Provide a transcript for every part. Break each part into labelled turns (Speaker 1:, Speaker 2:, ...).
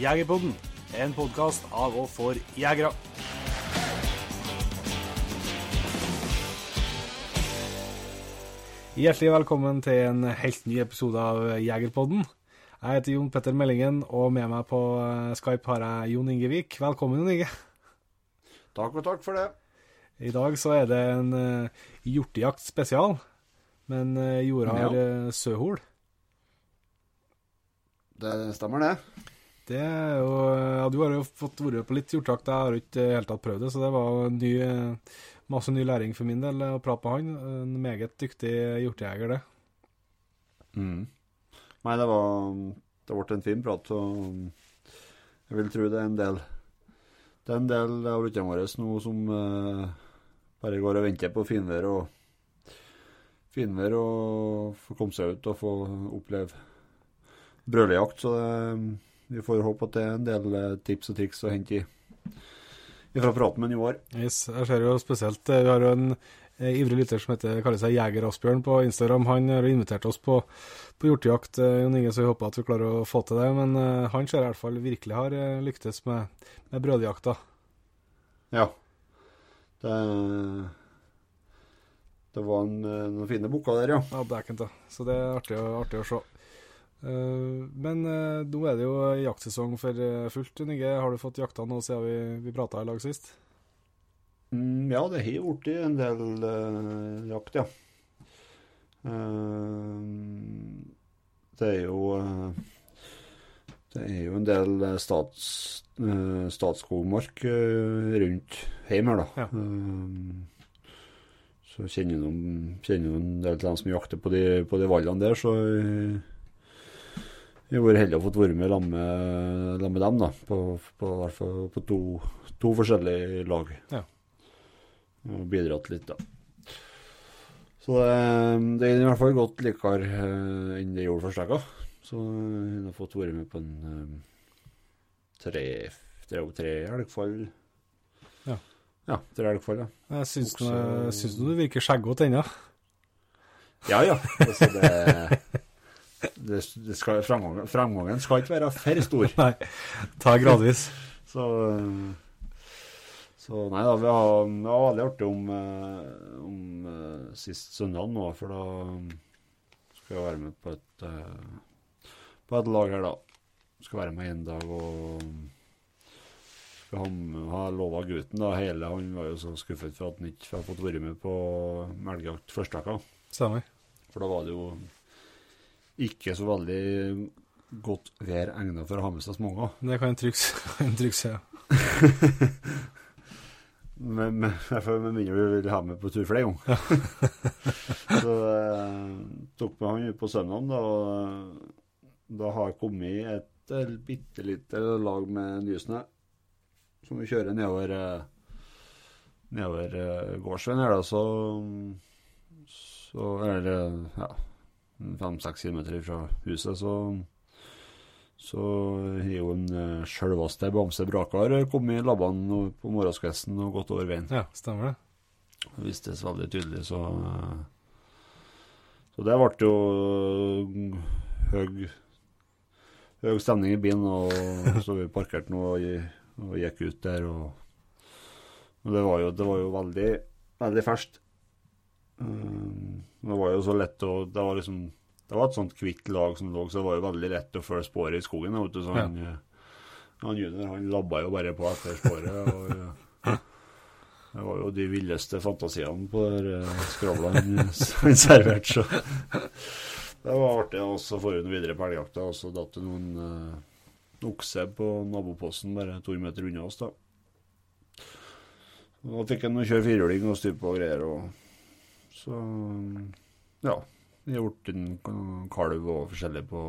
Speaker 1: Jegerpodden, en podkast av og for jegere. Hjertelig velkommen til en helt ny episode av Jegerpodden. Jeg heter Jon Petter Meldingen, og med meg på Skype har jeg Jon Ingevik. Velkommen, Jon Inge.
Speaker 2: Takk og takk for det.
Speaker 1: I dag så er det en uh, hjortejakt spesial, men uh, jorda har
Speaker 2: Ja.
Speaker 1: uh, søhol.
Speaker 2: Det stemmer, det.
Speaker 1: Det jo Ja, du har jo fått vært på litt hjortejakt, jeg har ikke helt tatt prøvd det, så det var ny, eh, masse ny læring for min del eh, å prate med han. En meget dyktig hjortejeger, det.
Speaker 2: Mm. Nei, det var Det ble en fin prat, og jeg vil tro det er en del Det er en del av lytterne våre nå som eh, bare går og venter på finvær og finvær og få komme seg ut og få oppleve brølejakt. Så det, vi får håpe at det er en del eh, tips og triks å hente i fra praten med Joar.
Speaker 1: Yes, jeg ser jo spesielt eh, Vi har jo en eh, ivrig lytter som heter, kaller seg Jeger Asbjørn på Instagram. Han har invitert oss på, på hjortejakt, Jon Inge, så vi håper at vi klarer å få til det. Men han ser i hvert fall virkelig har lyktes med, med brødjakta.
Speaker 2: Ja. Det, det var en, noen fine bukker der, ja.
Speaker 1: Ja, dæken ta. Så det er artig, artig å se. Eh, men eh, nå er det jo jaktsesong for eh, fullt. NG har du fått jakta nå siden vi, vi prata i lag sist?
Speaker 2: Mm, ja, det har blitt en del uh, jakt, ja. Uh, det er jo uh, Det er jo en del stats, Statskogmark eh, rundt hjemme her, da.
Speaker 1: Ja.
Speaker 2: Så kjenner noen, kjenner noen del til dem som jakter på de, på de vallene der, så jeg har vært heldig å fått være med sammen med, dem, da. På, på, i på to, to forskjellige lag.
Speaker 1: Ja.
Speaker 2: Og bidratt litt, da. Så det, det er i hvert fall gått likere eh, enn det gjorde første helga. Så hun har fått være med på en eh, tre, tre, tre elgfall.
Speaker 1: Ja.
Speaker 2: Ja, tre elgfall, ja.
Speaker 1: Jeg syns,
Speaker 2: Også-
Speaker 1: du, syns du virker skjeggete ennå.
Speaker 2: Ja, ja. Altså, det, det, det skal, fremgangen, fremgangen skal ikke være for stor.
Speaker 1: Nei, ta gradvis.
Speaker 2: Så, så nei da, vi har, vi har veldig artig om, eh, om eh, sist søndag nå, for da skal jeg være med på et, eh, på et lag her, da. Skal være med en dag og skal har ha lova gutten da, hele. Han var jo så skuffet for at han ikke har fått være med på melkejakt første uka. For da var det jo ikke så veldig godt vær egnet for å ha med seg småunger.
Speaker 1: Det kan jeg trygt en si.
Speaker 2: men, for med mindre vi vil ha med på tur flere ganger. så eh, tok vi han ut på søndag, da. Og da har jeg kommet et bitte lite lag med nysnø som vi kjører nedover eh, nedover eh, gårdsveien her, da. Så, så er det ja, fem-seks kilometer fra huset, så så har jo en uh, sjølveste Bamse Brakar kommet i labbene på morgenskvesten og gått over veien.
Speaker 1: ja, stemmer det.
Speaker 2: Det vistes veldig tydelig, så eh, Så det ble jo eh, høy, høy stemning i bilen, og så vi parkerte nå og, og gikk ut der, og, og det, var jo, det var jo veldig, veldig ferskt. Um, det var jo så lett å Det var liksom Det var et sånt kvitt lag som lå, så det var jo veldig lett å følge sporet i skogen. du, så han, ja. han junior han labba jo bare på etter sporet. og eh, det var jo de villeste fantasiene på der skravla han, serverte, så det var artig. Og så får hun videre på elgjakta, og så datt det noen uh, okse på naboposten bare to meter unna oss, da. Og Da fikk han kjøre firhjuling og styre på og greier, og så Ja. Vi har gjort en kalv og forskjellig på,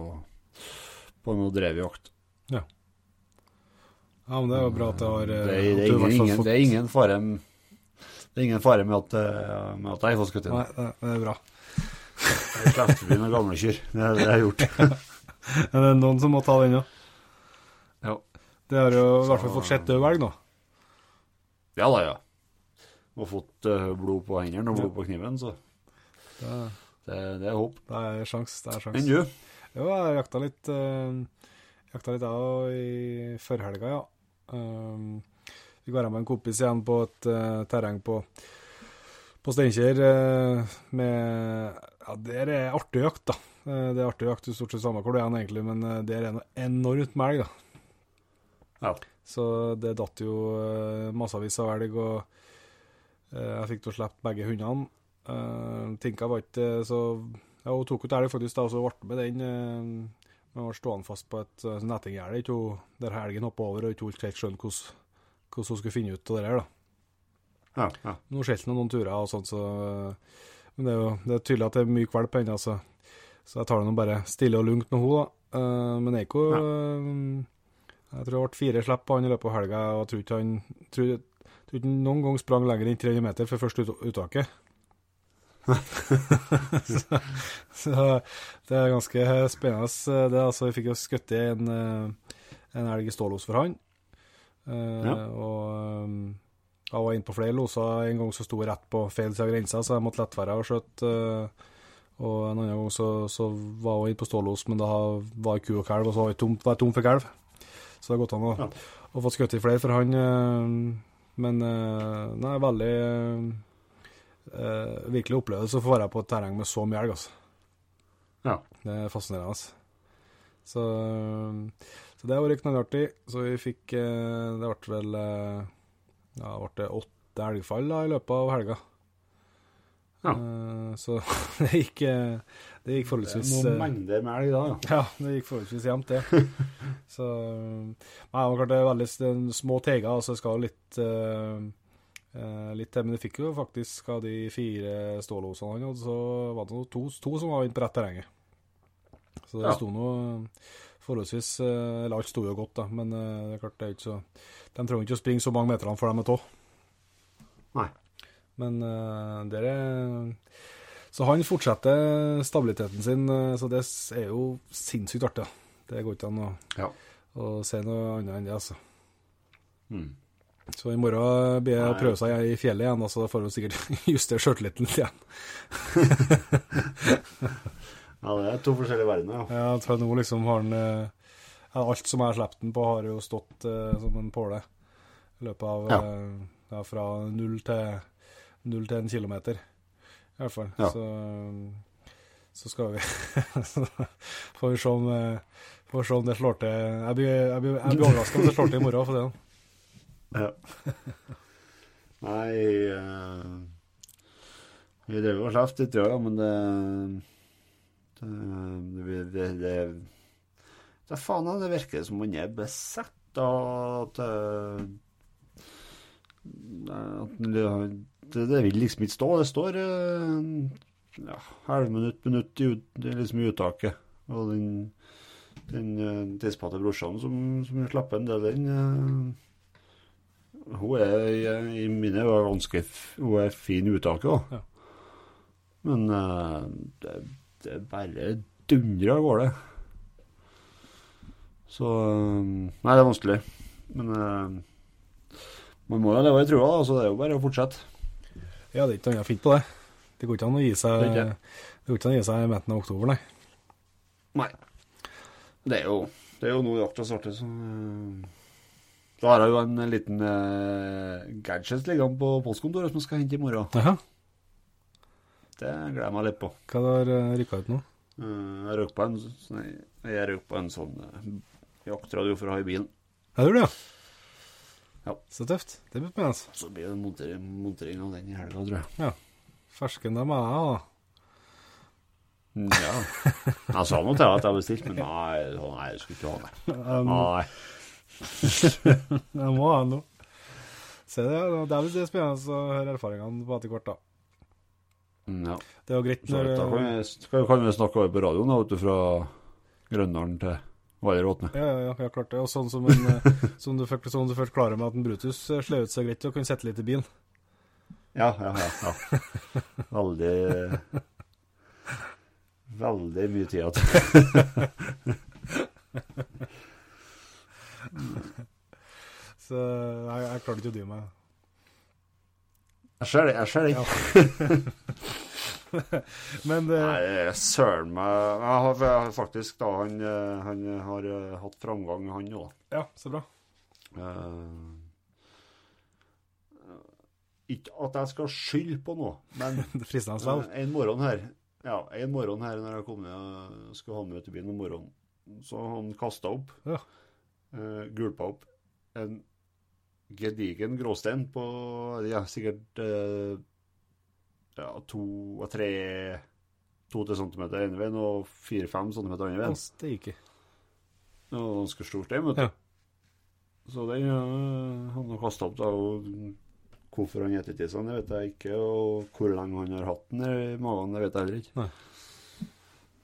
Speaker 2: på noe drevjakt.
Speaker 1: Ja, men det er jo bra at det har
Speaker 2: Det er,
Speaker 1: at
Speaker 2: det, er ingen, ingen,
Speaker 1: fått-
Speaker 2: det er ingen fare Det er ingen fare med at, eh, med at jeg fått skutt inn.
Speaker 1: Nei, det er bra.
Speaker 2: Jeg slipper forbi noen gamle kyr. Det er det jeg har gjort.
Speaker 1: Men det er noen som må ta den, òg.
Speaker 2: Ja.
Speaker 1: Det har jo i hvert fall fått sett død elg nå.
Speaker 2: Ja da, ja. Og fått eh, blod på hendene og blod på kniven, så
Speaker 1: Det,
Speaker 2: det, er håp.
Speaker 1: det er sjans, det er sjans.
Speaker 2: Enn du?
Speaker 1: Jo, jeg jakta litt uh, jakta litt av i førhelga, ja. Um, går være med en kompis igjen på et uh, terreng på, på Steinkjer uh, med Ja, der er artig jakt, da. Uh, det er artig jakt, stort sett samme hvor du er egentlig, men der er noe enormt med elg, da.
Speaker 2: Ja.
Speaker 1: Så det datt jo massevis av elg, og jeg fikk å slippe begge hundene. Uh, Tinka var ikke så Ja, hun tok ut elg faktisk, da, så ble med den. Men var stående fast på et nettinggjerde der helgen hoppa over og ikke helt skjønte hvordan, hun skulle finne ut av det der. da.
Speaker 2: Ja, ja.
Speaker 1: Nå skjelte hun noen turer og sånt, så Men det er jo det er tydelig at det er mye valp ennå, så, så jeg tar det nå bare stille og lugnt med henne, da. Uh, men Eiko
Speaker 2: Ja.
Speaker 1: uh, Jeg tror det ble fire slipp på han i løpet av helga, og jeg tror ikke han tror, tror ikke noen gang sprang lenger enn 300 meter før første uttaket. så, så det er ganske spennende, eh, det. altså Vi fikk jo skutt en, eh, en elg i stålos for han. Eh,
Speaker 2: Ja.
Speaker 1: Og jeg var inne på flere loser. En gang så sto jeg rett på feil side av grensa, så jeg måtte lette være og skjøte. og en annen gang så, så var hun inne på stålos, men da var det ku og kalv, og så var jeg tom, var jeg tom for kalv. Så det har gått an å,
Speaker 2: Ja.
Speaker 1: få skutt i flere for han. Eh, Men uh, nei, veldig uh, Virkelig opplevelse å få være på et terreng med så mye elg, altså.
Speaker 2: Ja.
Speaker 1: Det er fascinerende. Så, så det har vært knallartig. Så vi fikk uh, Det ble vel eh, Ja, ble det åtte elgfall da, i løpet av helga.
Speaker 2: Ja.
Speaker 1: Eh, Så det gikk eh, Det gikk forholdsvis
Speaker 2: Noen
Speaker 1: eh,
Speaker 2: mengder med elg da, ja.
Speaker 1: ja, det gikk forholdsvis jevnt, det. så Nei, det var klart det er veldig små teiger, altså det skal litt eh, eh, litt til. Men du fikk jo faktisk av de fire stålosene han hadde, så var det to, to som var inne på rett terrenget. Så det
Speaker 2: Ja.
Speaker 1: sto noe forholdsvis Eller alt sto jo godt, da, men det er klart det er ikke så De trenger ikke å springe så mange meterne for dem ta.
Speaker 2: Nei.
Speaker 1: Men uh, der er Så han fortsetter stabiliteten sin, eh, så det er jo sinnssykt artig. Det går ikke an å,
Speaker 2: Ja.
Speaker 1: å si noe annet enn det, altså.
Speaker 2: Mm.
Speaker 1: Så i morgen blir det å prøve seg i fjellet igjen, Og da får vi sikkert justere sjøltilliten litt igjen.
Speaker 2: Ja, det er to forskjellige verdener, ja.
Speaker 1: Ja, til nå liksom har han eh, ja, Alt som jeg har sluppet den på, har jo stått eh, som en påle i løpet av
Speaker 2: Ja.
Speaker 1: eh, fra null til, null til en kilometer, i hvert fall.
Speaker 2: Ja.
Speaker 1: Så, eh, så skal vi så Får vi se om, eh, får se om det slår til. Jeg blir, jeg blir, jeg blir overraska om det slår til i morgen, for det. da.
Speaker 2: Ja. Nei eh, Vi drev og slapp litt, ja, men det Det, det, det, det, det faen, det virker som han er besatt av at eh, at det, det, det vil liksom ikke stå. Det står eh, ja, halvminutt, minutt i, ut, det er liksom i uttaket. Og den, den uh, tidspatte brorsan som, som slapp en del, den eh, Hun er i- i mine øyne ganske Hun er fin i uttaket, da.
Speaker 1: Ja.
Speaker 2: Men eh, det, det bare dundrer av gårde. Så eh, Nei, det er vanskelig. Men eh, man må jo leve i trua, da, så det er jo bare å fortsette.
Speaker 1: Ja, det er ikke noe fint på det. Det går ikke an å gi seg
Speaker 2: Det er
Speaker 1: går ikke an å gi seg i midten av oktober, nei.
Speaker 2: Nei. Det er jo, det er jo nå jakta starter, så eh, Da har jeg jo en liten uh, gadget liggende på postkontoret som jeg skal hente i morgen.
Speaker 1: Aha.
Speaker 2: Det gleder jeg meg litt på.
Speaker 1: Hva har du rykka ut nå?
Speaker 2: Eh, jeg røk på en, jeg røk på en sånn jaktradio for å ha i bilen.
Speaker 1: Ja, du det, ja?
Speaker 2: Ja.
Speaker 1: Så tøft. Det blir spennende.
Speaker 2: Så blir det montering, montering av den i helga, tror jeg.
Speaker 1: Fersken dem er jeg, da.
Speaker 2: Ja. Jeg sa noe til deg at jeg bestilte, men nei, nei, jeg skulle ikke ha det.
Speaker 1: Um,
Speaker 2: Nei.
Speaker 1: jeg må ha noe. Se det, det er litt spennende å høre erfaringene på etter hvert, da.
Speaker 2: Mm, Ja.
Speaker 1: Det er jo greit
Speaker 2: Så
Speaker 1: når
Speaker 2: da kan vi, skal, kan vi snakke over på radioen, da, vet du, fra Grøndalen til Valleråtne.
Speaker 1: ja, ja, ja, ja, klart det. Og sånn som, en, eh, som du fikk som du først klarer med at en Brutus eh, slår ut seg greit og kan sitte litt i bilen.
Speaker 2: Ja, ja, ja. ja. Veldig Veldig mye tid igjen.
Speaker 1: Så jeg, jeg klarte ikke å dy meg.
Speaker 2: Jeg ser det. jeg ser det.
Speaker 1: Men det,
Speaker 2: Nei, søren meg Jeg har jeg faktisk da Han, eh, han har eh, hatt framgang, han jo.
Speaker 1: ja, så bra.
Speaker 2: Uh, ikke at jeg skal skylde på noe, men. Eh, En morgen her Ja, en morgen her når jeg kom ned skulle ha med ut i bilen om morgenen, så han kasta opp,
Speaker 1: Ja.
Speaker 2: Uh, gulpa opp, en gedigen gråstein på ja, sikkert eh, ja, to og tre to-tre centimeter ene veien og fire-fem centimeter andre veien.
Speaker 1: steike.
Speaker 2: Det var ganske stort, det. vet du.
Speaker 1: Ja.
Speaker 2: Så den ja, han har kasta opp, da. og Hvorfor han spiser sånn, det vet jeg ikke. Og hvor lenge han har hatt den i magen, det vet jeg heller ikke.
Speaker 1: Nei.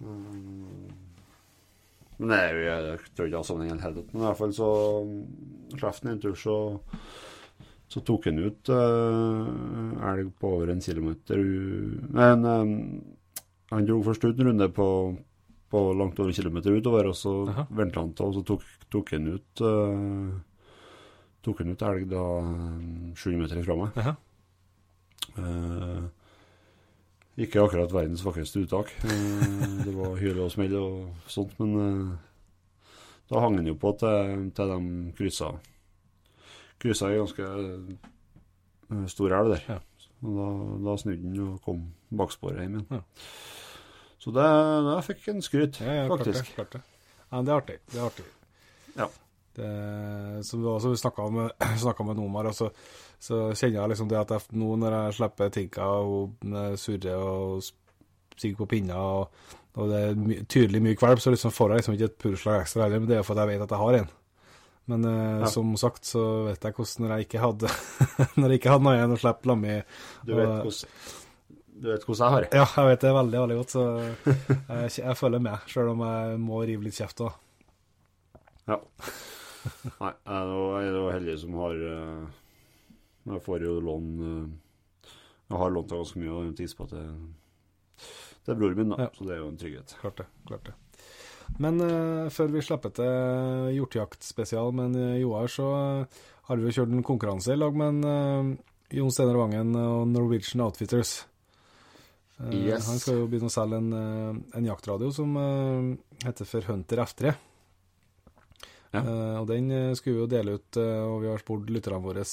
Speaker 2: Mm. Men er jo, jeg tror ikke det har sammenheng i det hele tatt. Men i hvert fall så Traff han en tur, så, så tok han ut uh, elg på over en kilometer. Men um, han dro først ut en runde på, på langt over en kilometer utover, og så
Speaker 1: Aha.
Speaker 2: han til, og så tok, tok han ut uh, Tok han ut elg da eh, 700 meter ifra meg. Eh, ikke akkurat verdens vakreste uttak. Det var hyle og smell og sånt, men da hang han jo på til, til de kryssa. Kryssa ei ganske eh, stor elv der.
Speaker 1: Ja.
Speaker 2: Da, da snudde han og kom baksporet hjem igjen.
Speaker 1: Ja.
Speaker 2: Så det, det fikk en skryt,
Speaker 1: Ja, ja, klart det.
Speaker 2: faktisk.
Speaker 1: Klart det. Det er artig. Det er artig.
Speaker 2: Ja.
Speaker 1: Det, som du også snakka med, med Nomar, og så, så kjenner jeg liksom det at jeg, nå når jeg slipper tinka og hun surrer og stiger på pinner, og, og det er my, tydelig mye kvalp, så liksom får jeg liksom ikke et purslag ekstra heller, men det er jo fordi jeg vet at jeg har en. Men eh,
Speaker 2: Ja.
Speaker 1: som sagt så vet jeg hvordan når jeg ikke hadde Når jeg ikke hadde noe igjen å slippe lammi
Speaker 2: Du vet hvordan, du vet hvordan jeg har det.
Speaker 1: Ja, jeg vet det veldig, veldig godt, så jeg, jeg følger med, sjøl om jeg må rive litt kjeft òg.
Speaker 2: Ja. Nei, jeg er jo- heldig som har eh, Jeg får jo lån eh, Jeg har lånt ganske mye og tispa til til broren min, da.
Speaker 1: Ja.
Speaker 2: Så det er jo en trygghet.
Speaker 1: Klart det. klart det. Men uh, før vi slipper til hjortejaktspesial med eh, Joar, så eh, har vi jo kjørt en konkurranse i lag med en, uh, Jon Steinar Vangen og Norwegian Outfitters. Uh,
Speaker 2: Yes.
Speaker 1: Han skal jo begynne å selge en, en jaktradio som heter for Hunter F3.
Speaker 2: Ja.
Speaker 1: Og den skulle vi jo dele ut, og vi har spurt lytterne våre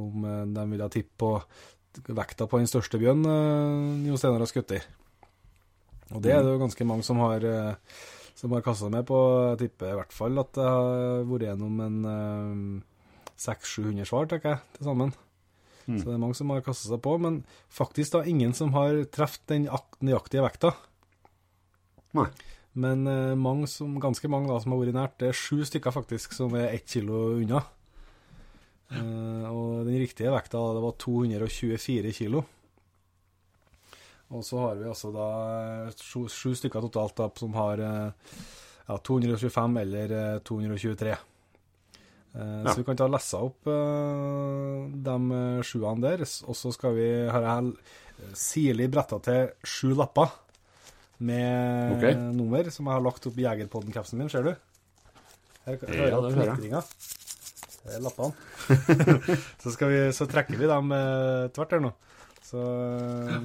Speaker 1: om de ville tippe på vekta på den største bjørnen Jon Steinar har skutt i. Og det er det jo ganske mange som har, eh, som har kasta med på. Jeg tipper i hvert fall at det har vært gjennom en eh, 600-700 svar, tenker jeg, til sammen.
Speaker 2: Mm.
Speaker 1: Så det er mange som har kasta seg på, men faktisk da ingen som har truffet den nøyaktige vekta.
Speaker 2: Nei.
Speaker 1: Men eh, mange som, ganske mange da, som har vært nært. Det er sju stykker faktisk som er ett kilo unna. Eh, og den riktige vekta det var 224 kilo. Og så har vi altså da eh, sju, sju stykker totalt da, som har eh, ja, 225 eller eh, 223. Eh,
Speaker 2: Ja.
Speaker 1: Så vi kan ta lese opp de sjuene der, og så skal vi har jeg sirlig bretta til sju lapper med
Speaker 2: okay.
Speaker 1: nummer som jeg har lagt opp i Jegerpodden-kapsen min, ser du? Her
Speaker 2: Ja,
Speaker 1: hører du
Speaker 2: jeg.
Speaker 1: knitringa. Det er lappene. så, vi, så trekker vi dem tvert her nå. Så, eh,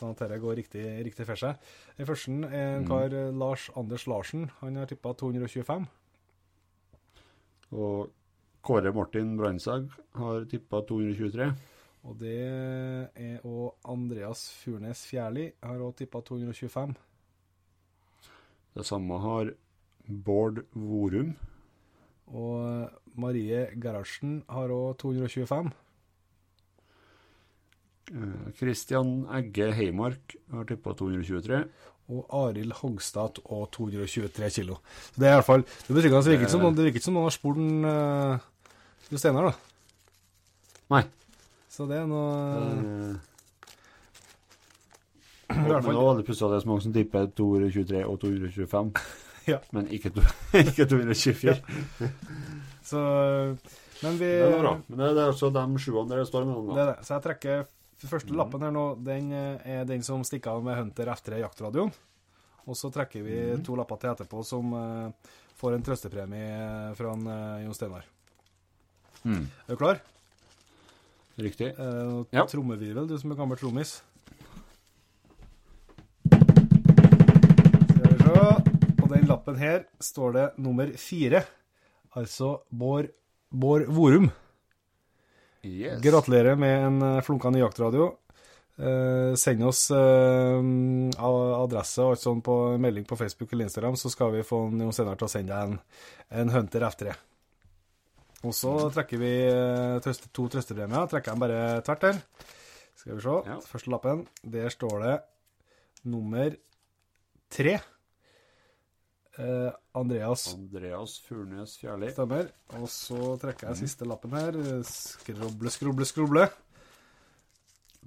Speaker 1: sånn at dette går riktig, riktig for seg. Den første er en
Speaker 2: Mm.
Speaker 1: kar, mm. Lars Anders Larsen. Han har tippa 225.
Speaker 2: Og Kåre Martin Brandsag har tippa 223.
Speaker 1: Og det er òg Andreas Furnes Fjærli har òg tippa 225.
Speaker 2: Det samme har Bård Vorum.
Speaker 1: Og Marie Gerhardsen har òg 225.
Speaker 2: Eh, Christian Egge Heimark har tippa 223.
Speaker 1: Og Arild Hogstad og 223 kilo. Så det er i hvert fall Det det virker ikke som noen, det virker ikke som noen har spurt en, uh, Steinar, da.
Speaker 2: Nei.
Speaker 1: Så det er noe
Speaker 2: uh,
Speaker 1: i hvert
Speaker 2: det
Speaker 1: fall
Speaker 2: var veldig pussig at det er så mange som tipper 223 og 225,
Speaker 1: Ja.
Speaker 2: men ikke, to, ikke 224.
Speaker 1: Så Men vi
Speaker 2: Det er bra. Men det, det er altså de sjuene der det står mellom.
Speaker 1: Det
Speaker 2: da.
Speaker 1: er det. Så jeg trekker den første
Speaker 2: mm.
Speaker 1: lappen her nå, den eh, er den som stikker av med Hunter etter jaktradioen. Og så trekker vi
Speaker 2: mm.
Speaker 1: to lapper til etterpå som uh, får en trøstepremie eh, fra en, uh, Jon Steinar.
Speaker 2: Mm.
Speaker 1: Er du klar?
Speaker 2: Riktig.
Speaker 1: Uh,
Speaker 2: ja.
Speaker 1: Trommevirvel, du som er gammel trommis. Skal vi se. På den lappen her står det nummer fire. Altså Bård, Bård Vorum.
Speaker 2: Yes.
Speaker 1: Gratulerer med en eh, flunkende jaktradio. Eh, send oss eh, adresse og alt sånt på melding på Facebook eller Instagram, så skal vi få Jon Steinar til å sende deg en, en Hunter F3. Og så trekker vi eh, trøste, to trøstepremier. Trekker dem bare tvert her. Skal vi se.
Speaker 2: Ja.
Speaker 1: Første lappen. Der står det nummer tre. Eh, Andreas
Speaker 2: Andreas Furnes Fjærli.
Speaker 1: Stemmer. Og så trekker jeg siste lappen her. Skroble, skroble, skroble.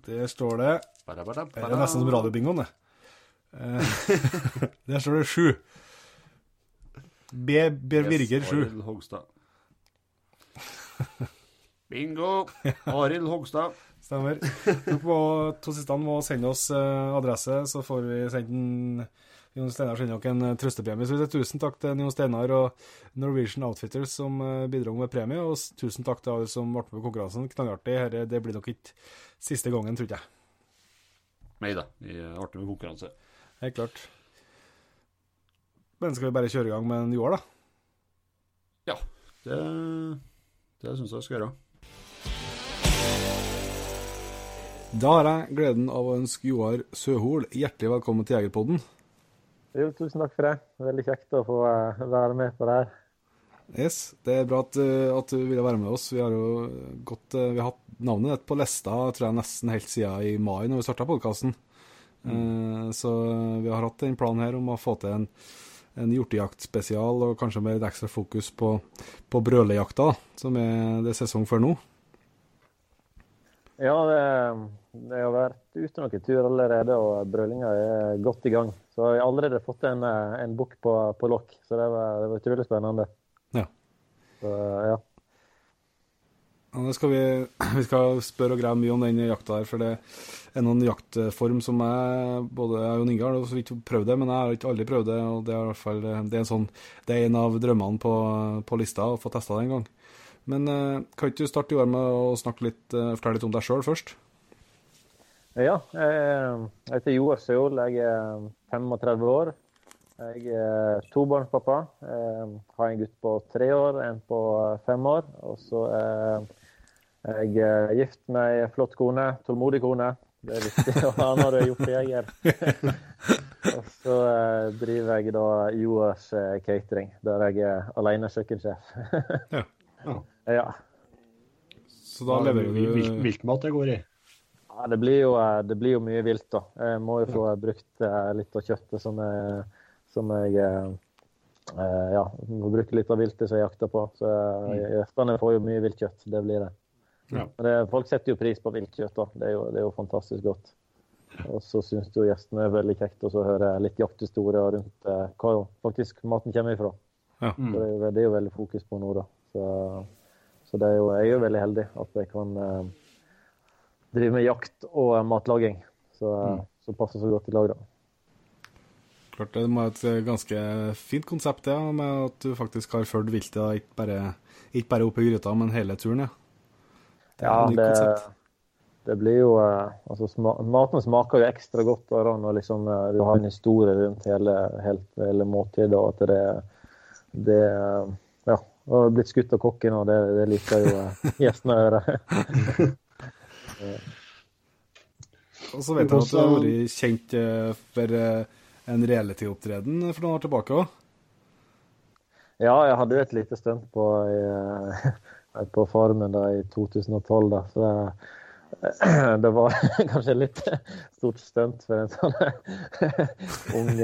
Speaker 1: Der står det
Speaker 2: Bada, bada,
Speaker 1: Det er nesten som radiobingoen, det. Eh, Der står det sju. B. B Birger sju.
Speaker 2: Arild Hogstad. Bingo! Arild Hogstad.
Speaker 1: Stemmer. Dere må, to siste må sende oss eh, adresse, så får vi sendt en Jon Steinar sender dere en eh, trøstepremie. Så tusen takk til Jon Steinar og Norwegian Outfitters som eh, bidro med premie, og tusen takk til alle som ble med på konkurransen. Knallartig. Herre, det blir nok ikke siste gangen, tror jeg.
Speaker 2: Nei da, vi er artig med konkurranse.
Speaker 1: Helt klart. Men skal vi bare kjøre i gang med en Joar, da?
Speaker 2: Det, det syns jeg vi skal gjøre.
Speaker 1: Da har jeg gleden av å ønske Joar Søhol hjertelig velkommen til Jegerpodden.
Speaker 3: Jo, tusen takk for det. Veldig kjekt å få eh, være med på det her.
Speaker 1: Yes, Det er bra at, eh, at du ville være med oss. Vi har jo gått, eh, vi har hatt navnet ditt på lista tror jeg nesten helt siden i mai, når vi starta podkasten. Så vi har hatt en plan her om å få til en, en hjortejaktspesial, og kanskje med litt ekstra fokus på, på brølejakta, som er det sesong for nå.
Speaker 3: Ja, det, det har vært ute noen tur allerede, og brølinga er godt i gang. Så jeg har allerede fått en, eh, en bukk på, på lokk, så det var, det var utrolig spennende.
Speaker 1: Ja.
Speaker 3: Så, ja.
Speaker 1: Ja, skal vi, vi skal spørre og greie mye om den jakta her, for det er noen jaktform som jeg både jeg og Inge har så vidt prøvd det, men jeg har ikke aldri prøvd det. og Det er i hvert fall det er en, sånn, det er en av drømmene på, på lista å få testa det en gang. Men eh, kan ikke du starte i år med å snakke litt, eh, fortelle litt om deg sjøl først?
Speaker 3: ja jeg, jeg heter Joar Søhol. Jeg er 35 år. Jeg er tobarnspappa. Har en gutt på tre år, en på fem år. Og så er jeg gift med ei flott kone. Tålmodig kone. Det er viktig å ha når du er hjortejeger. Og så eh, driver jeg da Joars eh, catering, der jeg er alene kjøkkensjef.
Speaker 1: Ja.
Speaker 2: Ja.
Speaker 3: Ja.
Speaker 1: Så da
Speaker 2: lever
Speaker 1: du
Speaker 2: Viltmat det går i.
Speaker 3: Ja, det blir, jo, eh, det blir jo mye vilt, da. Jeg må jo få brukt eh, litt av kjøttet som jeg, som jeg eh, Ja, må bruke litt av viltet som jeg jakter på. Så gjestene får jo mye viltkjøtt. Det blir det.
Speaker 2: Ja.
Speaker 3: Men det, folk setter jo pris på viltkjøtt. da. Det er jo, det er jo fantastisk godt. Og så syns jo gjestene er veldig kjekt å høre litt jakthistorier rundt eh, hva faktisk maten kommer ifra.
Speaker 1: Ja.
Speaker 3: Så det, er jo, det er jo veldig fokus på nå, da. Så, så det er jo, jeg er jo veldig heldig at jeg kan eh, drive med jakt og eh, matlaging. Så, mm. så passer så godt i lag, da.
Speaker 1: Klart det må være et eh, ganske fint konsept, det, med at du faktisk har fulgt viltet, ikke bare, ikke bare oppe i gryta, men hele turen. ja. Det
Speaker 3: Ja, det, det blir jo eh, altså Maten smaker jo ekstra godt da, når liksom, eh, du har en historie rundt hele, helt, hele måltidet. Og at det, det eh, Ja. Og blitt skutt av kokken, og det, det liker jo eh, gjestene å høre.
Speaker 1: Og så vet jeg at du har vært kjent eh, for eh, en reality-opptreden for noen år tilbake òg.
Speaker 3: Ja, jeg hadde jo et lite stunt på, i, på Farmen da, i 2012. Da. Så jeg, det var kanskje litt stort stunt for en sånn ung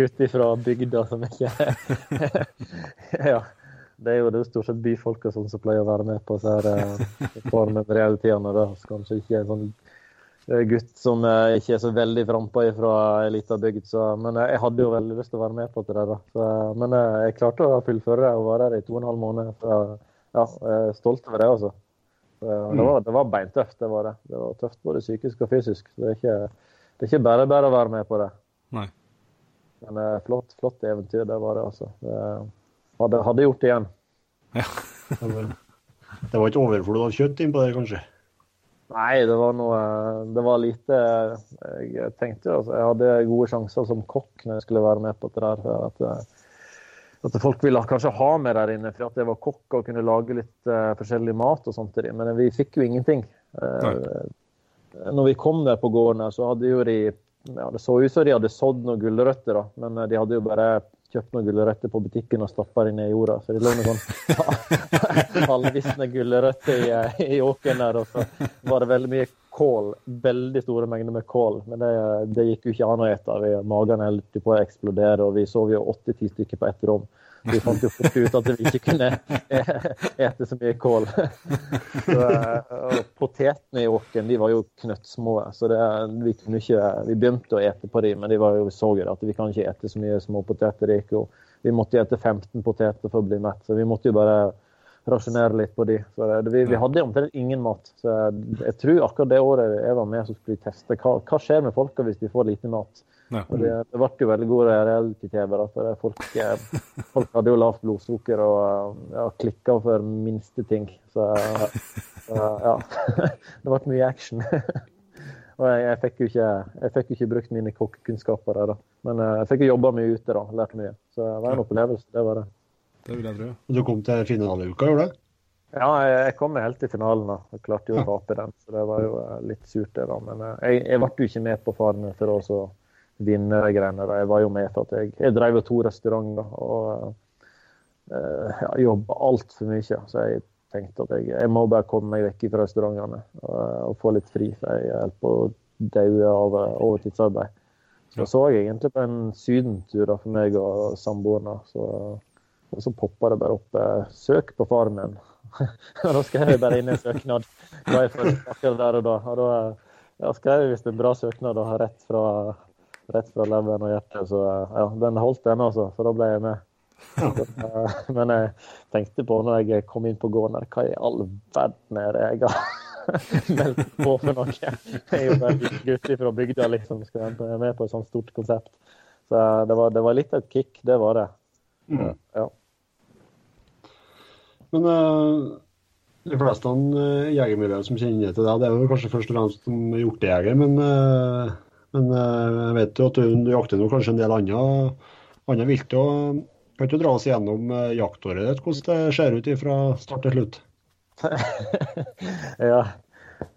Speaker 3: gutt fra bygda som ikke Ja. Det er jo det er stort sett byfolk og sånn som pleier å være med på så her formen Farmen-realityene. da. Så Kanskje ikke en sånn eh, gutt som eh, ikke er så veldig frampå fra ei lita bygd. Så, men eh, jeg hadde jo veldig lyst til å være med på det da. Så, men eh, jeg klarte å fullføre det og være der i to og en halv måned. Så ja, jeg er stolt over det, altså. Det, var, det var beintøft, det var det. Det var tøft både psykisk og fysisk. Så det er ikke, det er ikke bare bare å være med på det.
Speaker 1: Nei.
Speaker 3: Men eh, flott, flott eventyr, det var det, altså. Det, hadde, hadde gjort det igjen.
Speaker 1: Ja.
Speaker 2: Det var, det var ikke overflod av kjøtt innpå der, kanskje?
Speaker 3: Nei, det var noe Det var lite Jeg tenkte jo altså, Jeg hadde gode sjanser som kokk når jeg skulle være med på det der. For at, eh, at folk ville kanskje ha meg der inne for at jeg var kokk og kunne lage litt uh, forskjellig mat. og sånt til dem, Men vi fikk jo ingenting. Uh, når vi kom der på gården, her, så hadde jo de ja, Det så ut som de hadde sådd noen gulrøtter, da, men de hadde jo bare kjøpt noen gulrøtter på butikken og stappa dem ned i jorda. Så det lå noen sånn halvvisne gulrøtter i, i åkeren der. Og så var det veldig mye kål. Veldig store mengder med kål. Men det, det gikk jo ikke an å ete. Magen holdt på å eksplodere, og vi sov jo åtte-ti stykker på ett rom. Vi fant jo fort ut at vi ikke kunne ete så mye kål. Så, og potetene i åkeren de var jo knøttsmå, så det, vi kunne ikke Vi begynte å ete på dem, men de var jo så at vi kan ikke ete så mye småpoteter. Det gikk jo Vi måtte ete 15 poteter for å bli mett, så vi måtte jo bare rasjonere litt på de. Vi, vi hadde omtrent ingen mat. Så jeg, tror akkurat det året jeg var med, så skulle vi teste hva, hva skjer med folka hvis de får lite mat. Ja. Og det, det, ble jo veldig god reality-TV. for folk, eh, folk, hadde jo lavt blodsukker og eh, ja, klikka for minste ting. Så, så ja. Det ble mye action. Og jeg, jeg, fikk jo ikke, jeg fikk jo ikke brukt mine kokkekunnskaper der, da. Men eh, jeg fikk jo jobba mye ute, da. Lært mye. Så det var en opplevelse. Det var det.
Speaker 1: Det vil jeg tro.
Speaker 2: Du kom til finaleuka, gjorde du?
Speaker 3: Ja, jeg kom helt til finalen. da. Jeg klarte jo å tape den, så det var jo litt surt, det. da. Men jeg, jeg ble jo ikke med på Farmen for å vinnergreiene. Jeg var jo med for at jeg, jeg drev to restauranter og uh, ja, jobba altfor mye. Så jeg tenkte at jeg, jeg, må bare komme meg vekk fra restaurantene og, og få litt fri. For jeg holdt på å daue av overtidsarbeid. Så så jeg egentlig på en sydentur for meg og samboerne. Så, og så poppa det bare opp eh, 'søk på Farmen'. min!» da skrev jeg bare inn en søknad. Da jeg der og da. Og da ja, skrev jeg visst en bra søknad og rett fra rett fra leveren og hjertet. Så ja, den holdt, den altså. Så da ble jeg med. Eh, men jeg tenkte på når jeg kom inn på gården her, hva i all verden er det jeg har meldt på for noe? Jeg er jo bare en gutt fra bygda liksom, skal være med på et sånt stort konsept. Så det var, det var litt av et kick, det var det. Mm. Ja.
Speaker 2: Men uh, de fleste uh, jegermiljøene som kjenner til deg, det er jo kanskje først og fremst som hjortejeger, men uh, men eh, jeg vet jo at du jakter nå kanskje en del andre vilt. og Kan du dra oss gjennom eh, jaktåret ditt, hvordan det ser ut fra start til slutt?
Speaker 3: ja.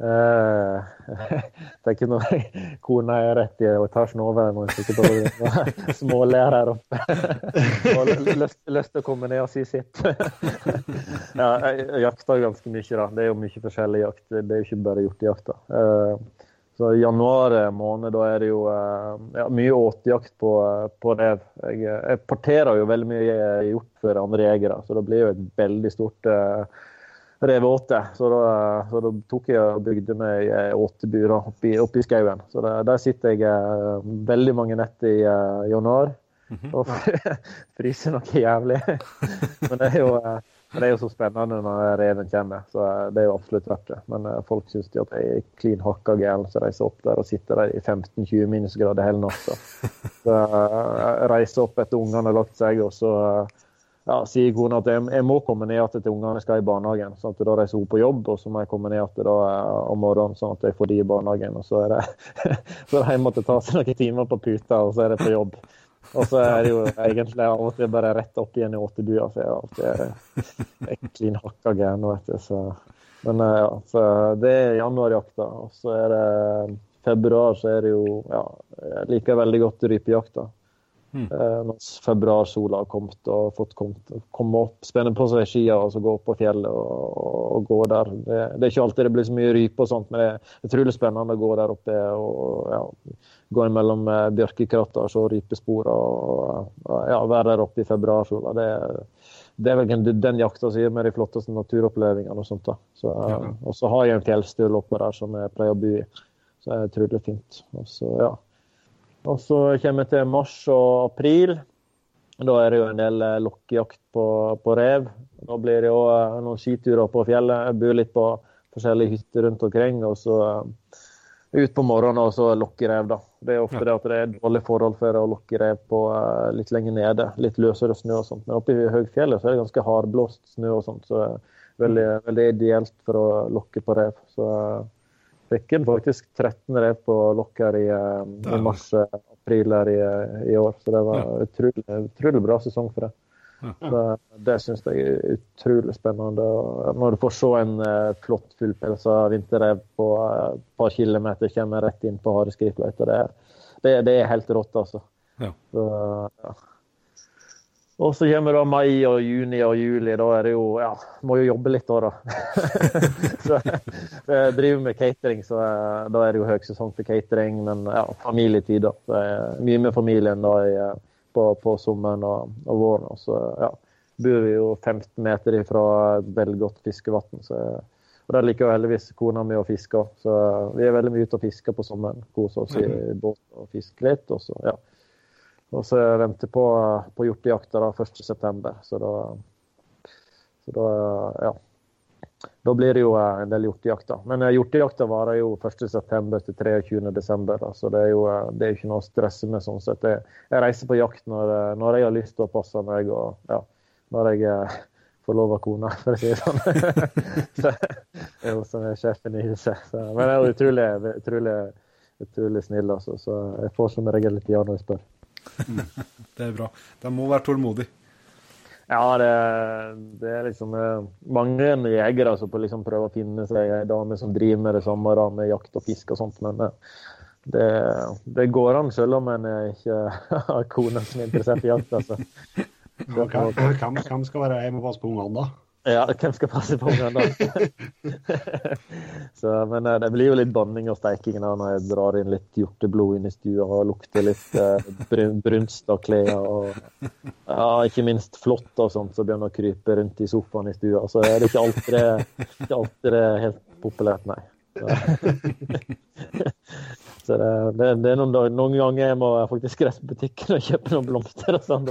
Speaker 3: Uh, det er ikke noe kona er rett i etasjen over når hun sitter småler her oppe. og lyst, lyst til å komme ned og si sitt. ja, jeg jakter ganske mye, da. Det er jo mye forskjellig jakt. Det er jo ikke bare hjortejakt. Uh, så I januar eh, måned da er det jo eh, ja, mye åtejakt på, eh, på rev. Jeg, jeg parterer jo veldig mye hjort for andre jegere, så det blir jo et veldig stort uh, reveåte. Så, så, da tok jeg og bygde meg åtebur oppi, oppi skauen. Så det, der sitter jeg uh, veldig mange netter i uh, januar. Mhm. Og fryser noe jævlig. Men det er jo men det er jo så spennende når reven kommer, så det er jo absolutt verdt det. Men uh, folk syns at jeg er klin hakka gæren som reiser opp der og sitter der i 15-20 minusgrader hele natta. Så jeg reiser opp etter ungene har lagt seg, og så uh, ja, sier kona at jeg, må komme ned igjen til ungene skal i barnehagen. sånn at Da reiser hun på jobb, og så må jeg komme ned igjen om morgenen sånn at jeg får de i barnehagen. Og så er det så de måtte ta seg noen timer på puta, og så er det på jobb. Og så er det jo egentlig av og til bare rett opp igjen i åttebua, for jeg er alltid klin hakka gæren. Men eh, ja, så det er januarjakta. Og så er det februar, så er det jo Ja, jeg liker veldig godt rypejakta. Mm. Eh, februarsola har kommet og fått kommet, komme opp, spenne på seg skia og så gå opp på fjellet og, og gå der. Det, det, er ikke alltid det blir så mye rype og sånt, men det er utrolig spennende å gå der oppe og ja, gå mellom eh, bjørkekratter og se rypespor og, og ja, være der oppe i februarsola. Det, det er vel den jakta som gir meg de flotteste naturopplevelsene. Og sånt da. Så, ja. og så har jeg en fjellstue oppe der som jeg pleier å bo i. Så det er utrolig fint. Og så, ja. Og så kommer vi til mars og april. Da er det jo en del eh, lokkejakt på, på, rev. Da blir det jo eh, noen skiturer på fjellet. Jeg bor litt på forskjellige hytter rundt omkring. Og så uh, ut på morgenen og så lokke rev, da. Det er ofte det at det er dårlige forhold for å lokke rev på litt lenger nede. Litt løsere snø og sånt. Men oppe i høgfjellet så er det ganske hardblåst snø og sånt. Så det er veldig, veldig ideelt for å lokke på rev. Så fikk en faktisk 13 rev på lokk her i, i mars-april her i, i, år. Så det var ja. utrolig, utrolig bra sesong for det. Det, det syns jeg er utrolig spennende. Og Når du får se en uh, flott fullpelsa vinterrev på et uh, par kilometer kommer rett inn på hareskrifløyta, det, det, det, er helt rått, altså.
Speaker 1: Ja.
Speaker 3: Så, ja. Og så kommer da mai og juni og juli. Da er det jo Ja, må jo jobbe litt da, da. så jeg driver med catering, så eh, da er det jo høysesong for catering. Men ja, familietid, da. Så mye med familien da jeg, på, på, sommeren og, og våren. Og så ja, bor vi jo 15 meter ifra et veldig godt fiskevann. Og der liker jo heldigvis kona mi å fiske så vi er veldig mye ute og fisker på sommeren. Koser oss i båt og fisker litt. Og så, ja. Og så venter på, på hjortejakta 1.9. Så da, så da ja. Da blir det jo eh, en del hjortejakter. Men eh, hjortejakta varer jo 1.9. til 23.12. Så det er jo eh, det er ikke noe å stresse med sånn sett. Jeg, jeg reiser på jakt når, når, jeg har lyst til å passe meg, og ja, når jeg av kona, for å si det sånn. så, det er hun som er sjefen i huset. Så, men jeg er utrolig, utrolig, utrolig snill, altså. Så jeg får som regel litt ja når jeg spør.
Speaker 1: det er bra. De må være tålmodige.
Speaker 3: Ja, det, det, er liksom eh, mange jegere som liksom prøver å finne seg ei dame som driver med det samme, da, med jakt og fisk og sånt. Men eh, det, det går an selv om en ikke har kone som er interessert i jakt. altså.
Speaker 2: Hvem, hvem skal være hjemme og passe på ungene, da?
Speaker 3: Ja, hvem skal passe på ungene da? så, men eh, det blir jo litt banning og steiking da, når jeg drar inn litt hjorteblod inn i stua og lukter litt eh, brun, brunst av klær. Og ja, ikke minst flått og sånt så begynner å krype rundt i sofaen i stua. Så er det ikke alltid, ikke alltid det helt populært, nei. Så det, det, det, er noen, noen, ganger jeg må faktisk reise på butikken og kjøpe noen blomster og sånn.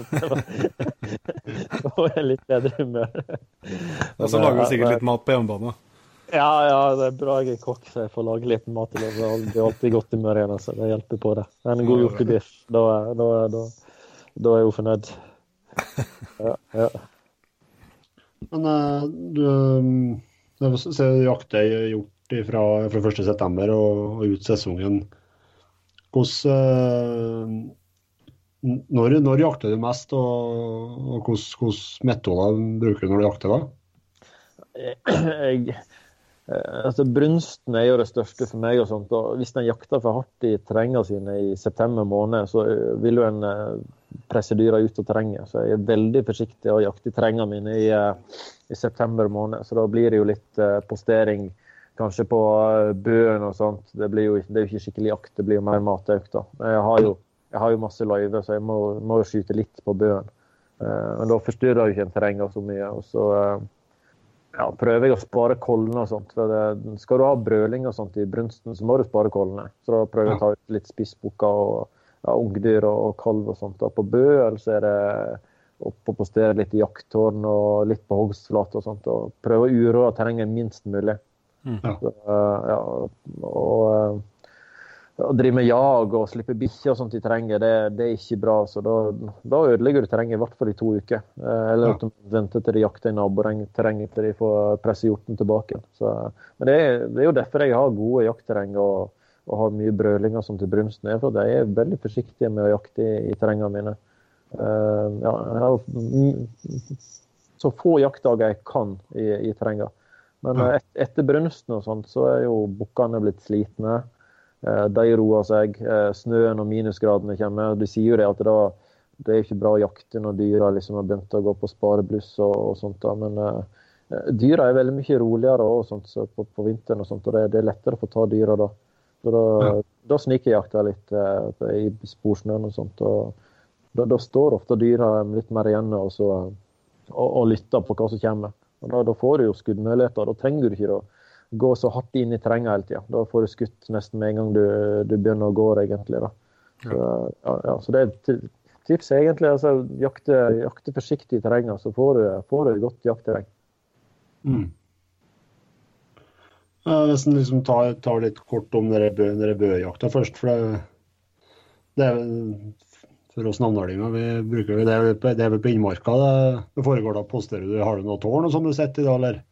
Speaker 3: Og er litt bedre humør.
Speaker 1: Og så lager du sikkert litt mat på hjemmebane?
Speaker 3: Ja, ja, det er bra jeg er kokk, så jeg får lage litt mat. til Det er alltid godt humør igjen, så det hjelper på det. En god hjortebiff, da, da, da, da, er jeg jo fornøyd. Ja, ja.
Speaker 2: Men uh, du, du ser jakter hjort fra, fra 1.9. Og, og ut sesongen. Hvordan, uh, når, når, jakter du mest, og, og hvilke metoder bruker du når du jakter? da?
Speaker 3: Jeg, eh, altså Brunsten er jo det største for meg. og sånt, og Hvis en jakter for hardt i terrengene sine i september måned, så eh, vil jo en presse dyra ut av terrenget. Så jeg er veldig forsiktig å jakte i terrengene mine i, i, september måned. Så da blir det jo litt postering kanskje på eh, bøen og sånt. Det, jo, det er jo ikke skikkelig jakt, det blir jo mer matøkt. da. Jeg har jo, jeg har jo masse løyver, så jeg må, må skyte litt på bøen. Eh, men da forstyrrer jo ikke en terrenget så mye. og så eh, ja, prøver jeg å spare kollene og sånt. for det, Skal du ha brøling og sånt i brunsten, så må du spare kollene. Så da prøver jeg å ta ut litt spissbukker og ja, ungdyr og, og, kalv og sånt. Da. På bø så er det opp og postere litt i jakttårn og litt på hogstflate og sånt. og Prøve å uroe terrenget minst mulig. Mm. Så, ja, og eh, å drive med jag og slippe bikkjer og sånt i terrenget, det, det, er ikke bra. så Da, da ødelegger du terrenget i hvert fall i to uker. Eh, eller at du venter til de jakter i naboterrenget til de får presse hjorten tilbake. Så, men det er, det er, jo derfor jeg har gode jaktterreng og, og har mye brølinger som til brunsten. For jeg er veldig forsiktig med å jakte i, i terrengene mine. Uh, ja, jeg har så få jaktdager jeg kan i, i terrenget. Men et, etter brunsten og sånt, så er jo bukkene blitt slitne. Eh, de roer seg. Eh, snøen og minusgradene kommer. De sier jo det at da, det er ikke bra å jakte når dyra liksom har begynt å gå på sparebluss og, og sånt. Da. Men uh, dyra er veldig mye roligere og sånt, så på, på, vinteren, og sånt, og det, det, er lettere å få ta dyra da. Så da, ja. da snikjakter jeg litt uh, i sporsnøen og sånt. og da, da, står ofte dyra litt mer igjen og, så, og, og lytter på hva som kommer. Og da, da, får du jo skuddmuligheter. Da trenger du ikke å gå så hardt inn i terrenget hele tida. Da får du skutt nesten med en gang du, du begynner å gå, egentlig. da. Så, ja, ja, så det er tips egentlig. altså Jakte, jakte forsiktig i terrenget, så får du, får du et godt jaktterreng. Mm.
Speaker 2: Jeg nesten liksom tar, tar, litt kort om bøjakta først. for det, det er for oss navnalinger. Vi bruker det, det er vel på innmarka det, det foregår da. Posterer du, Har du noe tårn som du sitter i da, eller?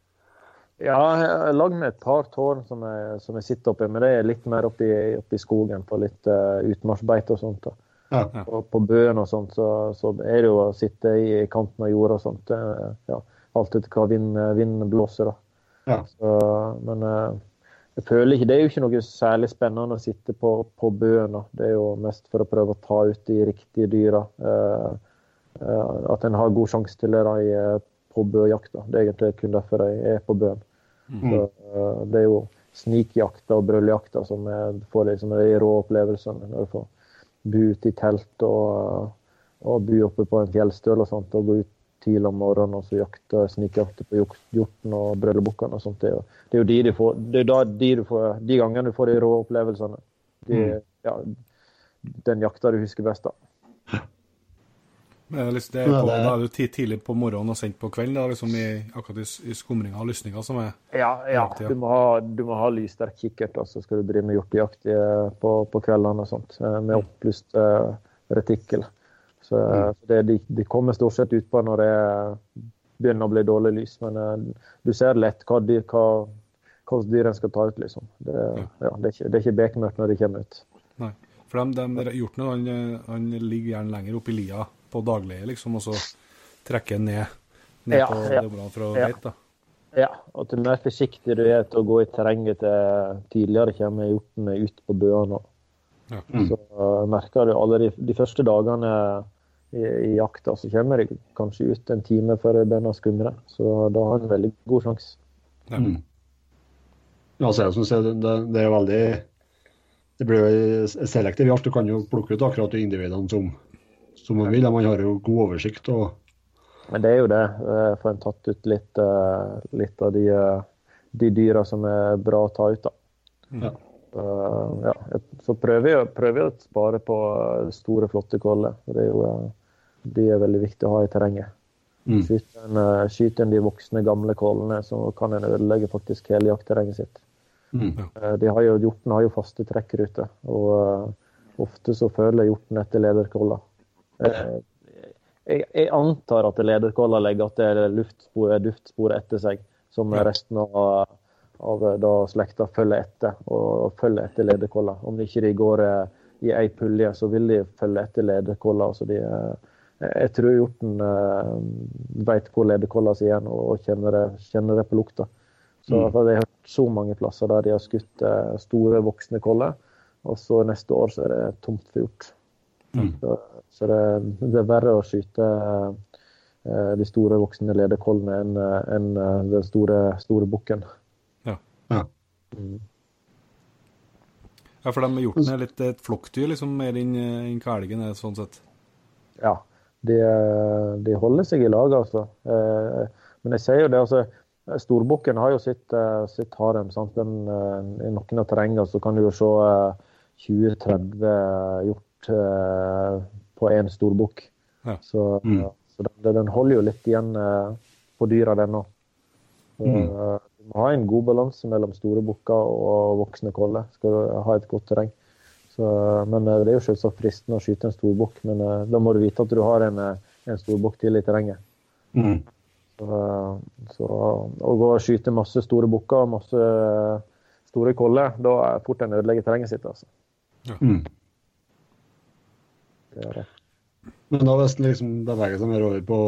Speaker 3: Ja, jeg har lagd meg et par tårn som jeg, som jeg sitter oppi, men det er litt mer oppi, oppi skogen på litt uh, utmarksbeite og sånt. da.
Speaker 2: Ja.
Speaker 3: Og på bøen og sånt, så, så er det jo å sitte i kanten av jorda og sånt. eh, Ja, alt etter hva vind- blåser, da.
Speaker 2: Ja.
Speaker 3: Så, men eh, jeg føler ikke Det er jo ikke noe særlig spennende å sitte på, på bøen. Det er jo mest for å prøve å ta ut de riktige dyra. Eh, eh, at en har god sjanse til det i, eh, på bøjakta. Det er egentlig kun derfor jeg er på bøen. Så, eh, det er jo snikjakta og brøljakta som er, får liksom de rå opplevelsene. Når du får bo ute i telt og, og bo oppe på en fjellstøl og sånt, og gå ut tidlig om morgenen og så jakte, snikjakte på hjorten og brøllebukkene og sånt. Det er jo, det er jo de, du får, det er da de, du får, de gangene du får de rå opplevelsene. De, ja, den jakta du husker best, da.
Speaker 1: Men liksom, det er
Speaker 2: Ja,
Speaker 1: på,
Speaker 2: det
Speaker 1: Da er du tidlig på morgenen og sendt på kvelden, da, liksom i, akkurat i, i skumringa og lysninga som er
Speaker 3: Ja, ja. Du må ha, du må ha lyssterk kikkert, så skal du drive med hjortejakt på, på kveldene og sånt, eh, med opplyst uh, retikkel. Så eh, det, de, de kommer stort sett utpå når det begynner å bli dårlig lys, men eh, du ser lett hva de, hva, dyr en skal ta ut, liksom. Det, ja, det, er, ikke, det er ikke bekmørkt når de kommer ut.
Speaker 1: Nei. For de, de, hjortene han, han ligger gjerne lenger oppe i lia på dagleie, liksom, og så trekker han ned, ned
Speaker 3: Ja,
Speaker 1: på
Speaker 3: ja.
Speaker 1: det området for å
Speaker 3: Ja.
Speaker 1: leite. da.
Speaker 3: Ja, og til mer forsiktig du er til å gå i terrenget til tidligere kommer hjortene ut på bøene.
Speaker 1: Ja.
Speaker 3: Så uh, merker du alle de, de første dagene i, jakta, så kommer de kanskje ut en time før det begynner å skumre. Så da har en veldig god sjanse.
Speaker 1: Ja.
Speaker 2: Mm. Ja, så er det, som sier, det, det er veldig Det blir jo selektiv jakt. Du kan jo plukke ut akkurat de individene som, som man vil. Man har jo god oversikt. og
Speaker 3: Men det er jo det. Uh, Får en tatt ut litt, uh, litt av de, uh, de dyra som er bra å ta ut, da.
Speaker 2: Ja.
Speaker 3: Uh, ja. Så prøver jeg, prøver jeg å spare på store, flotte koller. Det er jo, de er veldig viktige å ha i terrenget.
Speaker 2: Mm.
Speaker 3: Skyter en, uh, skyter en de voksne, gamle kålene, så kan en ødelegge faktisk hele jaktterrenget sitt.
Speaker 2: Mm.
Speaker 3: Uh, De har jo, hjorten har jo faste trekkruter, og uh, ofte så føler hjorten etter lederkolla. Uh, jeg, jeg antar at lederkåla legger at det er luftspor, duftspor etter seg, som
Speaker 1: Ja.
Speaker 3: resten av, av da slekta følger etter, og følger etter lederkolla. Om ikke de går uh, i ei pulje, så vil de følge etter lederkolla. Så de, uh, jeg tror hjorten uh, vet hvor lederkolla si er, og kjenner det, kjenner det på lukta. Så
Speaker 2: Mm.
Speaker 3: Jeg har hørt så mange plasser der de har skutt uh, store voksne koller, og så neste år så er det tomt for hjort.
Speaker 2: Mm.
Speaker 3: Så, så det, det er verre å skyte uh, de store voksne lederkollene enn eh, eh, den store, store bukken.
Speaker 1: Ja.
Speaker 2: Ja.
Speaker 3: Mm.
Speaker 1: ja, for de hjorten er litt et flokkdyr, liksom, mer enn kalgen, sånn sett.
Speaker 3: Ja, de, de holder seg i lag, altså. Eh, Men jeg sier jo det, altså. Storbukken har jo sitt, eh, sitt harem. sant? Den, eh, I noen av terrengene så kan du jo se eh, 20-30 hjort på én storbukk.
Speaker 1: Ja.
Speaker 3: Så,
Speaker 2: Mm.
Speaker 3: så den, den holder jo litt igjen på dyra, den òg.
Speaker 2: Mm.
Speaker 3: Du må ha en god balanse mellom store bukker og voksne koller. Skal du ha et godt terreng. Så, men eh, Det er jo selvsagt fristende å skyte en storbukk, men eh, da må du vite at du har en, eh, en storbukk til i terrenget.
Speaker 2: Mm.
Speaker 3: Så, så Å gå og skyte masse store bukker og masse store koller, da er fort en ødelegger terrenget sitt. altså.
Speaker 2: Mm.
Speaker 3: Det er det.
Speaker 2: Men da hvis en liksom beveger seg mer over på,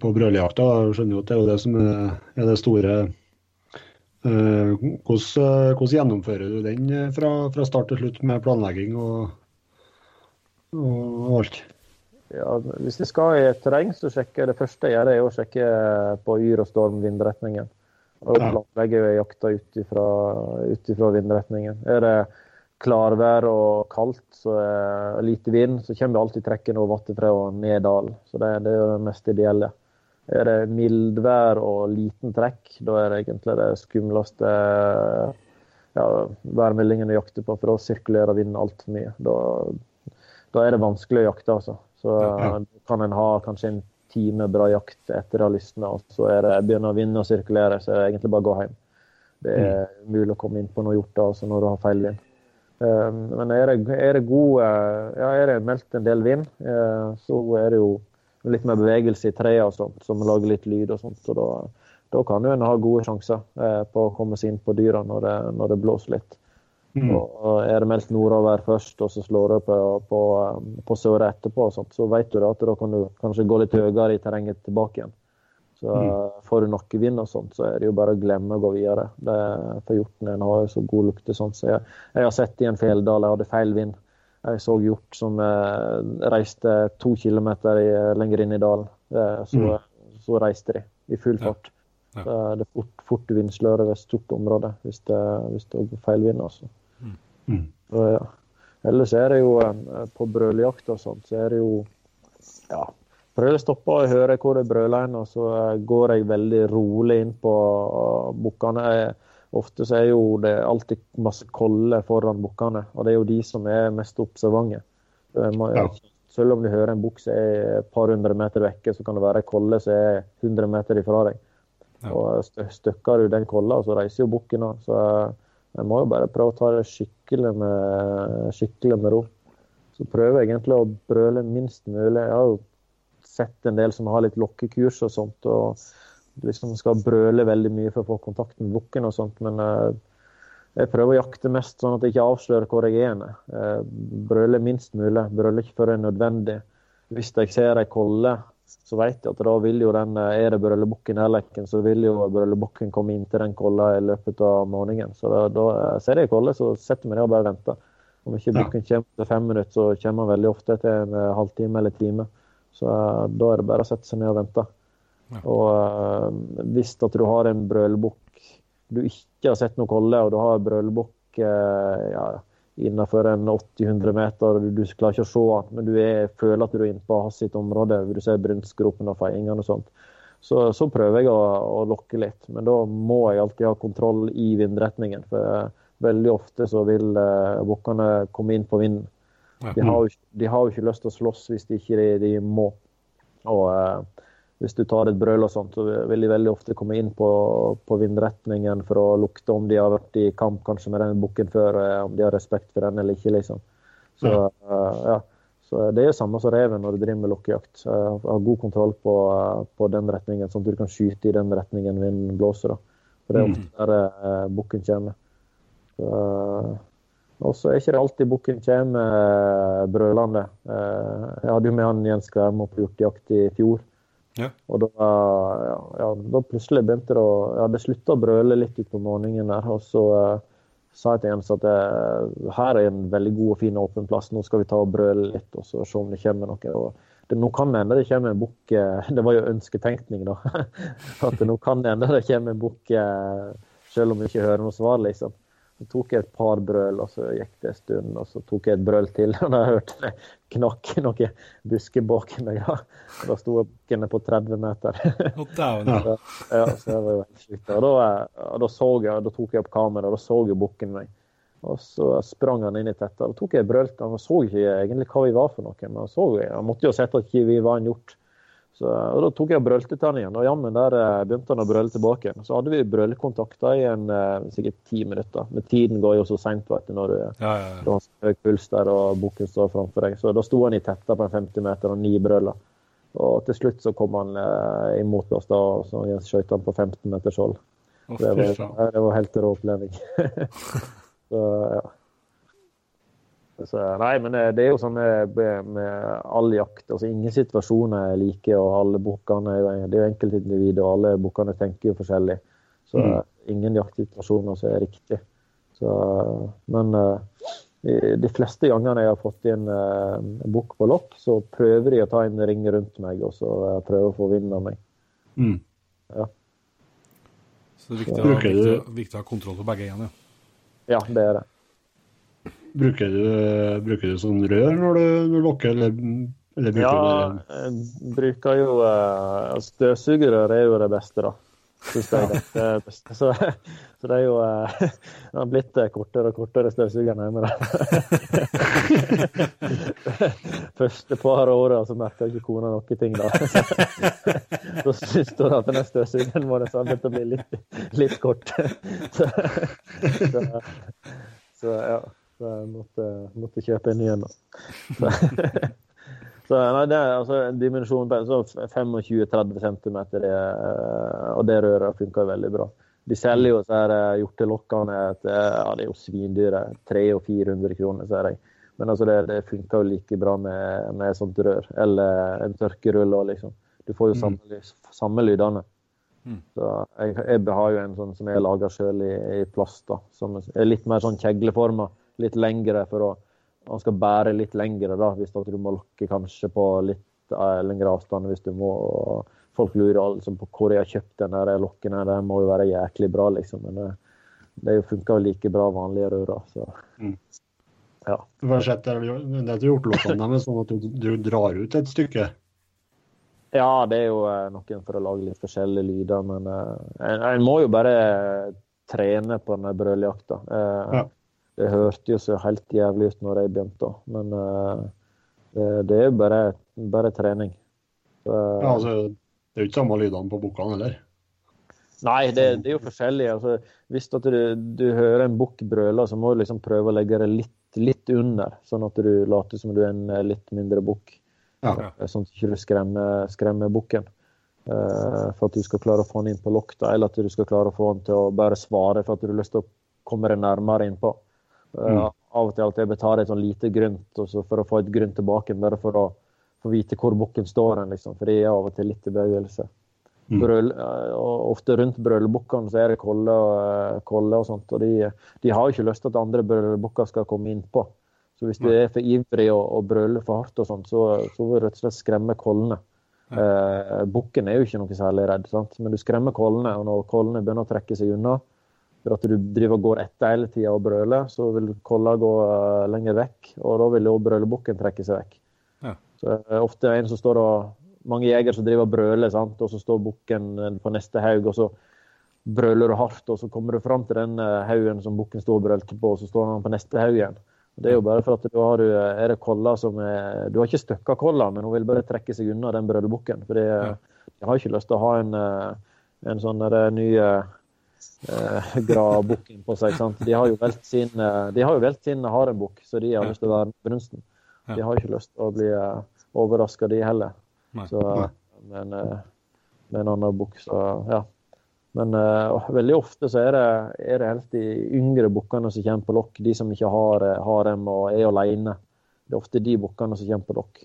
Speaker 2: på brøljejakta, da skjønner jo at det er jo det som er, er det store hvordan, hvordan gjennomfører du den eh, fra, fra start til slutt med planlegging og, og alt?
Speaker 3: Ja, hvis jeg skal i et terreng, så sjekker jeg det første jeg gjør, er å sjekke på yr og storm vindretningen. Og planlegger jakta ut ifra, vindretningen. Er det klarvær og kaldt, så er lite vind, så kommer vi alltid trekkende over vatnfrø og ned dalen. Så det, det er jo det mest ideelle. Er det mildvær og liten trekk, da er det egentlig det skumleste ja, værmeldingen å jakte på, for da sirkulerer vinden altfor mye. Da, da er det vanskelig å jakte, altså. Så
Speaker 2: Ja.
Speaker 3: kan en ha kanskje en time bra jakt etter det har lysna, og så er det, begynner vinden å sirkulere, så er det egentlig bare å gå hjem. Det er umulig å komme inn på noe hjort altså når du har feil vind. Eh, Men er det, er det god eh, Ja, er det meldt en del vind, eh, så er det jo litt mer bevegelse i trærne og sånt, som lager litt lyd og sånt. og da, da kan jo en ha gode sjanser eh, på å komme seg inn på dyra når det, når det blåser litt. Mm. Og Er det meldt nordover først, og så slår det på, på, på sør etterpå, sånt, så vet du at da kan du kanskje gå litt høyere i terrenget tilbake igjen. Så mm. Får du nakkevind og sånt, så er det jo bare å glemme å gå videre. Det, for hjorten har jo så god lukte. sånn, Så jeg, jeg, har sett i en fjelldal, jeg hadde feil vind. Jeg så hjort som eh, reiste to kilometer i, lenger inn i dalen. Eh, så, mm. så, reiste de i full fart. Ja. Ja. det er fort, fort vindsløre ved et stort område hvis det, hvis det er feil vind. Altså. Mm. mm. Så, ja. Ellers er det jo eh, på brøljakt og sånt, så er det jo ja, prøver å stoppe og høre hvor det brøler hen, og så eh, går jeg veldig rolig inn på bukkene. Ofte så er jo det alltid masse koller foran bukkene, og det er jo de som er mest observante. Ja. Selv om du hører en bukk som er et par hundre meter vekke, så kan det være en kolle som er 100 meter ifra deg. Ja. Og Støkker du den kolla, så reiser jo bukken òg. Så jeg må jo bare prøve å ta det skikkelig med, skikkelig med ro. Så prøver jeg egentlig å brøle minst mulig. Jeg har jo sett en del som har litt lokkekurs og sånt. og liksom skal brøle veldig mye for å få kontakt med bukken og sånt. Men uh, jeg prøver å jakte mest sånn at jeg ikke avslører hvor jeg er. Uh, brøle minst mulig. Brøle ikke før det er nødvendig. Hvis jeg ser ei kolle, så vet jeg at da vil jo den uh, Er det brølebukken eller ikke, så vil jo brølebukken komme inn til den kolla i løpet av morgenen. Så da, da ser jeg ei kolle, så setter jeg meg ned og bare venter. Om ikke bukken kommer til fem minutter, så kommer han veldig ofte til en halvtime eller time. Så da er det bare å sette seg ned og vente. Ja. Og uh, hvis at du har en brølbukk du ikke har sett noe holde, og du har en brølebukk uh, ja, innenfor en 80-100 meter, du, du, klarer ikke å se den, men du er, føler at du er inne på hans sitt område, du ser brunstgropen og feiingene og sånt, så, så, prøver jeg å, å, lokke litt. Men da må jeg alltid ha kontroll i vindretningen. For veldig ofte så vil uh, bukkene komme inn på vinden. De har, jo, de har, jo, ikke lyst til å slåss hvis de ikke de, de må. Og eh, hvis du tar et brøl og sånt, så vil de veldig ofte komme inn på, på, vindretningen for å lukte om de har vært i kamp kanskje med den bukken før, eh, om de har respekt for den eller ikke. liksom. Så, ja. Uh, ja. så Det er jo samme som reven når du driver med lukkejakt. Uh, ha god kontroll på, uh, på, den retningen, sånn at du kan skyte i den retningen vinden blåser. da. For det er mm. ofte der uh, bukken kommer. Så, og så er ikke det alltid bukken kommer eh, brølende. Eh, jeg hadde jo med han Jens Skværmo på hjortejakt i fjor. Ja. Og da, ja, ja, da, plutselig begynte det å Jeg hadde slutta å brøle litt utpå morgenen der. Og så uh, sa jeg til Jens at uh, her er en veldig god og fin åpen plass, nå skal vi ta og brøle litt og så se om det kommer noe. Og det, nå kan det hende det kommer en bukk Det var jo ønsketenkning, da. at nå kan det hende det kommer en bukk selv om vi ikke hører noe svar, liksom. Så tok jeg et par brøl, og så gikk det en stund, og så tok jeg et brøl til. Og da hørte jeg knakk noen busker bak meg. Ja. Da sto bukkene på 30 meter. Down, ja, ja, så det var jo helt. Og, og, da så jeg, da tok jeg opp kameraet, og da så jo bukken meg. Og så sprang han inn i tettet. Da tok jeg brøl til Han så ikke egentlig hva vi var for noe, men han, så, han måtte jo sett at vi var en hjort. Så, og Da tok jeg og brølte til han igjen, og jammen der eh, begynte han å brøle tilbake. Så hadde vi brølekontakter i en, eh, sikkert ti minutter. Men tiden går jo så seint når du, ja, ja, ja. du har høy puls der og bukken står framfor deg. Så da sto han i tetta på en 50 meter og ni brøler. Og til slutt så kom han eh, imot oss, da, og så skøyt han på 15 meters hold. Det var, det var helt rå oppleving. så ja. Så, nei, men det er jo sånn med, med all jakt. altså Ingen situasjoner er like, og alle bukkene er jo, det er jo enkeltindivider, og alle bukkene tenker jo forskjellig. Så mm. ingen jaktsituasjoner som er riktig. Så, men uh, de fleste gangene jeg har fått inn uh, bukk på lokk, så prøver de å ta en ring rundt meg og så uh, prøve å få vind av meg. Mm.
Speaker 1: Ja. Så det er viktig, å, viktig, viktig, å ha kontroll på begge igjen, ja.
Speaker 3: Ja, det er det.
Speaker 2: Bruker du, bruker du sånn rør når du, når du lokker, eller, eller bruker
Speaker 3: ja, du Ja, jeg bruker jo Støvsugerrør Støvsugerør er jo det beste, da. Synes jeg det, det er beste. Så, så, det er jo uh, Det har blitt eh, kortere og kortere støvsuger hjemme. Første par åra så merka ikke kona noe ting, da. Så syns hun at denne støvsugeren vår har begynt å bli litt, litt kort. Så, så, så ja. Så jeg måtte, måtte kjøpe en ny en. Så, så nei, det er altså en dimensjon på 25-30 cm, og det røret funker veldig bra. De selger jo så her eh, hjortelokkene til ja, det er jo svindyre. 300 og 400 kroner, ser jeg. Men altså det, det funker jo like bra med, med et sånt rør. Eller en tørkerull. Liksom. Du får jo samme, samme lydene.
Speaker 1: Mm.
Speaker 3: Så jeg, jeg har jo en sånn som jeg lager sjøl i, i plast. da, Som er litt mer sånn kjegleforma. Litt lengre for å Han skal bære litt lengre da, hvis at du må lokke kanskje på litt eh, lengre avstand. hvis du må, og Folk lurer altså på hvor jeg har kjøpt den der lokken. her, Den må jo være jæklig bra, liksom. Men det, det funker jo like bra vanlige rører. Så.
Speaker 2: Mm.
Speaker 3: Ja.
Speaker 2: Du har sett det, du er hjortelokkene deres, sånn at du, du drar ut et stykke.
Speaker 3: Ja, det er jo eh, noen for å lage litt forskjellige lyder, men eh, en, en må jo bare trene på den brøljakta. Eh,
Speaker 2: Ja.
Speaker 3: Det hørte jo så helt jævlig ut når jeg begynte, men eh, det, er jo bare, bare trening. Så,
Speaker 2: Ja, altså, det er jo ikke samme lydene på bukkene heller.
Speaker 3: Nei, det, det er jo forskjellig. Altså, hvis du, du hører en bukk brøle, så må du liksom prøve å legge det litt, litt under, sånn at du later som du er en eh, litt mindre bukk.
Speaker 2: Ja.
Speaker 3: Eh, Sånn at du ikke skremmer, skremmer bukken. Uh, for at du skal klare å få den inn på lokta, eller at du skal klare å få den til å bare svare for at du har lyst til å komme deg nærmere innpå.
Speaker 2: Mm.
Speaker 3: Av og til at jeg betaler et sånn lite grunt for å få et grunt tilbake, bare for å få vite hvor bukken står hen, liksom. For det er av og til litt i bevegelse.
Speaker 2: Mm.
Speaker 3: Brøl, eh, ofte rundt brølebukkene så er det kolle og, eh, kolle og sånt. Og de, de har jo ikke lyst til at andre brølebukker skal komme innpå. Så hvis du er for ivrig og, og brøler for hardt og sånt, så, så vil du rett og slett skremme kollene. Eh, bukken er jo ikke noe særlig redd, sant? men du skremmer kollene. Og når kollene begynner å trekke seg unna, for at du driver og går etter hele tida og brøler, så vil kolla gå eh, lenger vekk. Og da vil jo brølebukken trekke seg vekk.
Speaker 1: Ja.
Speaker 3: Så det ofte er det en som står og Mange jegere som driver og brøler, sant? og så står bukken eh, på neste haug, og så brøler du hardt, og så kommer du fram til den eh, haugen som bukken står og brølte på, og så står han på neste haug igjen. Det er jo bare for at da har du, eh, er det kolla som er Du har ikke støkka kolla, men hun vil bare trekke seg unna den brølebukken. For de,
Speaker 1: Ja.
Speaker 3: har ikke lyst til å ha en, eh, en sånn ny eh, eh, gradbukken på seg. sant? De har jo valgt sin, eh, de har jo valgt sin harebukk, så de har
Speaker 1: Ja.
Speaker 3: lyst til å være brunsten.
Speaker 1: Ja.
Speaker 3: De har ikke lyst til å bli uh, overraska, de heller.
Speaker 1: Nei.
Speaker 3: Så,
Speaker 2: Nei.
Speaker 3: men, eh, med en annen bukk, så ja. Men uh, veldig ofte så er det, er det helt de yngre bukkene som kommer på lokk. De som ikke har eh, harem og er alene. Det er ofte de bukkene som kommer på lokk.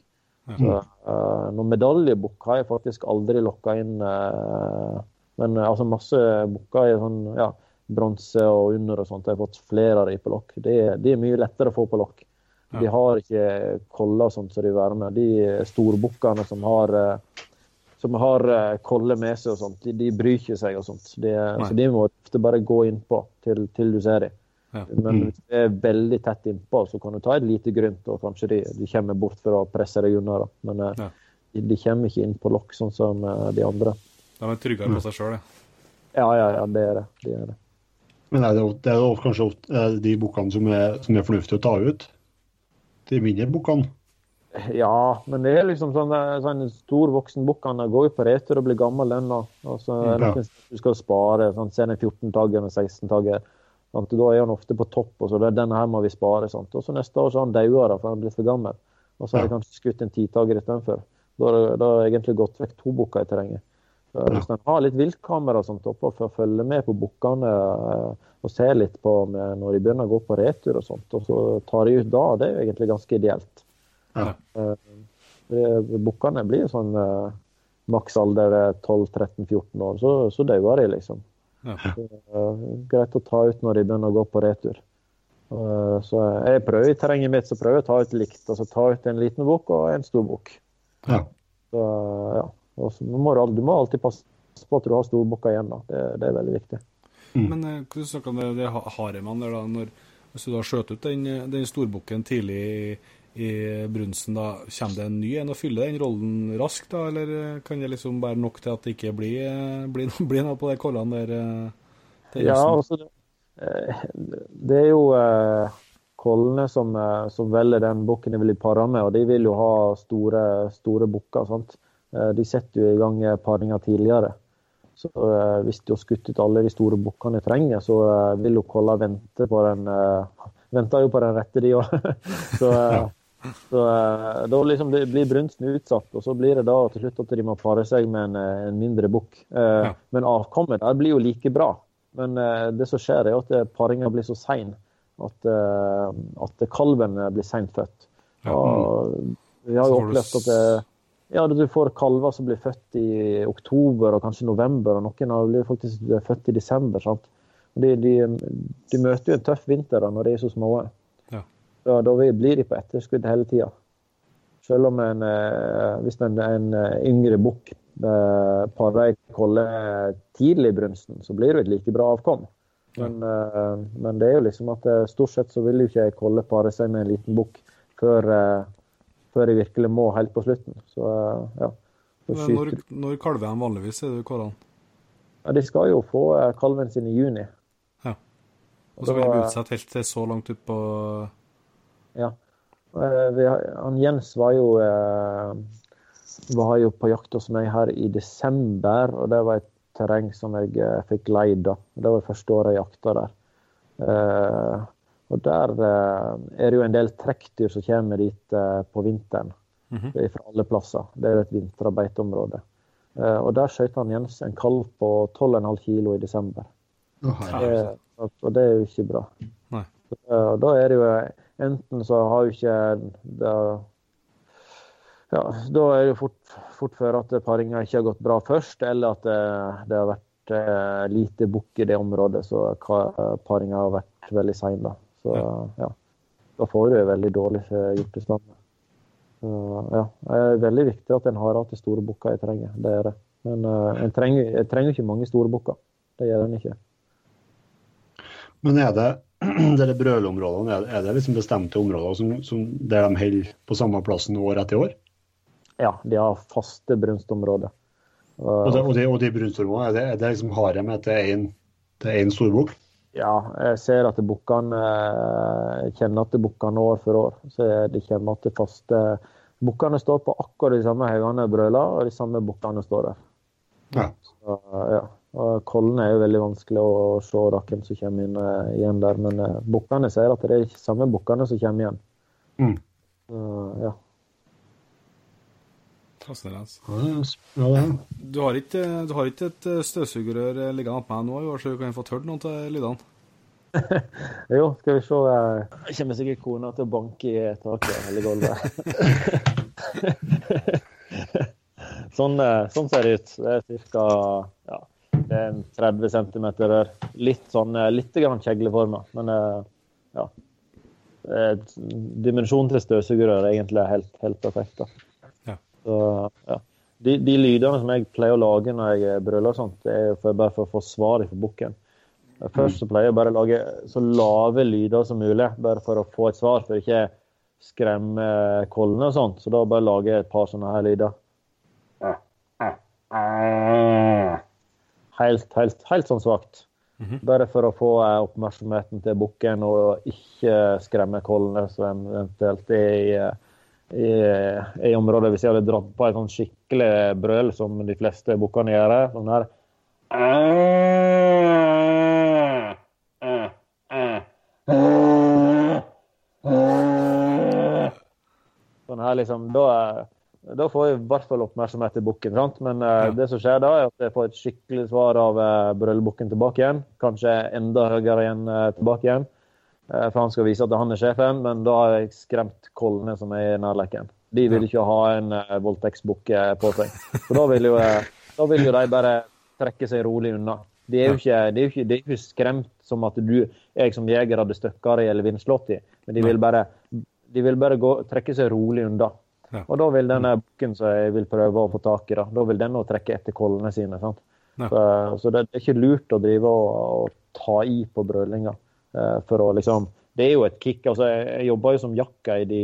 Speaker 1: Ja.
Speaker 3: Så, uh, noen medaljebukk har jeg faktisk aldri lokka inn. eh, men eh, altså masse bukker i sånn ja, bronse og under og sånt. Jeg har fått flere av dem på lokk. De, de er mye lettere å få på lokk. De har ikke koller og sånt som de værer med. De storbukkene som har eh, som har eh, kolle med seg og sånt, de, de bryr ikke seg og sånt. De, så de må ofte bare gå innpå til, til du ser dem.
Speaker 1: Ja.
Speaker 3: Men
Speaker 2: Mm.
Speaker 3: hvis du er veldig tett innpå, så kan du ta et lite grynt, og kanskje de, de kommer bort for å presse deg unna. Da. Men
Speaker 1: Ja.
Speaker 3: de, de kommer ikke inn på lokk, sånn som de andre.
Speaker 1: De er tryggere på seg sjøl, ja.
Speaker 3: Ja, ja, ja, det er det. det, er det.
Speaker 2: Men er det, det er kanskje ofte er de bukkene som er, som er fornuftige å ta ut? De mindre bukkene?
Speaker 3: Ja, men det er liksom sånn, eh, sånn en stor voksen bukk han går jo på retur og blir gammel, den da. Og så er det
Speaker 2: Ja.
Speaker 3: noen du skal spare. Sånn, ser en 14-tagger og 16-tagger. Sånn, Da er han ofte på topp, og så det, er denne her må vi spare. Sånn. Og så neste år så har han daua, da, for han er blitt for gammel. Og så har de
Speaker 2: Ja.
Speaker 3: kanskje skutt en titager istedenfor. Da da har det egentlig gått vekk to bukker i terrenget. Hvis en har litt viltkamera som topper for å følge med på bukkene eh, og se litt på med når de begynner å gå på retur og sånt, og så tar de ut da, det er jo egentlig ganske ideelt.
Speaker 2: Ja.
Speaker 3: Eh, Bukkene blir sånn eh, maks alder er 12-13-14 år, så, så dauer de, liksom.
Speaker 1: Ja.
Speaker 3: Eh, greit å ta ut når de begynner å gå på retur. Eh, så jeg prøver i terrenget mitt så prøver jeg å ta ut likt. altså Ta ut en liten bukk og en stor bukk.
Speaker 2: Ja.
Speaker 3: Så, ja. Og må du, du må alltid passe på at du har storbukker igjen. da. Det, det er veldig viktig.
Speaker 1: Men hvordan snakker du om det, det ha- haremene der, da? Når, hvis du da skjøt ut den, den storbukken tidlig i, i brunsten, da kommer det en ny en og fyller den rollen raskt, da? Eller eh, kan det liksom være nok til at det ikke blir, eh, blir, blir noe på de kollene der? eh,
Speaker 3: Ja, altså, det, eh, det er jo eh, kollene som, eh, som velger den bukken de vil pare med, og de vil jo ha store, store bukker. sant? Eh, De setter jo i gang eh, paringa tidligere. Så eh, hvis du har skutt ut alle de store bukkene i terrenget, så vil jo kolla vente på den Venter jo på den rette, de òg. så så da liksom det blir brunsten utsatt, og så blir det da til slutt at de må pare seg med en, en mindre bukk. Eh. Men avkommet der blir jo like bra. Men det som skjer, er at paringa blir så sein at, at kalven blir seint født. Og vi har jo opplevd at det, ja, du får kalver som blir født i oktober og kanskje november, og noen av blir faktisk født i desember. sant? De, de, de, møter jo en tøff vinter da, når de er så små.
Speaker 1: Ja.
Speaker 3: Da, da blir de på etterskudd hele tida. Selv om en, hvis en, en yngre bukk parer ei kolle tidlig i brunsten, så blir det et like bra avkom. Men, ja. men, det er jo liksom at stort sett så vil jo ikke ei kolle pare seg med en liten bukk før, før jeg virkelig må helt på slutten. Så, ja.
Speaker 1: Så når, når kalver de vanligvis, er det kårene?
Speaker 3: Ja, de skal jo få kalven sin i juni.
Speaker 1: Ja. Og så blir de utsette helt til så langt utpå
Speaker 3: Ja. Han Jens var jo var jo på jakt hos meg her i desember, og det var et terreng som jeg fikk leid. da. Det var det første året jeg jakta der. Og der eh, er det jo en del trekkdyr som kommer dit eh, på vinteren.
Speaker 1: Mm -hmm.
Speaker 3: Fra alle plasser. Det er jo et vinterbeiteområde. Eh, og der skjøt han Jens en kalv på 12,5 kilo i desember.
Speaker 1: Oh,
Speaker 3: og det er jo ikke bra.
Speaker 1: Nei.
Speaker 3: Og da er det jo enten så har jo ikke det ja, da er det fort, fort før at paringa ikke har gått bra først, eller at det, det har vært lite bukk i det området, så paringa har vært veldig sein. Så ja. Da får du veldig dårlig hjortestand. Ja, det er veldig viktig at en har hatt store bukker i terrenget. Det er det. Men uh, en, trenger, en trenger ikke mange store bukker. Det gjør en ikke.
Speaker 2: Men er det dere brølområdene, er det liksom bestemte områder som, som der de holder på samme plassen år etter år?
Speaker 3: Ja, de har faste brunstområder.
Speaker 2: Og, de, og de brunstområdene, er det, er det liksom harem etter én storbukk?
Speaker 3: Ja, jeg ser at bukkene kjenner at bukkene år for år. Så de kommer til faste Bukkene står på akkurat de samme haugene brøler, og de samme bukkene står der.
Speaker 2: Ja.
Speaker 3: Så, ja. Og Kollene er jo veldig vanskelig å se da, hvem som kommer inn uh, igjen der, men uh, bukkene ser at det er de samme bukkene som kommer igjen.
Speaker 2: Mm.
Speaker 3: Uh, ja.
Speaker 1: Fascinerende.
Speaker 2: Ja, er.
Speaker 1: Du har ikke, du har ikke et støvsugerrør liggende på meg nå, i år, så du kan få hørt noen av lydene?
Speaker 3: jo, skal vi se. Jeg kommer sikkert kona til å banke i taket eller gulvet. sånn, sånn, ser det ut. Det er ca. Ja, 30 cm rør. Litt sånn litt kjegleforma, men ja. Dimensjonen til støvsugerrør er egentlig helt, helt perfekt. da. Så, ja. de, de, lydene som jeg pleier å lage når jeg brøler og sånt, det er for, bare for å få svar fra bukken. Først så pleier jeg bare å lage så lave lyder som mulig, bare for å få et svar. For ikke skremme kollene og sånt. Så da bare lager jeg et par sånne her lyder. Helt, helt, helt sånn svakt. Bare for å få oppmerksomheten til bukken og ikke skremme kollene som eventuelt er i i, i området. Hvis jeg hadde dratt på et sånn skikkelig brøl som de fleste bukkene gjør. Sånn her. Sånn her liksom, da, da får jeg i hvert fall oppmerksomhet til bukken. Men uh, det som skjer da, er at jeg får et skikkelig svar av uh, tilbake igjen. Kanskje enda høyere igjen uh, tilbake igjen. Eh, for han skal vise at han er sjefen, men da har jeg skremt kollene som er i nærleken. De vil ikke ha en uh, voldtektsbukke på seg. For da vil, jo, da vil jo de bare trekke seg rolig unna. De er jo ikke, de er ikke, de er ikke skremt som at du, jeg som jeger hadde støkka dem eller vindslått i, men de vil bare, de vil bare gå, trekke seg rolig unna.
Speaker 1: Ja.
Speaker 3: Og da vil denne bukken som jeg vil prøve å få tak i, da, da vil den òg trekke etter kollene sine. sant?
Speaker 1: Ja.
Speaker 3: Så, så, det er ikke lurt å drive og, og ta i på brølinga. Uh, for å liksom Det er jo et kick. altså Jeg, jeg jobba jo som jaktguide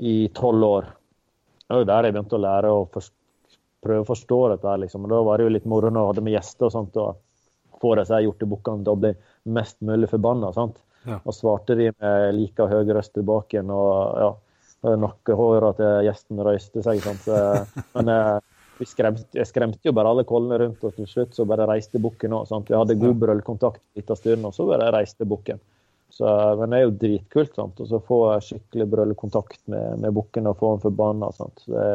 Speaker 3: i tolv år. Det var jo der jeg begynte å lære å for, prøve å forstå dette. liksom. Og Da var det jo litt moro når jeg hadde med gjester og sånt, og få disse hjortebukkene til å bli mest mulig forbanna. sant?
Speaker 1: Ja.
Speaker 3: Og svarte de med like høy røst tilbake igjen. og ja, Nakkehåra til gjesten røyste seg. sant? Så, men vi skremte, skremte jo bare alle kollene rundt, og til slutt så bare reiste bukken òg. Vi hadde god brøllkontakt en liten stund, og så bare reiste bukken. Men det er jo dritkult sant? å få skikkelig brøllkontakt med, med bukken og få den forbanna. Sant? Det,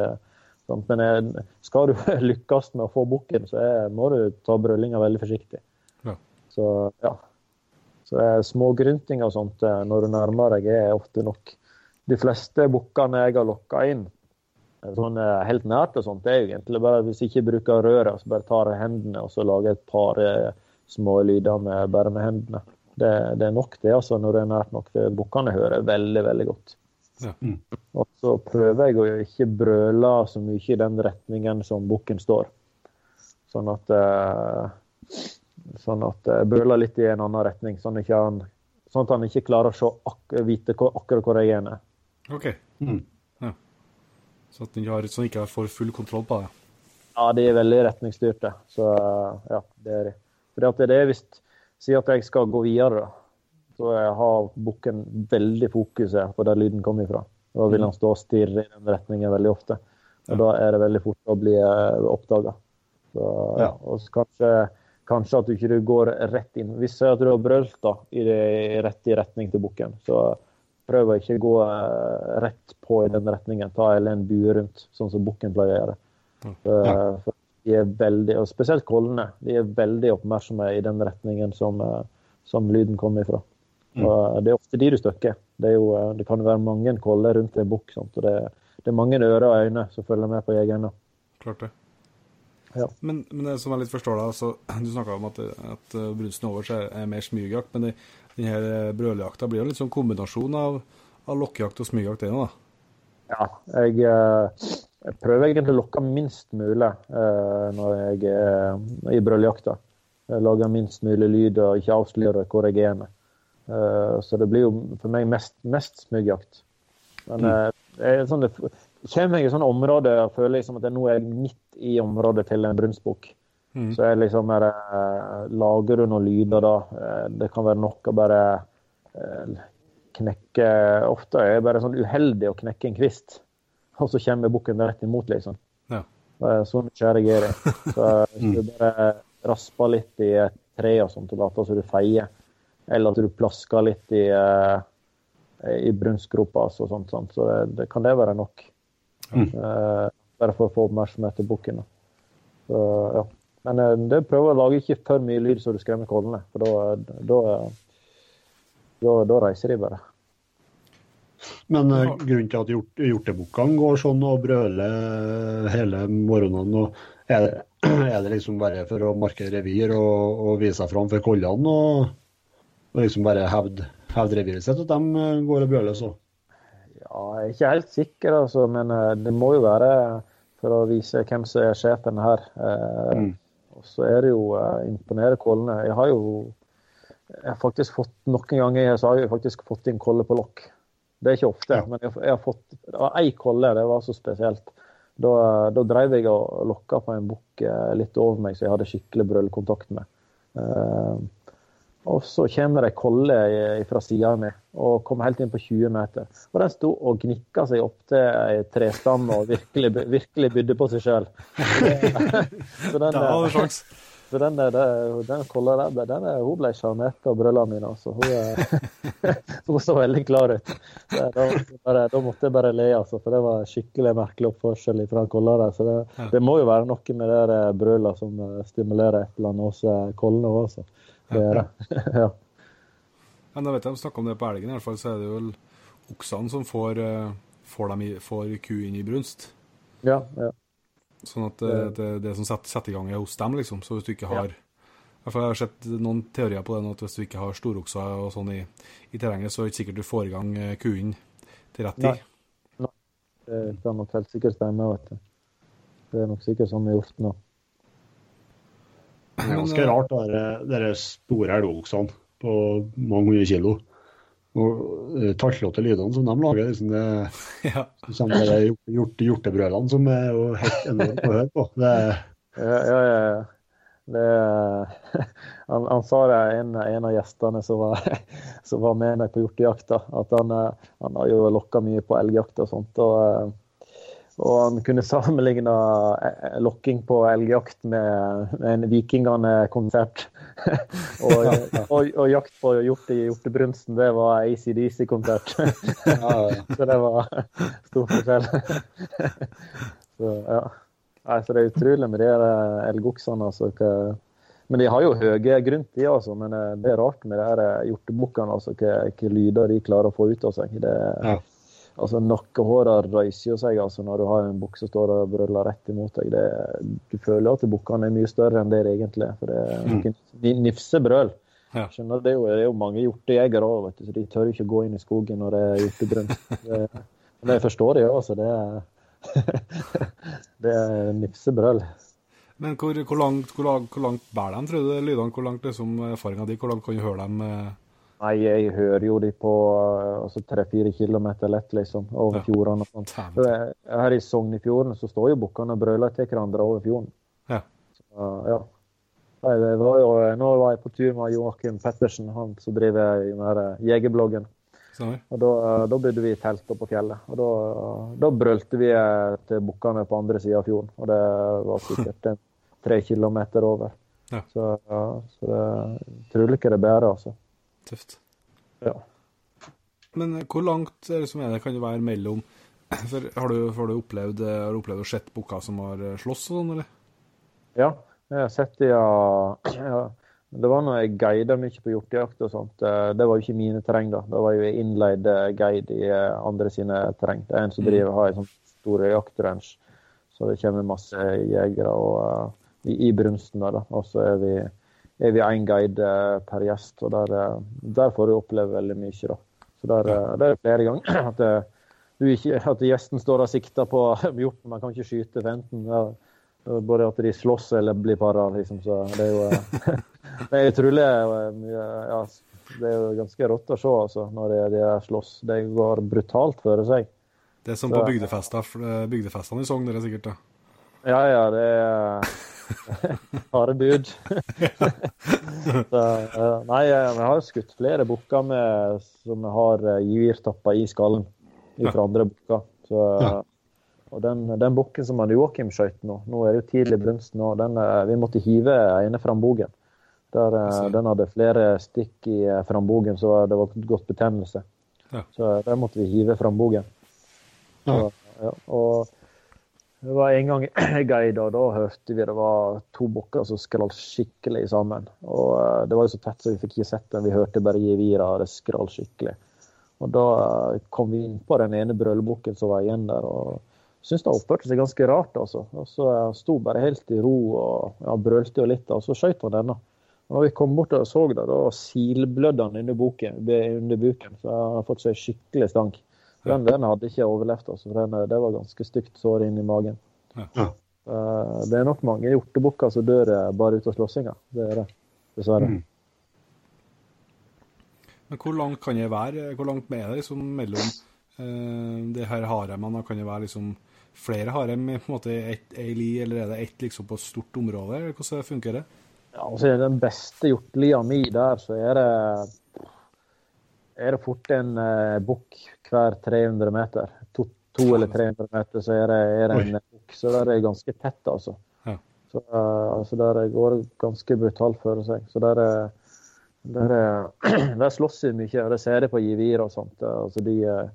Speaker 3: sant? Men jeg, skal du lykkes med å få bukken, så jeg, må du ta brøllinga veldig forsiktig.
Speaker 1: Ja.
Speaker 3: Så ja. Så det er smågryntinger og sånt eh, når du nærmer deg, er ofte nok. De fleste bukkene jeg har lokka inn eh, sånn eh, helt nært, og sånt, det er jo egentlig bare hvis jeg ikke bruker røret, så bare tar jeg hendene og så lager jeg et par små lyder med, bare med hendene. Det, det, er nok det, altså, når det er nært nok. Bukkene hører veldig, veldig godt. Ja. Mm. Og så prøver jeg å ikke brøle så mye i den retningen som bukken står. Sånn at Sånn at jeg brøler litt i en annen retning, sånn, han, sånn at han ikke klarer å ak vite hvor, akkurat hvor jeg er.
Speaker 1: OK. Mm. Så at han så ikke får full kontroll på det?
Speaker 3: Ja, de er veldig retningsstyrte. Så ja, det er de. For det er hvis Si at jeg skal gå videre, da. Så jeg har bukken veldig fokuset på der lyden kommer ifra. Da vil han stå og stirre i den retningen veldig ofte. Og ja. da er det veldig fort å bli eh, oppdaga. Ja. Og kanskje kanskje at du ikke går rett inn. Hvis jeg tror du har brølt da, i, det, i rett i retning til bukken, så prøv å ikke gå uh, rett på i den retningen. Ta en bue rundt, sånn som bukken pleier å gjøre. For, ja. for de er veldig, og Spesielt kollene. De er veldig oppmerksomme i den retningen som, uh, som lyden kommer ifra. Mm. Det er ofte de du støkker. Det, jo, det kan være mange koller rundt en bukk. og det, det, er mange ører og øyne som følger med på jegerne.
Speaker 1: Klart det. Ja. Men, men, som jeg litt forstår da, altså, du snakka om at, at eh, brunsten over seg er mer smygjakt. Men denne eh, brøljakta blir jo litt sånn kombinasjon av, av lokkejakt og smygjakt, det da?
Speaker 3: Ja, jeg, eh, jeg, prøver egentlig å lokke minst mulig eh, når jeg er i brøljakta. Jeg lager minst mulig lyd og ikke avslører hvor jeg er. Eh, så det blir jo for meg mest, mest smygjakt. Men mm. eh, sånn, det, kommer jeg i sånne områder føler som at jeg nå er midt i området til en brunstbukk. Mm. Så jeg liksom er, uh, Lager du noen lyder da? Uh, det kan være nok å bare uh, knekke Ofte er jeg bare sånn uheldig å knekke en kvist, og så kommer bukken rett imot, liksom. Ja. så nysgjerrig er jeg. Så hvis du bare rasper litt i et tre og sånt, og later som du feier, eller at du plasker litt i, i brunstgropa og sånt, sånt, så det, det, kan det være nok. Mm. Bare for å få oppmerksomhet til bukken. Så, ja. Men uh, det prøver å lage ikke for mye lyd så du skremmer kollene, for da, da, da reiser de bare.
Speaker 2: Men grunnen til at hjort, hjortebukkene går sånn og brøler hele morgenen, er det, er, det, liksom bare for å markere revir og, og vise seg fram for kollene? Og, og liksom bare hevde, hevde reviret sitt, at de går og brøler så?
Speaker 3: Ja, jeg er ikke helt sikker, altså, men eh, det må jo være for å vise hvem som er sjefen her. Eh, mm. Så er det jo uh, imponere kollene. Jeg har jo jeg har faktisk fått noen ganger så har jeg faktisk fått inn kolle på lokk. Det er ikke ofte, ja. men jeg, jeg har fått ei kolle, det var så spesielt. Da, da drev jeg og lokka på en bukk litt over meg, så jeg hadde skikkelig brøllkontakt med. Uh, og så kommer det ei kolle fra sida mi og kommer helt inn på 20 meter. Og den sto og gnikka seg opp til ei trestamme og virkelig, virkelig bydde på seg sjøl.
Speaker 1: Så den,
Speaker 3: så den, den, den kolla der, den, hun ble sjarmert av brødrene mine. Altså. Hun, hun, så veldig klar ut. Da, bare, da, måtte jeg bare le, altså, for det var skikkelig merkelig oppførsel fra kolla der. Så det, det, må jo være noe med det brøla som stimulerer et eller annet hos eh, kollene òg, altså. Det er det. ja.
Speaker 1: Men jeg vet de snakker om det på elgen, i hvert fall så er det jo oksene som får, eh, får, dem i, får ku inn i brunst.
Speaker 3: Ja, ja.
Speaker 1: Sånn at det, det, det som setter, setter, i gang, er hos dem, liksom. Så hvis du ikke har ja. Jeg har sett noen teorier på det, at hvis du ikke har storokser og sånn i, i, terrenget, så er det ikke sikkert du får i gang eh, kuen til rett tid.
Speaker 3: Nei. Nei. Det er nok helt sikkert stemme. vet du. Det er nok sikkert sånn i hjorten òg.
Speaker 2: Det er ganske rart, de store elgoksene på mange hundre kilo. Og uh, lydene som de lager. Liksom det, ja. Som de hjort, hjortebrølene som er jo helt enormt å høre på. Det,
Speaker 3: ja, ja, ja. Det, han, han, sa det, en, en av gjestene som var, som var med meg på hjortejakta, at han, eh, han har jo lokka mye på elgjakt og sånt. og eh, og han kunne sammenligne eh, lokking på elgjakt med en Vikingane-konsert. og, og, og, jakt på hjort i hjortebrunsten, det var ACDC-konsert. så det var stor forskjell. så ja. Nei, så det er utrolig med de elgoksene. Altså, Men de har jo høye grunt, de altså. Men eh, det er rart med de eh, hjortebukkene, altså, hva lyder de klarer å få ut av seg. Det,
Speaker 2: Ja.
Speaker 3: Altså, Nakkehårene reiser jo seg altså, når du har en bukk som står og brøler rett imot deg. Det, du føler at bukkene er mye større enn det det egentlig er. For det er noen mm. nifsebrøl.
Speaker 1: Ja.
Speaker 3: Skjønner, det, er jo, det er jo mange hjortejegere òg, så de tør jo ikke gå inn i skogen når det er hjortegrønt. Men jeg forstår det jo, altså. Det er, det er nifsebrøl.
Speaker 1: Men hvor, hvor, langt, hvor, langt, hvor langt bærer de, tror du, lydene? Hvor langt liksom, erfaringa di? Hvor langt kan du høre dem? Eh?
Speaker 3: Nei, jeg hører jo de på eh, altså tre-fire kilometer lett, liksom. Over
Speaker 1: Ja.
Speaker 3: fjordene og jeg- Her i Sognefjorden så står jo bukkene og brøler til hverandre over fjorden.
Speaker 1: Ja.
Speaker 3: Så, ja. Det var jo, nå var jeg på tur med Joakim Pettersen, han som driver i den eh, jegerbloggen. Og da, eh, da bodde vi i telt oppe på fjellet. Og da, da brølte vi eh, til bukkene på andre sida av fjorden. Og det var sikkert en tre kilometer over.
Speaker 1: Ja.
Speaker 3: Så, ja, så det tror ikke det bærer, altså.
Speaker 1: Tøft.
Speaker 3: Ja.
Speaker 1: Men hvor langt er det som er det kan det være mellom For Har du, har du opplevd, har du opplevd å sett bukker som har eh, slåss og sånn, eller?
Speaker 3: Ja, jeg har sett de ja. ja. Det var når jeg guida mye på hjortejakt og sånt. Eh, Det var jo ikke mine terreng, da. Det var jo innleid eh, guide i andre sine terreng. Det er en som driver har en sånn stor jaktrange. Så det kommer masse jegere og, i, i brunsten der, da. Og så er vi er vi én guide eh, per gjest, og der, eh, der får du oppleve veldig mye, da. Så der, eh, der er det flere ganger at, du ikke, at gjesten står og sikter på hjorten, man kan ikke skyte for enten. Ja, både at de slåss eller blir para, liksom. Så det er jo Det er utrolig mye Ja, det er jo ganske rått å se, altså, når de, de slåss. Det går brutalt for seg.
Speaker 1: Det er som
Speaker 3: Så-
Speaker 1: på bygdefester, bygdefestene i Sogn, det er sikkert. da.
Speaker 3: Ja, ja, det er harde bud. Så, eh, nei, eh, vi har skutt flere bukker med, som har eh, i skallen fra andre bukker. Så. Og den, den bukken som Joakim skøyt nå, nå er det jo tidlig brunst nå, den, vi måtte hive ene frambogen. Der, den hadde flere stikk i frambogen, så det var godt betennelse.
Speaker 1: Ja.
Speaker 3: Så der måtte vi hive frambogen.
Speaker 2: Ja.
Speaker 3: Ja, og det var en gang jeg og da hørte vi det var to bukker som skrall skikkelig sammen. Og eh, Det var jo så tett så vi fikk ikke sett den, vi hørte bare gevira, det skrall skikkelig. Og Da eh, kom vi inn på den ene brølbukken som var igjen der. og syntes det oppførte seg ganske rart. altså. Og Så eh, sto bare helt i ro og ja, brølte jo litt, og så skjøt han denne. Og når vi kom bort og så det, da silblødde han under, boken, under buken. Så han har fått seg skikkelig stank. Den, den hadde ikke overlevd. altså. for Den, det var ganske stygt sår inn i magen.
Speaker 2: Ja.
Speaker 3: Eh, Det er nok mange hjortebukker som dør eh, bare ut av slåssinga. Det er det, dessverre.
Speaker 2: Mm.
Speaker 1: Men hvor langt kan det være? Hvor langt er det liksom mellom eh, det her haremene? Kan det være liksom flere harem i på en måte ett ei li, eller er det ett liksom på et stort område? eller Hvordan funker det?
Speaker 3: Ja, altså den beste hjortelia mi der, så er det er det fort en uh, bukk hver 300 meter. To, to eller 300 meter, så er det, er det en bukk. Så der er det ganske tett, altså.
Speaker 1: Ja.
Speaker 3: Så, eh, altså der går det ganske brutalt for seg. Så der er der, er, der slåss de mye, og det ser jeg på Givir og sånt. Altså de, eh,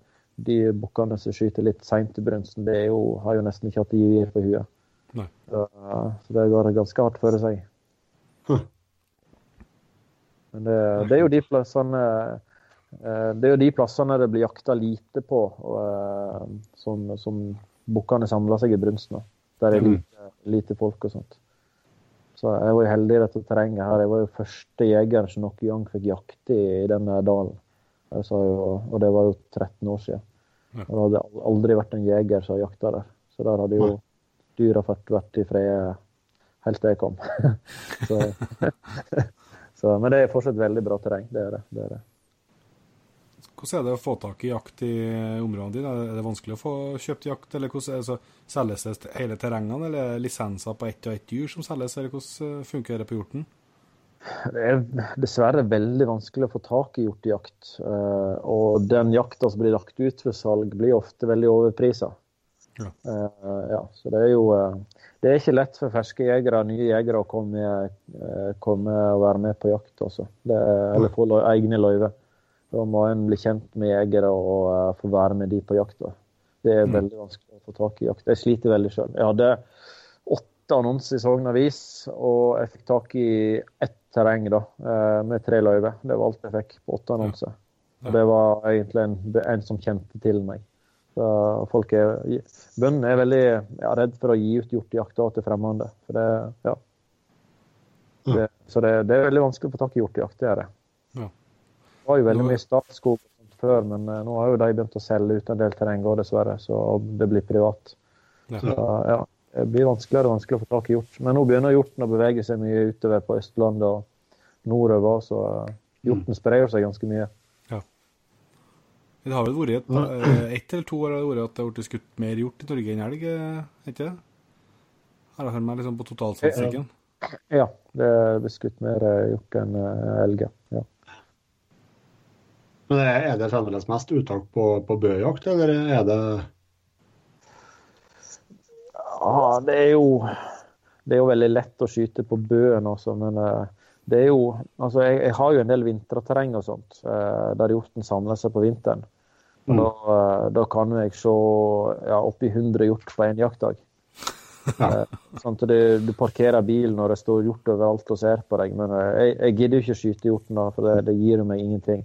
Speaker 3: de bukkene som skyter litt seint i brunsten, det jo, har jo nesten ikke hatt Givir på huet.
Speaker 1: Nei.
Speaker 3: Så, eh, så det går ganske hardt for seg.
Speaker 2: Hm.
Speaker 3: Men det, det er jo de plassene eh, det er jo de plassene det blir jakta lite på, og, eh, som, som bukkene samler seg i brunsten. der Der er
Speaker 2: Mhm.
Speaker 3: lite, lite folk og sånt. Så jeg var jo heldig i dette terrenget her. Jeg var jo første jeger som noen gang fikk jakte i, i denne dalen. Jo, og det var jo 13 år siden.
Speaker 1: Ja.
Speaker 3: Og det hadde aldri vært en jeger som jakta der. Så der hadde jo dyra fått vært i fred helt til jeg kom. så, så, men det er fortsatt veldig bra terreng. Det er det. det, er det.
Speaker 1: Hvordan er det å få tak i jakt i områdene dine? Er det vanskelig å få kjøpt jakt, eller hvordan det så selges det hele terrengene, eller er det lisenser på ett og ett dyr som selges, eller hvordan eh, funker det på hjorten?
Speaker 3: Det er dessverre veldig vanskelig å få tak i hjortejakt. eh, Og den jakta som blir lagt ut for salg, blir ofte veldig overprisa.
Speaker 1: Ja.
Speaker 3: ja, så det er jo eh, Det er ikke lett for ferske jegere, nye jegere, å komme, eh, komme og være med på jakt. Er, eller få egne løyver. Da må en bli kjent med jegere og eh, få være med de på jakta. Det er
Speaker 1: Mm.
Speaker 3: veldig vanskelig å få tak i jakt. Jeg sliter veldig sjøl. Jeg hadde åtte annonser i Sogn Avis, og jeg fikk tak i ett terreng da, eh, med tre løyver. Det var alt jeg fikk på åtte annonser. Det var egentlig en, en som kjente til meg. Så folk er, Bøndene er veldig ja, redd for å gi ut hjortejakta til fremmede. For det, ja. Det, så det, det, er veldig vanskelig å få tak i hjortejakt. Det er det. Var jo veldig mye Statskog før, men uh, nå har jo de begynt å selge ut en del terreng òg, dessverre. Så det blir privat. Ja. Så, ja, det blir vanskeligere og vanskeligere å få tak i hjort. Men nå begynner hjorten å bevege seg mye utover på Østlandet og nordover, så uh, hjorten sprer seg ganske mye.
Speaker 1: Det har vel vært et, eh, ett eller to år har det vært at det har blitt skutt mer hjort i Norge enn elg, ikke det? Har jeg hørt meg liksom på totalstatistikken?
Speaker 3: Ja, det er skutt mer hjort enn eh, elg. Ja.
Speaker 4: Men Er det fremdeles mest uttak på, på bøjakt, eller er det
Speaker 3: Ja, det er jo det er jo veldig lett å skyte på bøen også, men uh, det er jo Altså, jeg, jeg har jo en del vinterterreng og sånt, uh, der hjorten samler seg på vinteren. Og mm. da, uh, da, kan jeg se ja, oppi 100 hjort på en jaktdag. Ja. sånn at du, du, parkerer bilen når det står hjort overalt og ser på deg. Men jeg, jeg gidder jo ikke å skyte hjorten, da, for det, det gir meg ingenting.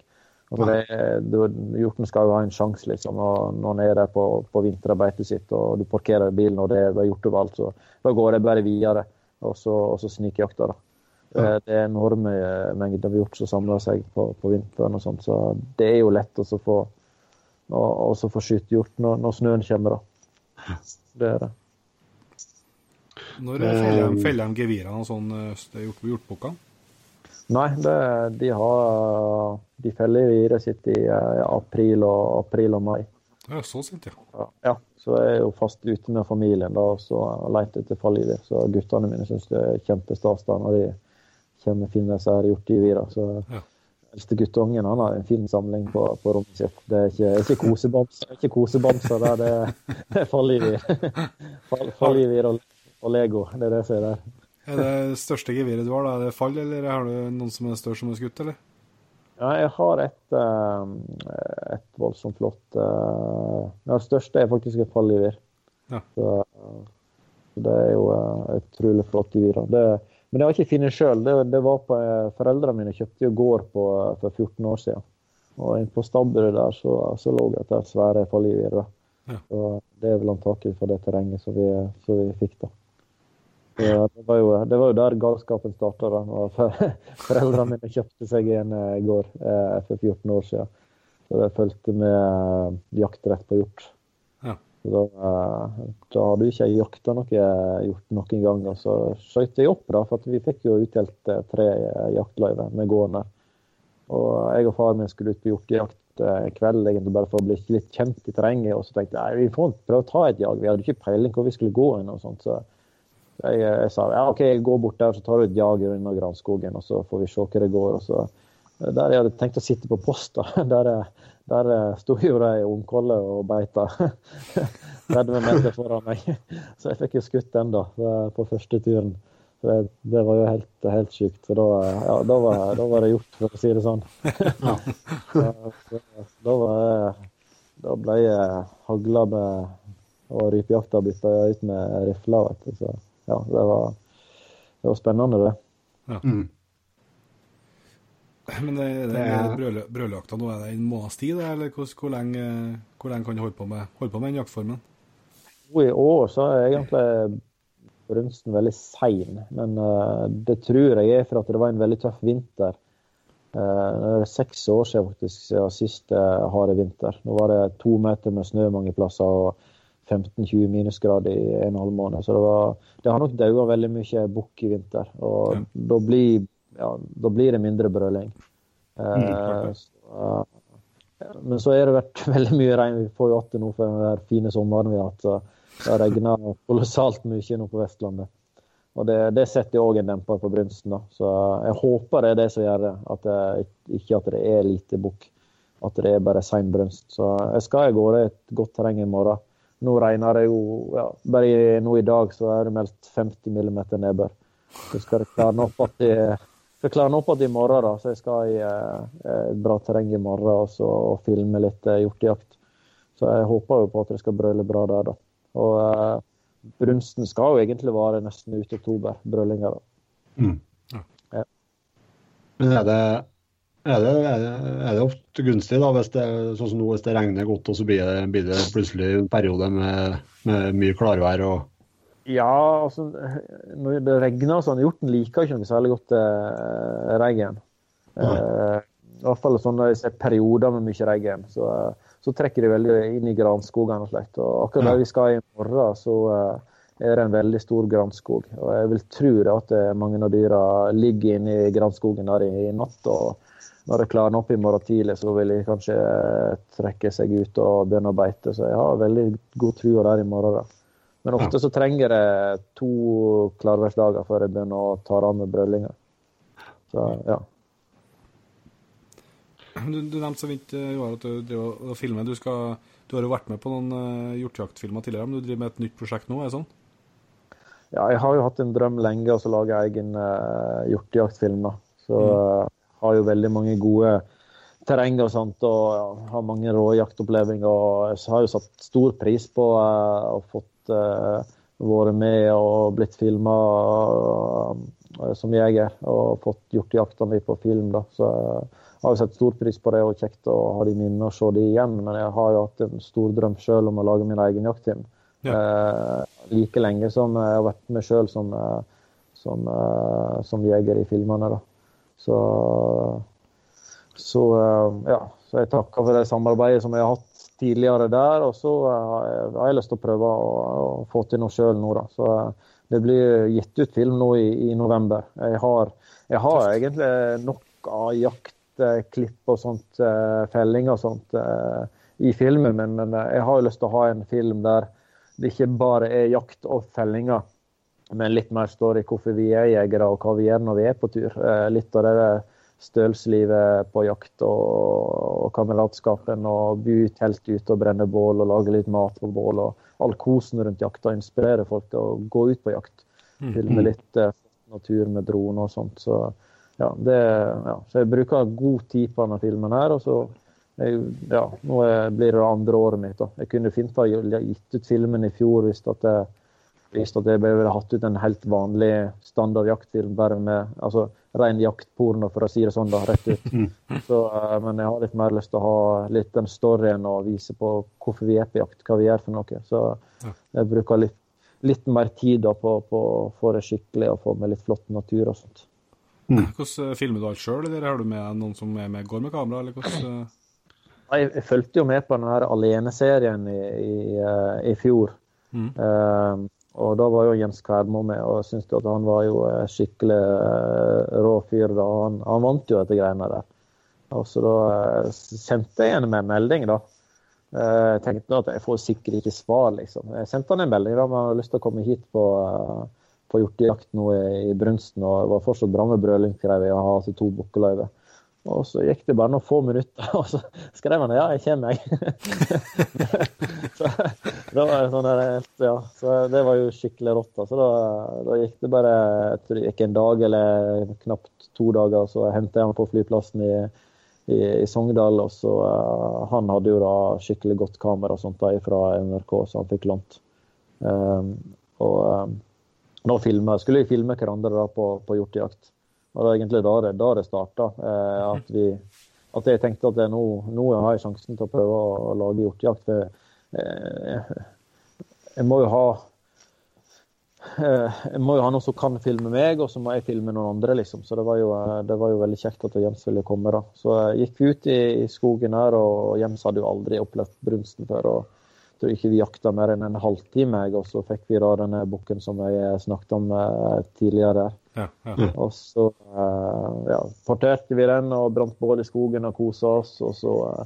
Speaker 3: Altså det, du, hjorten skal jo ha en sjanse liksom, når han er der på, på vinterarbeidet sitt og du parkerer bilen og det er gjort overalt. Så da går det bare videre, og så, og så snikjakter. da. Ja. Det er enorme mengder hjort som samler seg på, på vinteren. og sånt, Så det er jo lett å få, få skutt hjort når, når, snøen kommer. da. Det er det.
Speaker 1: Når feller de um, gevirene og sånn hjort på hjortbukkene?
Speaker 3: Nei, det, de har De feller viret sitt i uh, april, og, april og mai.
Speaker 1: Ja, så sent,
Speaker 3: ja. ja. Så jeg er jo fast ute med familien da, og så leter etter fallivir. Så guttene mine syns det er kjempestas når de kommer og finner seg hjortegevir. Så ja. eldste guttungen han har en fin samling på, på rommet sitt. Det er ikke, ikke kosebamser, ikke kosebamser der, det er fallgivir. fallivir og, og Lego, det er det som er der.
Speaker 1: Er det største geviret du har, da? Er det fall, eller har du noen som er større som er skutt, eller?
Speaker 3: Ja, jeg har et, eh, et voldsomt flott Det største er faktisk et fallgevir. Ja. Så, det er jo et utrolig flott gevir. Men det har ikke funnet sjøl. Det, det, var på eh, Foreldrene mine kjøpte jo gård på, for 14 år siden. Og inn på stabburet der så, så lå det et svære fallgevir. Ja. det er vel antakelig for det terrenget som vi, som vi fikk, da. Ja, det, var jo, det var jo der galskapen starta. Foreldrene mine kjøpte seg en i gård eh, for 14 år siden. Så jeg fulgte med eh, jaktrett på hjort. Ja. Da, eh, da, hadde ikke jeg jakta noe hjort noen gang. Og så skøyt jeg opp, da, for vi fikk jo utdelt eh, tre jaktløyver med gården der. Og jeg og far min skulle ut på hjortejakt kveld egentlig bare for å bli litt kjent i terrenget. Og så tenkte jeg vi får prøve å ta et jag. Vi hadde ikke peiling hvor vi skulle gå. Inn og sånt, så jeg, jeg, sa ja, OK, jeg går bort der så tar du et jag under granskogen, og så får vi se hva det går. og så Der jeg hadde tenkt å sitte på post, der, der sto jo de ungkolle og beita 30 meter foran meg. Så jeg fikk jo skutt den da, på første turen. Det, det, var jo helt, helt sjukt. For da, ja, da, var, da, var, det gjort, for å si det sånn. Ja. Så, da, var, da ble jeg hagla med og rypejakta bytta ut med rifler. vet du. Så ja, det var, det var spennende, det. Ja. Mm.
Speaker 1: Men det, det, det brøljakta nå, er det en måneds tid, eller hvor, hvor, lenge, hvor, lenge, kan du holde på med, holde på med den jaktformen?
Speaker 3: I år så er egentlig brunsten veldig sein, men uh, det tror jeg er for at det var en veldig tøff vinter. Uh, det er seks år siden faktisk siden sist uh, harde vinter. Nå var det to meter med snø mange plasser. og 15-20 minusgrader i en og en halv måned. Så det, var, det har nok daua veldig mye bukk i vinter. Og ja. da, blir, ja, da, blir, det mindre brøling. Mm, eh, så, men så har det vært veldig mye regn. Vi får jo igjen nå for den fine sommeren vi har hatt. Det har regna kolossalt mye nå på Vestlandet. Og det, det setter òg en demper på brunsten. Da. Så jeg håper det er det som gjør det. At det ikke at det er lite bukk. At det er bare sein brunst. Så jeg skal i et godt terreng i morgen. Nå regner det jo ja, Bare nå i dag så er det meldt 50 mm nedbør. Så skal det klare opp at de skal klare opp igjen i morgen, da. Så jeg skal i eh, et bra terreng i morgen også, og filme litt eh, hjortejakt. Så jeg håper jo på at det skal brøle bra der, da. Og eh, brunsten skal jo egentlig vare nesten ut i oktober, da.
Speaker 4: Mm.
Speaker 3: Ja.
Speaker 4: Men er det, er, det, er, det, ofte gunstig, da, hvis det, sånn som nå, hvis det regner godt og så blir det, blir det plutselig en periode med, med mye klarvær? og
Speaker 3: Ja, altså når det regner sånn, hjorten liker ikke noe særlig godt eh, regn. Eh, I hvert fall sånn når jeg ser perioder med mye regn. Så, eh, så trekker de veldig inn i granskogene og slikt. Og akkurat der vi skal i morgen, så eh, er det en veldig stor granskog. Og jeg vil tro det at eh, mange av dyra ligger inne i granskogen der i, i natt. og når det klarner opp i morgen tidlig, så vil de kanskje eh, trekke seg ut og begynne å beite. Så jeg har veldig god tro der i morgen. da. Men ofte så trenger jeg to klarværsdager før jeg begynner å ta av med brøllinger. Så ja.
Speaker 1: Du, du nevnte så vidt eh, Joar, at du driver og filmer. Du, skal, du har jo vært med på noen uh, hjortejaktfilmer tidligere, men du driver med et nytt prosjekt nå, er det sånn?
Speaker 3: Ja, jeg har jo hatt en drøm lenge å lage egen uh, hjortejaktfilm. da. Så uh, har jo veldig mange gode terreng og sånt, og har mange rå jaktopplevelser. Og jeg har jo satt stor pris på uh, å fått uh, vært med og blitt filma som jeger. Og fått gjort jakta mi på film. da. Så jeg har jo satt stor pris på det, og kjekt å ha de minnene og se de igjen. Men jeg har jo hatt en stor drøm sjøl om å lage min egen jaktteam.
Speaker 1: Ja.
Speaker 3: like lenge som jeg har vært med sjøl som, som, som jeger i filmene. da. Så, så, ja, så jeg takker for det samarbeidet som jeg har hatt tidligere der. Og så har jeg, har jeg lyst til å prøve å, å få til noe sjøl nå, da. Så det blir gitt ut film nå i, i november. Jeg har, jeg har egentlig nok av jaktklipp og sånt, felling og sånt i filmen, men, men jeg har jo lyst til å ha en film der det ikke bare er jakt og fellinger men litt mer story hvorfor vi er jegere og hva vi gjør når vi er på tur. Litt av det stølslivet på jakt og, kameratskapen og by telt ute og brenne bål og lage litt mat på bål. og All kosen rundt jakta inspirerer folk til å gå ut på jakt. Filme litt eh, natur med drone og sånt. Så, ja, det, ja. så jeg bruker god tid på denne filmen her. og så jeg, ja, Nå blir det andre året mitt. da. Jeg kunne fint ha gitt ut filmen i fjor hvis at det visst at jeg ville hatt ut en helt vanlig standard jaktfilm bare med altså, ren jaktporno, for å si det sånn, da, rett ut. Så, uh, men jeg har litt mer lyst til å ha litt den storyen og vise på hvorfor vi er på jakt, hva vi gjør for noe. Så jeg bruker litt, litt mer tid da, på, på å få det skikkelig og få med litt flott natur og sånt.
Speaker 1: Hvordan filmer du alt sjøl, eller har du med noen som er med, går med kamera? eller hvordan...
Speaker 3: Jeg, jeg fulgte jo med på den her Alene-serien i, i, i, fjor.
Speaker 1: Mm.
Speaker 3: Uh, og da var jo Jens Kværmo med, og jeg syntes at han var jo skikkelig uh, rå fyr. da. Han, han, vant jo dette greiene der. Og så da sendte jeg henne med en melding, da. Jeg tenkte at jeg får sikkert ikke svar, liksom. Jeg sendte han en melding da, om han hadde lyst til å komme hit på, på hjortejakt nå i, i Brunsten. Og det var fortsatt bra med brøling, i jeg, ha har altså to bukkeløyver. Og så gikk det bare noen få minutter, og så skrev han ja, jeg kommer, jeg. så, det var sånn der, ja, så det var jo skikkelig rått. Altså. da, da, gikk det bare jeg tror det gikk en dag eller knapt to dager, så hentet jeg han på flyplassen i, i, i Sogndal. Og så uh, Han hadde jo da skikkelig godt kamera og sånt da fra NRK, så han fikk lånt. Um, og um, nå filmet, skulle vi filme hverandre da på, på hjortejakt. Og det var egentlig da det, da det starta. Eh, at, at jeg tenkte at nå, nå har jeg sjansen til å prøve å, å lage hjortejakt. For eh, jeg må jo ha eh, jeg må jo ha noen som kan filme meg, og så må jeg filme noen andre. liksom. Så det var jo, det var jo veldig kjekt at Jens ville komme. da. Så gikk vi ut i, i skogen her, og Jens hadde jo aldri opplevd brunsten før. og jeg tror ikke vi jakta mer enn en halvtime, og så fikk vi da denne bukken som jeg snakket om tidligere.
Speaker 1: Ja, ja.
Speaker 3: Og så uh, ja, parterte vi den og brant bål i skogen og kosa oss. Og så uh,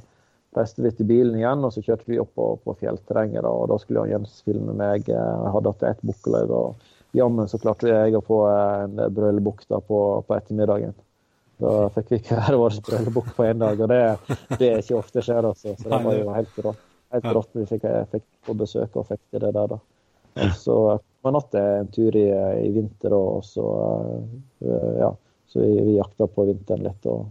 Speaker 3: reiste vi til bilen igjen, og så kjørte vi opp på, på fjellterrenget. Da, og da skulle Jens filme meg. Jeg hadde hatt ett bukkeløyve, og jammen så klarte jeg å få en brølebukk på, på ettermiddagen. Da fikk vi hver vår brølebukk på én dag, og det, det er ikke ofte skjer. Altså. Så det var jo helt rått. Helt rått vi fikk, fikk på besøk og fikk til det der, da. Ja. så kom natt en tur i, i vinter, og så ja, så vi, vi jakta på vinteren litt. Og,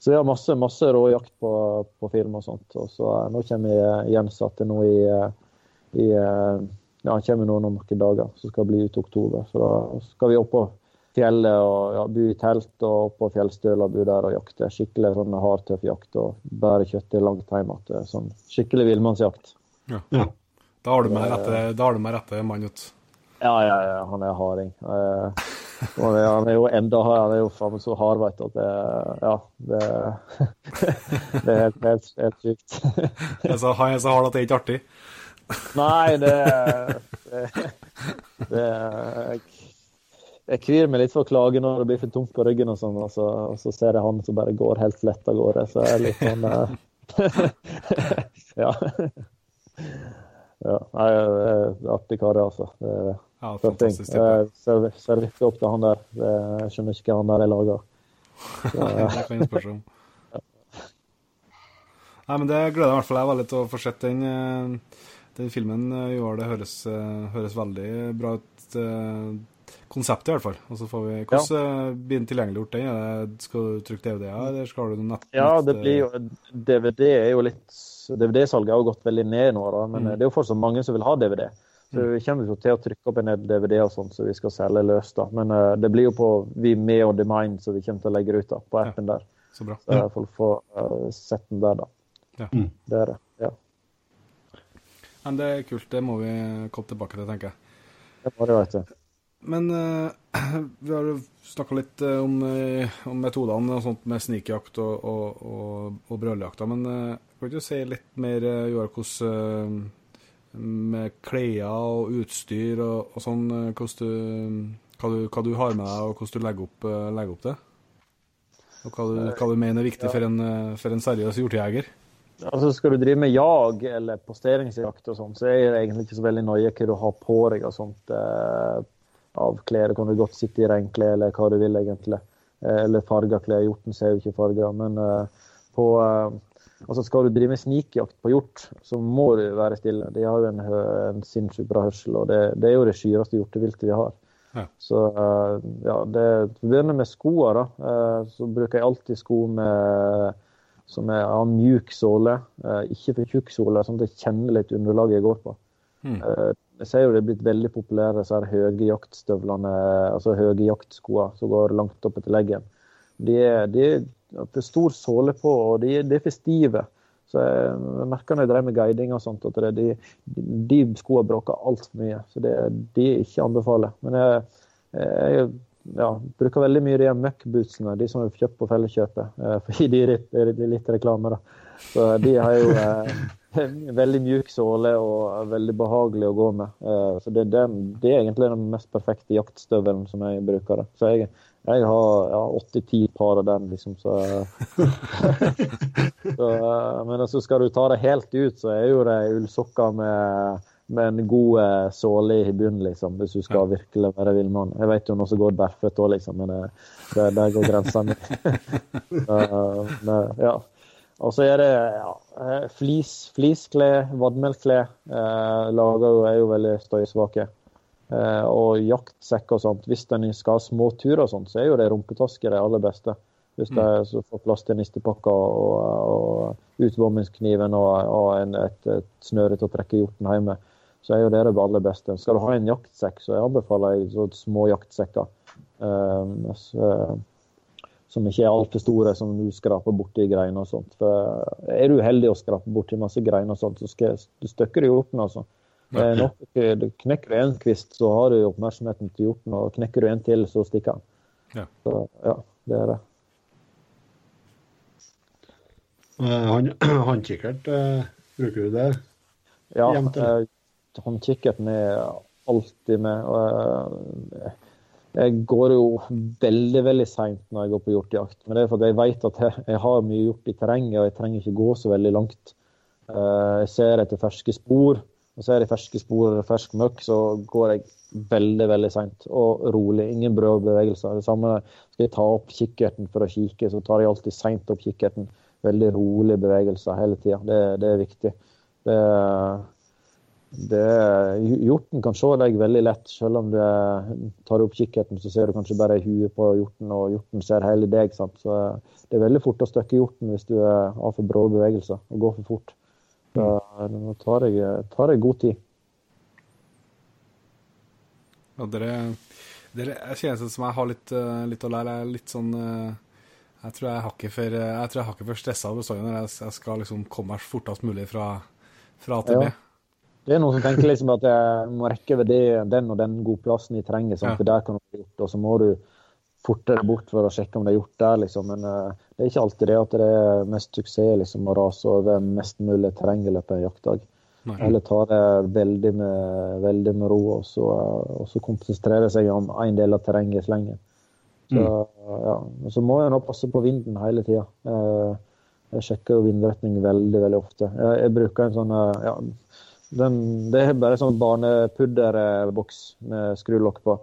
Speaker 3: så vi har masse, masse rå jakt på, på film og sånt. Og så nå kommer Jens til nå i, i ja, han kommer nå om noen dager, så skal bli ut i oktober. Så da skal vi opp på fjellet og ja, bo i telt og på fjellstøla bo der og jakte. Skikkelig sånn hard, tøff jakt og bære kjøttet langt hjem igjen. Sånn skikkelig villmannsjakt.
Speaker 1: Ja.
Speaker 4: Ja.
Speaker 1: Da har du meg rette, da har du meg rette mann ut.
Speaker 3: Ja, ja, ja, han er harding. Eh, han er- han er jo enda han er jo faen så hard, vet du, at det Ja, det, det er helt, helt, helt sykt.
Speaker 1: Altså, han er så hard at det er ikke artig.
Speaker 3: Nei, det Det, det jeg, jeg kvir meg litt for å klage når det blir for tungt på ryggen, og sånn, og så, og så ser jeg han som bare går helt lett av gårde. Så er litt sånn eh, Ja. ja. Nei, artig kar, altså. Det
Speaker 1: Ja, fantastisk.
Speaker 3: Jeg ser- ser virkelig opp til han der. Jeg skjønner ikke hva han der er laga.
Speaker 1: Det kan jeg om. Nei, men det gleder jeg i hvert fall jeg veldig til å få sett den, eh, den filmen. eh, Joar, det høres, eh, høres veldig bra ut. Eh, Konseptet, i hvert fall. Og så får vi Hvordan eh, blir den tilgjengeliggjort, den? Det- Skal du trykke DVD-er, eller skal du nett...
Speaker 3: Ja, det blir jo DVD er jo litt DVD-salget har jo gått veldig ned nå, da, men
Speaker 1: Mm.
Speaker 3: det er jo fortsatt mange som vil ha DVD. Så vi kommer jo til å trykke opp en del DVD og som så vi skal selge løs. da. Men uh, det blir jo på Vi med on demand, så vi kommer til å legge ut da, på appen der.
Speaker 1: Så bra.
Speaker 3: Så folk får få eh, sett den der, da.
Speaker 1: Ja.
Speaker 4: Mm.
Speaker 3: Det er det. Ja.
Speaker 1: Men det er kult. Det må vi komme tilbake til, tenker jeg.
Speaker 3: Det må det, vet du.
Speaker 1: Men uh, vi har jo snakka litt eh, om, eh, om metodene og sånt med snikjakt og, og, og, og brøljakta. Men uh, kan du si litt mer, Joar, hvordan uh, med klær og utstyr og, og sånn, hvordan du, hva, du, hva du har med deg, og hvordan du legger opp, legger opp det? Og hva du, hva du mener er viktig for en, for en seriøs hjortejeger?
Speaker 3: Altså, Skal du drive med jag eller posteringsjakt, og sånt, så er det egentlig ikke så veldig nøye hva du har på deg. og sånt. Av klær. Det kan du godt sitte i regnklær eller hva du vil, egentlig. Eh, eller farga klær. Hjorten ser jo ikke farger. Men eh, på, eh, altså skal du drive med snikjakt på hjort, så må du være stille. De har jo en, en sinnssykt bra hørsel, og det, det er jo det skyreste hjorteviltet vi har.
Speaker 1: Ja.
Speaker 3: Så ja, det begynner med skoene. da. Så bruker jeg alltid sko med som er av mjuk såle, ikke for tjukk såle, sånn at jeg kjenner litt underlaget jeg går på.
Speaker 1: Mm.
Speaker 3: Jeg ser jo det er blitt veldig populære så her høye jaktstøvlene, altså høye jaktskoene som går langt opp etter leggen. De er, de er for stor såle på, og de, er- de er for stive. Så jeg merker når jeg drev med guiding og sånt, at de, de skoene bråker altfor mye. Så det, de er ikke anbefaler. Men jeg, jeg ja, bruker veldig mye de møkkbootsene, de som er kjøpt på Felleskjøpet. eh, Fordi de er litt, er litt reklame, da. Så de har jo eh, veldig mjuk såle og veldig behagelig å gå med. Eh, så det, det, det er egentlig den mest perfekte jaktstøvelen som jeg bruker. Så jeg, jeg har ja, åtte-ti par av den, liksom. Så, så, eh, men altså, skal du ta det helt ut, så er jo det ullsokker med med en god eh, såle i bunnen, liksom, hvis du skal virkelig være villmann. Jeg vet jo noe som går bærføtt òg, liksom, men der går grensa mi. ja. Og så er det ja, eh, flis, flisklær, vadmelklær. Eh, lager er jo veldig støysvake. Eh, og jaktsekk og sånt. Hvis en skal ha små turer og sånt, så er jo det rumpetasker det aller beste. Hvis det er, så får plass til nistepakka og, og utvarmingskniven og, og en, et, et snøre til å trekke hjorten hjemme, så er jo det det aller beste. Skal du ha en jaktsekk, så jeg anbefaler jeg små jaktsekker. eh, så, som ikke er altfor store, som du skraper borti greiner og sånt. For er du uheldig og skraper borti masse greiner og sånt, så skal, du støkker du hjorten, altså. Er nok, knekker du en kvist, så har du oppmerksomheten til hjorten, og knekker du en til, så stikker han.
Speaker 1: Ja.
Speaker 3: Så ja, det er det.
Speaker 4: Eh, Han, Håndkikkert, eh, bruker du det?
Speaker 3: Ja, eh, håndkikkerten er alltid med. og eh, jeg går jo veldig veldig seint når jeg går på hjortejakt. Men det er fordi jeg vet at jeg, har mye hjort i terrenget, og jeg trenger ikke gå så veldig langt. Eh, jeg ser etter ferske spor. Og ser jeg ferske spor eller fersk møkk, så går jeg veldig veldig seint og rolig. Ingen brød bevegelser. Det samme skal jeg ta opp kikkerten for å kikke, så tar jeg alltid seint opp kikkerten. Veldig rolige bevegelser hele tida. Det, det er viktig. Det, det, hjorten kan se deg veldig lett, selv om du tar opp kikkerten, så ser du kanskje bare huet på hjorten, og hjorten ser hele deg. Sant? Så det er veldig fort å støkke hjorten hvis du har for brå bevegelser og går for fort. Så det tar deg, tar deg god tid.
Speaker 1: Ja, dere, dere Jeg kjenner som jeg har litt, eh, litt å lære. Jeg er litt sånn eh, Jeg tror jeg har ikke for, eh, jeg tror jeg er hakket for stressa bestandig når jeg, jeg skal liksom komme meg fortest mulig fra, fra A til B.
Speaker 3: Ja. Det er noen som tenker liksom at jeg må rekke ved det, den og den godplassen i terrenget, sånn,
Speaker 1: Ja.
Speaker 3: for der kan du bli gjort, og så må du fortere bort for å sjekke om det er gjort der, liksom. Men uh, det er ikke alltid det at det er mest suksess liksom, å rase over mest mulig terreng i løpet av en jaktdag.
Speaker 1: Nei.
Speaker 3: Eller ta det veldig med, veldig med ro, og så, og så konsentrere seg om én del av terrenget i slengen. Så, ja. Så må nå passe på vinden hele tida. Jeg sjekker jo vindretning veldig, veldig ofte. Jeg, jeg bruker en sånn eh, ja, den, Det er bare sånn barnepudderboks med skrulokk på.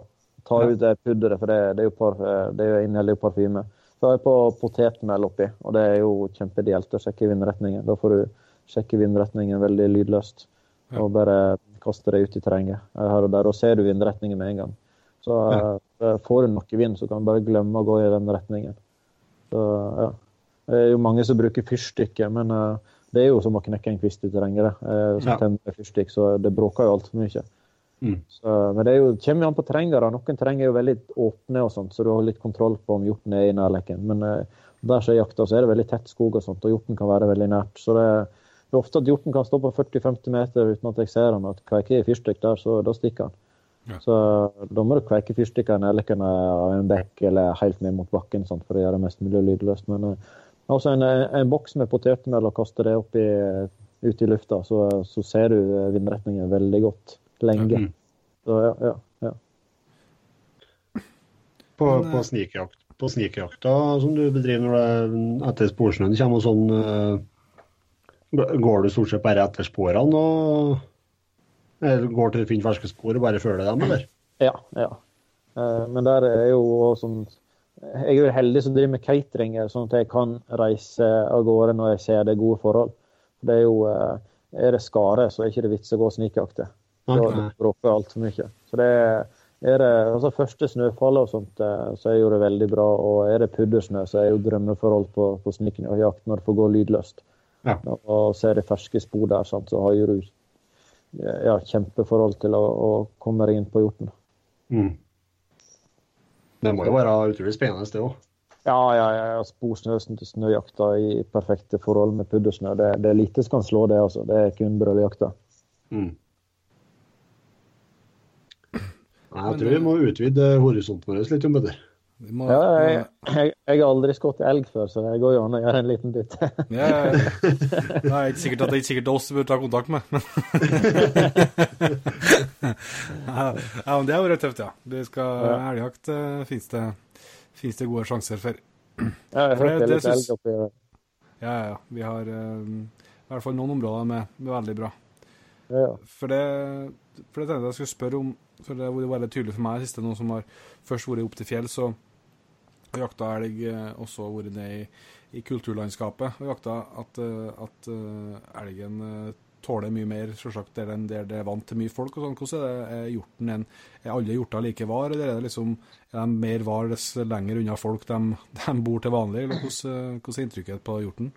Speaker 3: Ta ut det pudderet, for det, det, er jo par, det er jo inneholder jo parfyme. Så har jeg på potetmel oppi, og det er jo kjempedielt å sjekke vindretningen. Da får du sjekke vindretningen veldig lydløst og bare kaste det ut i terrenget. Her og der, og ser du vindretningen med en gang. Så ja. får du noe vind, så kan du bare glemme å gå i den retningen. Så, ja. Det er jo mange som bruker fyrstikker, men eh, det er jo som å knekke en kvist i terrenget. Eh, som
Speaker 4: Ja.
Speaker 3: tenner fyrstikk, så det bråker jo altfor mye.
Speaker 4: Mm.
Speaker 3: Så, men det jo, kommer jo an på terrenget. Noen terreng er jo veldig åpne, og sånt, så du har litt kontroll på om hjorten er i nærleken. Men eh, der som er jakta, så er det veldig tett skog, og sånt, og hjorten kan være veldig nært. Så det, det er ofte at hjorten kan stå på 40-50 meter uten at jeg ser han. At kveiker i fyrstikk der, så da stikker han.
Speaker 1: Ja.
Speaker 3: Så da må du kveike fyrstikker i nærheten av en bekk eller helt ned mot bakken sånt, for å gjøre det mest mulig lydløst. Men eh, altså en, en boks med potetmel og kaste det opp i, ut i lufta, så, så ser du eh, vindretningen veldig godt lenge.
Speaker 4: Mm.
Speaker 3: Så ja, ja, ja.
Speaker 4: På,
Speaker 1: eh,
Speaker 4: på snikjakt på snikjakta som du bedriver når det etter sporsnøen kommer og sånn, eh, går du stort sett bare etter sporene og eller går til å finne ferske spor og bare følger dem, eller?
Speaker 3: Ja, ja. Eh, Men der er jo sånn Jeg er jo heldig som driver med catering, sånn at jeg kan reise av gårde når jeg ser det er gode forhold. Det er jo eh, Er det skare, så er ikke det vits å gå snikjakte. Da bråker altfor mye. Så det er, er det altså første snøfallet og sånt, eh, så er jo det veldig bra. Og er det puddersnø, så er jo drømmeforhold på, på snikjakt når det får gå lydløst.
Speaker 4: Ja.
Speaker 3: Og ser det ferske spor der, sant, så har jo du ja, kjempeforhold til å, å komme deg inn på hjorten.
Speaker 4: Mm. Det må jo være utrolig spennende, det òg.
Speaker 3: Ja, ja, ja. Sporsnø til snøjakta i perfekte forhold med puddersnø. Det, det er lite som kan slå det, altså. Det er kun brøljakta.
Speaker 4: Mm. Nei, jeg tror vi må utvide horisonten vår litt, Jon Petter.
Speaker 1: Må,
Speaker 3: Ja, jeg, jeg, jeg har aldri skutt elg før, så det går jo an å gjøre en liten dytt.
Speaker 1: ja, ja, ja. Det er ikke sikkert at det er ikke sikkert er oss du burde ta kontakt med. Ja, ja, men det har vært tøft, ja. Vi skal
Speaker 3: Ja.
Speaker 1: Elgjakt uh, fins det, finnes det gode sjanser for.
Speaker 3: Jeg har
Speaker 1: For det-
Speaker 3: hørt det er
Speaker 1: det
Speaker 3: litt
Speaker 1: syns-
Speaker 3: elg oppi
Speaker 1: der. ja, ja. Vi har eh, i hvert fall noen områder med, med veldig bra.
Speaker 3: ja, ja.
Speaker 1: For det, for det tenkte jeg skulle spørre om, for det har vært veldig tydelig for meg siste, noen som har først vært opp til fjells og og jakta elg, eh, også vært nede i, i kulturlandskapet og jakta at, eh, at eh, elgen tåler mye mer, selvsagt, der, den, der det er vant til mye folk og sånn. Hvordan er, det, er hjorten en, er alle hjorter like var, eller er det liksom er de mer var dess lenger unna folk de, de bor til vanlig, eller hvordan, hvordan er inntrykket på hjorten?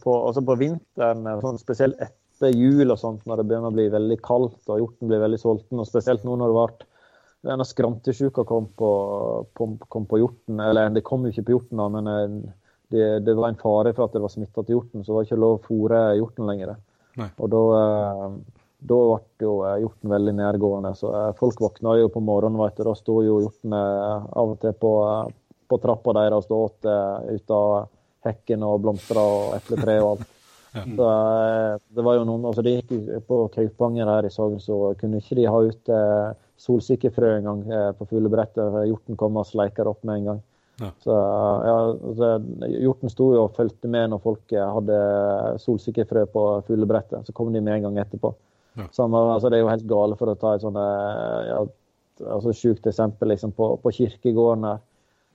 Speaker 3: På, altså på vinteren, sånn spesielt etter jul og sånt, når det begynner å bli veldig kaldt og hjorten blir veldig sulten, og spesielt nå når det ble denne skrantesjuka kom på, på, kom på hjorten, eller det kom jo ikke på hjorten, da, men eh, det, det var en fare for at det var smitta til hjorten, så det var ikke lov å fôre hjorten lenger.
Speaker 1: Nei.
Speaker 3: Og da, eh, da ble jo eh, hjorten veldig nærgående. Så folk våkna jo på morgenen, vet du. Da sto jo hjortene av og til på, på trappa deres og åt ut av hekken og blomstra og epletre og alt. Så eh, det var jo noen, altså de gikk På Kaupanger her i Sogn så kunne ikke de ha ute eh, en gang eh, på fuglebrettet. Hjorten kom og sleiket opp med en gang.
Speaker 1: Ja.
Speaker 3: Så ja, så, Hjorten sto jo og fulgte med når folk eh, hadde solsikkefrø på fuglebrettet. Så kom de med en gang etterpå.
Speaker 1: Ja.
Speaker 3: Så, altså, det er jo helt gale for å ta et sånt eh, ja, altså, sjukt eksempel liksom, på, på kirkegården her.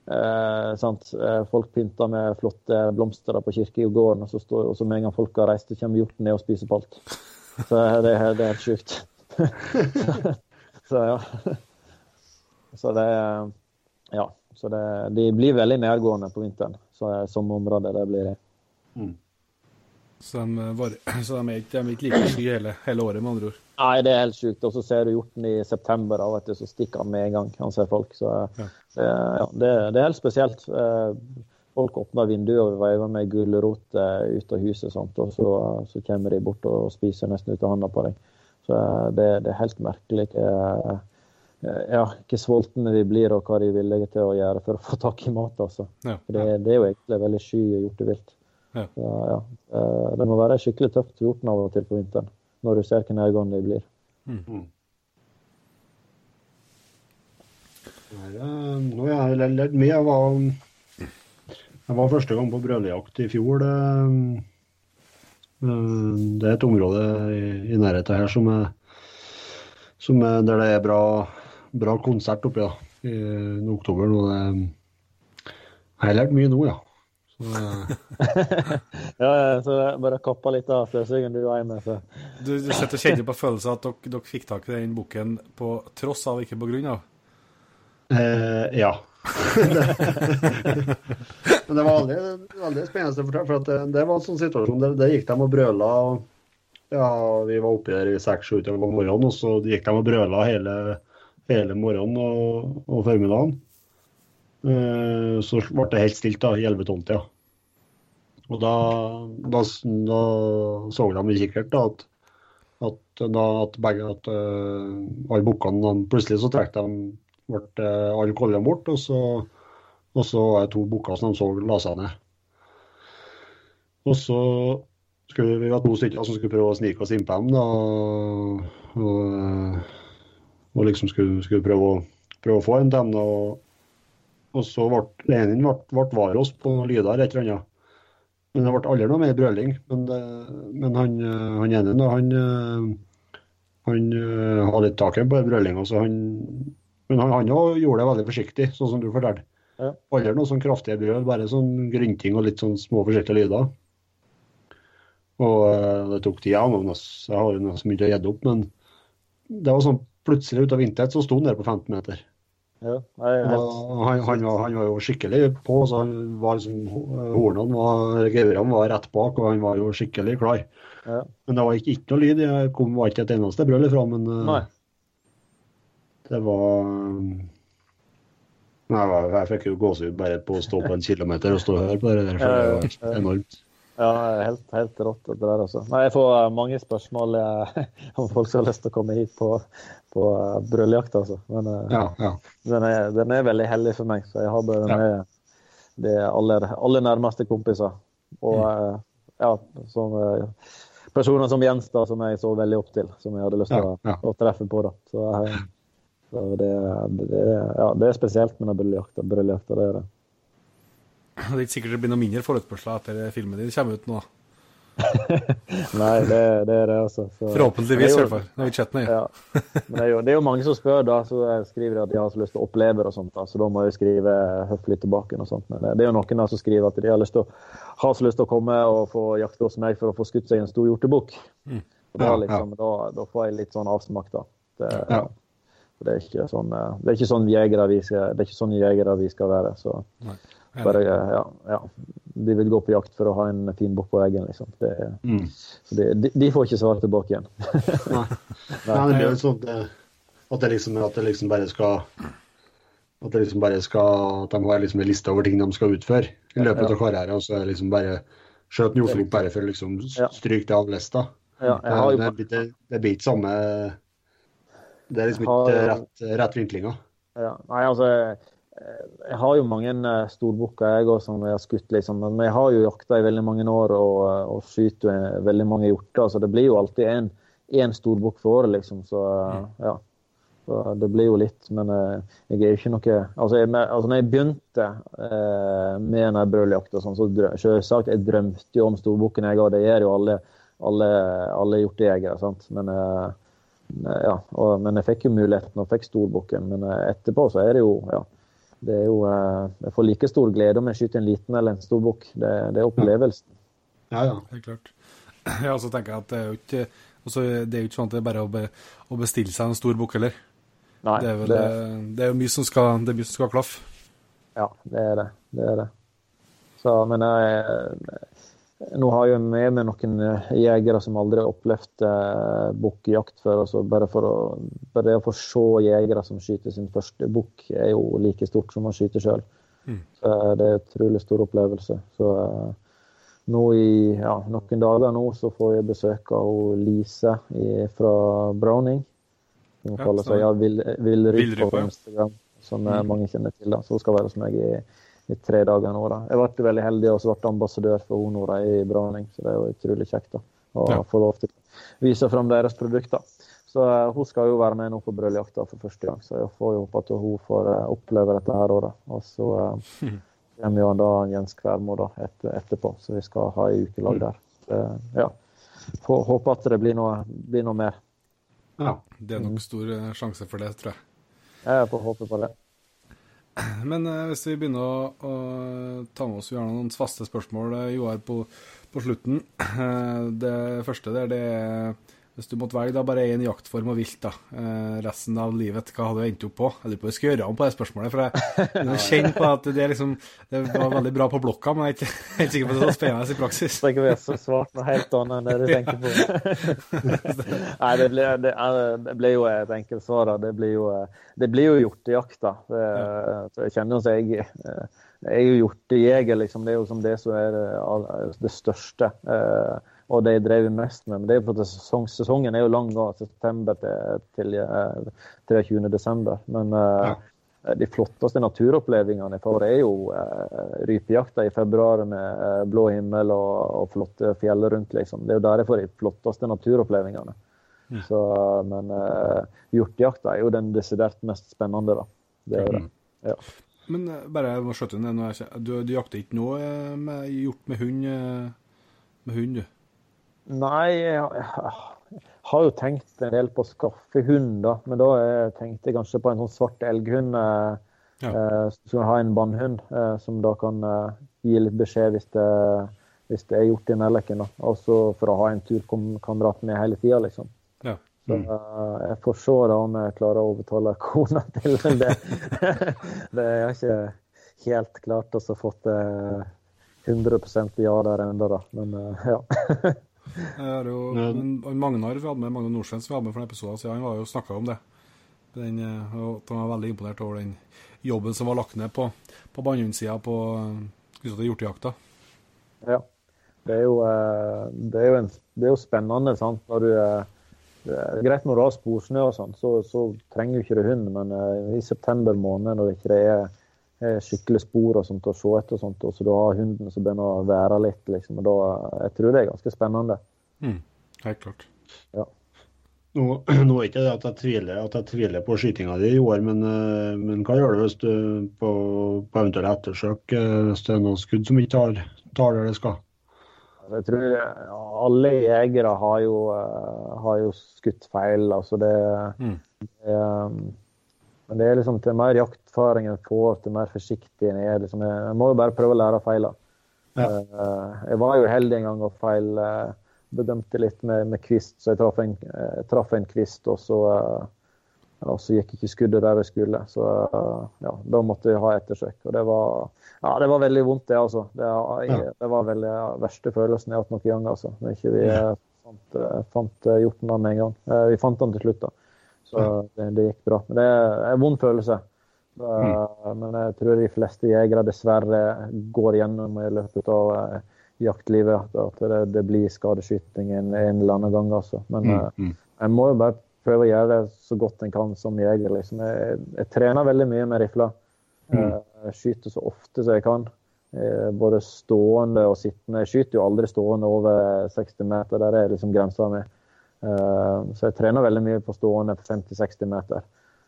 Speaker 3: Eh? Eh, Folk pynter med flotte blomster på kirkegården, og så, står, og så med en gang folk har reist, så kommer hjorten ned og spiser på alt. Så eh, det, det er helt sjukt. så ja. Så det Ja. Så det, de blir veldig nedgående på vinteren. Så er område det blir det.
Speaker 4: Mm.
Speaker 1: Så de, var, så de er ikke, de er ikke like sky hele, hele året, med andre ord.
Speaker 3: Nei, det er helt sjukt. Og så ser du hjorten i september, da, vet du, så stikker han med en gang. Han ser folk. Så
Speaker 1: Ja.
Speaker 3: det, ja, det, det er helt spesielt. Eh, Folk åpner vinduet og veiver med gulrot eh, ut av huset, sant? og så, så kommer de bort og spiser nesten ut av hånda på deg. Så eh, det, det er helt merkelig eh, eh, ja, hvor sultne de blir, og hva de er villige til å gjøre for å få tak i mat. altså.
Speaker 1: Ja.
Speaker 3: ja. det, det er jo egentlig veldig sky hjortevilt.
Speaker 1: Ja.
Speaker 3: Så, ja. eh, Det må være skikkelig tøft for hjorten av og til på vinteren, når du ser hvor nedgående de blir.
Speaker 2: Nei, eh, Nå har jeg lært mye. Jeg var, jeg var første gang på brøljakt i fjor. Det, det er et område i, nærheten her som er, som er der det er bra, bra konsert oppi da, i, i oktober. Nå det, jeg har lært mye nå, ja. Så, eh,
Speaker 3: Ja, så bare kappa litt av sløsingen du var med. Så.
Speaker 1: Du, du sitter og kjenner på følelsen at dere, dere fikk tak i den boken på tross av, ikke på grunn av.
Speaker 2: Eh, ja. Men det var veldig, veldig spennende, for, for at det, det var en sånn situasjon der, der gikk de og brøla. Ja, vi var oppe der i seks-sju timer om morgenen, og så gikk de og brøla hele, hele morgenen og, og formiddagen. Eh, så ble det helt stilt da, i 11-12-tida. Og da, da, da så de i kikkert da, at, at, da, at begge at, uh, alle bukkene Plutselig så trakk de ble uh, alle kollene bort, og så, og så var det to bukker som de så la seg ned. Og så skulle vi ha to stykker som skulle prøve å snike oss innpå dem. da, og, og, og liksom skulle, skulle prøve, å, prøve å få en til dem. og, og så ble Lenin ble var oss på noen lyder et eller annet. Men det ble aldri noe mer brøling. Men, det, men han, eh, han ene han, eh, han eh, hadde litt taket på brølinga, så han Men han, han gjorde det veldig forsiktig, sånn som du fortalte.
Speaker 3: Ja.
Speaker 2: Aldri noe sånn kraftige brøl, bare sånn grynting og litt sånn små forsiktige lyder. Og eh, det tok tid. Altså, jeg har jo så mye å gjette opp, men det var sånn plutselig ut av intet så sto han der på 15 meter.
Speaker 3: Ja, jeg helt,
Speaker 2: han, han, var, han var jo skikkelig på, så han var liksom, hornene var, gevirene var rett bak, og han var jo skikkelig klar.
Speaker 3: ja.
Speaker 2: Men det var ikke, ikke noe lyd. Jeg kom var ikke et eneste brøl ifra, men eh,
Speaker 3: Nei.
Speaker 2: Det var Nei, jeg, jeg fikk jo gåsehud bare på å stå på en kilometer og stå her bare på det der. For det var enormt.
Speaker 3: Ja, helt, helt rått det der, altså. Nei, jeg får eh, mange spørsmål om folk som har lyst til å komme hit på, på uh, brøljakt, altså. Men eh,
Speaker 2: Ja, ja.
Speaker 3: den, er, den er veldig heldig for meg, så jeg har bare med de aller, aller nærmeste kompiser. Og eh, ja, som, personer som Jens, da, som jeg så veldig opp til, som jeg hadde lyst til
Speaker 2: Ja, ja.
Speaker 3: å treffe på. da. Så, eh, så det, det, ja, det er spesielt med den brøljakta. Brøljakta, det er det.
Speaker 1: Det er ikke sikkert det blir noe mindre forespørsler etter filmen din kommer ut nå.
Speaker 3: Nei, det, det er det, altså. Så,
Speaker 1: Forhåpentligvis, i
Speaker 3: er
Speaker 1: hvert fall. Når vi chatter er.
Speaker 3: Ja. Men det er, jo, det er jo mange som spør, da, så skriver de at de har så lyst til å oppleve det og sånt. da, Så da må jeg skrive høflig tilbake. og sånt. Men det, det er jo noen da som skriver at de har, lyst til å, har så lyst til å komme og få jakte hos meg for å få skutt seg en stor hjortebukk.
Speaker 1: Mm.
Speaker 3: Da,
Speaker 2: Ja,
Speaker 3: liksom, da, da får jeg litt sånn avsmak, da. Det,
Speaker 2: Ja.
Speaker 3: Det, er ikke sånn, eh, det er ikke sånn jegere vi det sånn vi skal være. så
Speaker 1: Nei.
Speaker 3: bare, ja, ja. De vil gå på jakt for å ha en fin bukk på veggen. liksom. Det,
Speaker 2: Mm.
Speaker 3: så det, de, de får ikke svare tilbake igjen.
Speaker 2: Nei. Nei, det er jo sånn at det, at liksom, at det liksom bare skal at det liksom bare skal, at de har liksom en liste over ting de skal utføre i løpet
Speaker 3: Ja.
Speaker 2: av karrieren. Og så er det liksom bare skjøt en jordflok bare for å liksom stryke det av lista.
Speaker 3: Ja, jeg har jo
Speaker 2: det, ikke- det blir ikke samme Det er liksom
Speaker 3: Har-
Speaker 2: ikke rett, rett vinklinga.
Speaker 3: Ja, nei, altså, eh, jeg har jo mange eh, storbukker jeg òg som jeg har skutt, liksom. Men jeg har jo jakta i veldig mange år og, eh, og skyter veldig mange hjorter. Så det blir jo alltid en, en storbukk for året, liksom. Så eh, ja. Så det blir jo litt. Men eh, jeg er jo ikke noe Altså, jeg, altså når jeg begynte eh, med denne brøljakta, sånn, så drø, selvsagt, jeg drømte jo om storbukken, jeg òg. Det gjør jo alle, alle, alle hjortejegere. sant? Men eh, ja, og, men jeg fikk jo muligheten og fikk storbukken. Men eh, etterpå så er det jo ja, det er jo, eh, Jeg får like stor glede om jeg skyter en liten eller en stor bukk. Det, det er opplevelsen.
Speaker 2: Ja, ja.
Speaker 1: Helt klart. Ja, så tenker jeg at det er jo ikke også, det er jo ikke sånn at det er bare å, be, å bestille seg en stor bukk heller.
Speaker 3: Nei,
Speaker 1: Det er vel
Speaker 3: det,
Speaker 1: det er jo mye som skal, det er mye som skal klaffe.
Speaker 3: ja, det er det. Det er det. Så, men jeg, nå har jeg med meg noen eh, jegere som aldri har opplevd eh, bukkjakt før. Altså bare, for å, bare det å få se jegere som skyter sin første bukk, er jo like stort som å skyte sjøl.
Speaker 1: Mm.
Speaker 3: Eh, det er en utrolig stor opplevelse. Så eh, nå i ja, noen dager nå så får jeg besøk av Lise i, fra Browning. Hun
Speaker 1: Ja,
Speaker 3: kaller seg ja, Villrypa Villryp
Speaker 1: Villryp,
Speaker 3: på. Instagram, som eh,
Speaker 1: Mm.
Speaker 3: mange kjenner til. da. Så hun skal være hos meg i, i tre dager nå. da. Jeg ble veldig heldig og så ble ambassadør for Honora i Braning, så det er jo utrolig kjekt da. å
Speaker 1: Ja.
Speaker 3: få lov til å vise fram deres produkter. Så uh, hun skal jo være med nå på brøljakta for første gang, så jeg får jo håpe at hun får uh, oppleve dette her året. Og så uh, kommer jo da Jens Kvermo da etter, etterpå, så vi skal ha ei ukelag der. Eh, ja. Får håpe at det blir noe, blir noe mer.
Speaker 4: Ja.
Speaker 1: Det er nok stor sjanse for det, tror jeg.
Speaker 3: Jeg får håpe på det.
Speaker 1: Men eh, hvis vi begynner å, å ta med oss gjerne noen faste spørsmål, eh, Joar, på, på slutten. Eh, det første der, det er hvis du måtte velge da bare én jaktform og vilt da, eh, resten av livet, hva hadde du endt opp på? Jeg lurer på om jeg skal gjøre om på det spørsmålet, for jeg jeg kjenner på at det, liksom, det var veldig bra på blokka, men jeg er ikke helt sikker på at det var spennende i praksis.
Speaker 3: Det trenger ikke være så svart noe helt annet enn det du tenker på. Nei, det blir, det, det blir jo et enkelt svar. da. Det blir jo, det blir jo hjortejakt, da. Det, jeg kjenner jo at jeg, jeg er jo hjortejeger, liksom. Det er jo som det som er det, det største. eh, Og det jeg drev mest med. Men det er jo for at sesong, sesongen er jo lang nå, september til, til eh, 23. desember. Men ja. de flotteste naturopplevelsene jeg får, er jo uh, rypejakta i februar med eh, blå himmel og, og flotte fjell rundt. liksom. Det er jo der jeg får de flotteste naturopplevelsene. Så, men eh, hjortejakta er jo den desidert mest spennende, da. Det er jo det. Ja.
Speaker 1: Men eh, bare må skjøtte inn det, du, du jakter ikke nå eh, med hjort med hund, eh, med hund, du?
Speaker 3: Nei, jeg, jeg har jo tenkt en del på å skaffe hund, da. Men da eh, tenkte jeg kanskje på en sånn svart elghund. Eh,
Speaker 1: Ja.
Speaker 3: eh, skal ha en bannhund, eh, som da kan eh, gi litt beskjed hvis det, hvis det er gjort i nedlekken. da. Altså for å ha en turkamerat med hele tida, liksom.
Speaker 1: Ja.
Speaker 3: Så eh, jeg får se da om jeg klarer å overtale kona til det. det er ikke helt klart å få fått eh, 100% ja der ennå, da. Men ja.
Speaker 1: Har jo,
Speaker 4: Ja.
Speaker 1: men Magnar vi hadde med, Magnar Nordsveen som vi hadde med for en episode siden, han var jo snakka om det. Den, eh, og at han var veldig imponert over den jobben som var lagt ned på, på Bannhundsida på eh, hjortejakta.
Speaker 3: Ja. Det er jo, eh, det er jo, en, det er jo spennende. sant? Når du, eh, det er greit når du har sporsnø og sånn, så, så trenger du ikke du hund. Men eh, i september måned, når det ikke er skikkelig spor og sånt å se etter, og sånt, og så du har hunden som begynner å være litt, liksom, og da, jeg tror det er ganske spennende.
Speaker 1: Mm, helt klart.
Speaker 4: Nå, nå er ikke det at jeg tviler, at jeg tviler på skytinga di i år, men, eh, men hva gjør du hvis du på, på eventuelle ettersøk eh, hvis det er noen skudd som ikke tar, tar der det skal?
Speaker 3: Jeg tror ja, alle jegere har jo, eh, har jo skutt feil. altså det,
Speaker 1: Mm.
Speaker 3: det Men det er liksom til mer jakterfaring en får, til mer forsiktig en er. Liksom, jeg, jeg må jo bare prøve å lære av feilene.
Speaker 4: Ja.
Speaker 3: Uh, jeg var jo heldig en gang og feil uh, bedømte litt med, med kvist, så jeg traff en, uh, traf en kvist, og så, eh, og så gikk ikke skuddet der det skulle. Så eh, ja, da måtte jeg ha ettersøk. Og det var, ja, det var veldig vondt, det, altså. Det, jeg, det var veldig den verste følelsen jeg har hatt noen gang, altså. Når ikke vi eh, fant, eh, fant eh, hjorten med en gang. Eh, Vi fant den til slutt, da. Så det, det gikk bra. Men det er en vond følelse. Mm. Men jeg tror de fleste jegere dessverre går gjennom i løpet av eh, jaktlivet at det, det blir skadeskyting en, en eller annen gang. Altså. Men eh,
Speaker 4: Mm.
Speaker 3: jeg må jo bare prøve å gjøre det så godt en kan som jeger. Liksom. Jeg, jeg trener veldig mye med rifla. Eh, Jeg skyter så ofte som jeg kan. Både stående og sittende. Jeg skyter jo aldri stående over 60 meter. Der er liksom grensa mi. Eh, Så jeg trener veldig mye på stående på 50-60 meter.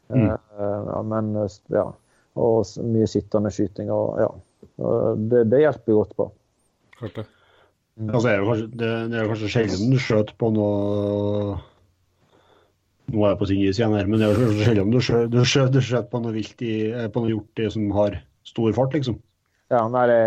Speaker 3: Mm. ja, men ja, og mye sittende skyting. og ja. Det, det hjelper godt på.
Speaker 1: Klart det.
Speaker 4: Altså, er det, kanskje, det, det er kanskje sjelden du skjøter på noe Nå er jeg på sin is igjen her, men det er kanskje sjelden du skjøter, du skjøt, du skjøt på noe vilt i, eh, på noe hjort i som har stor fart, liksom.
Speaker 3: Ja, nei, det,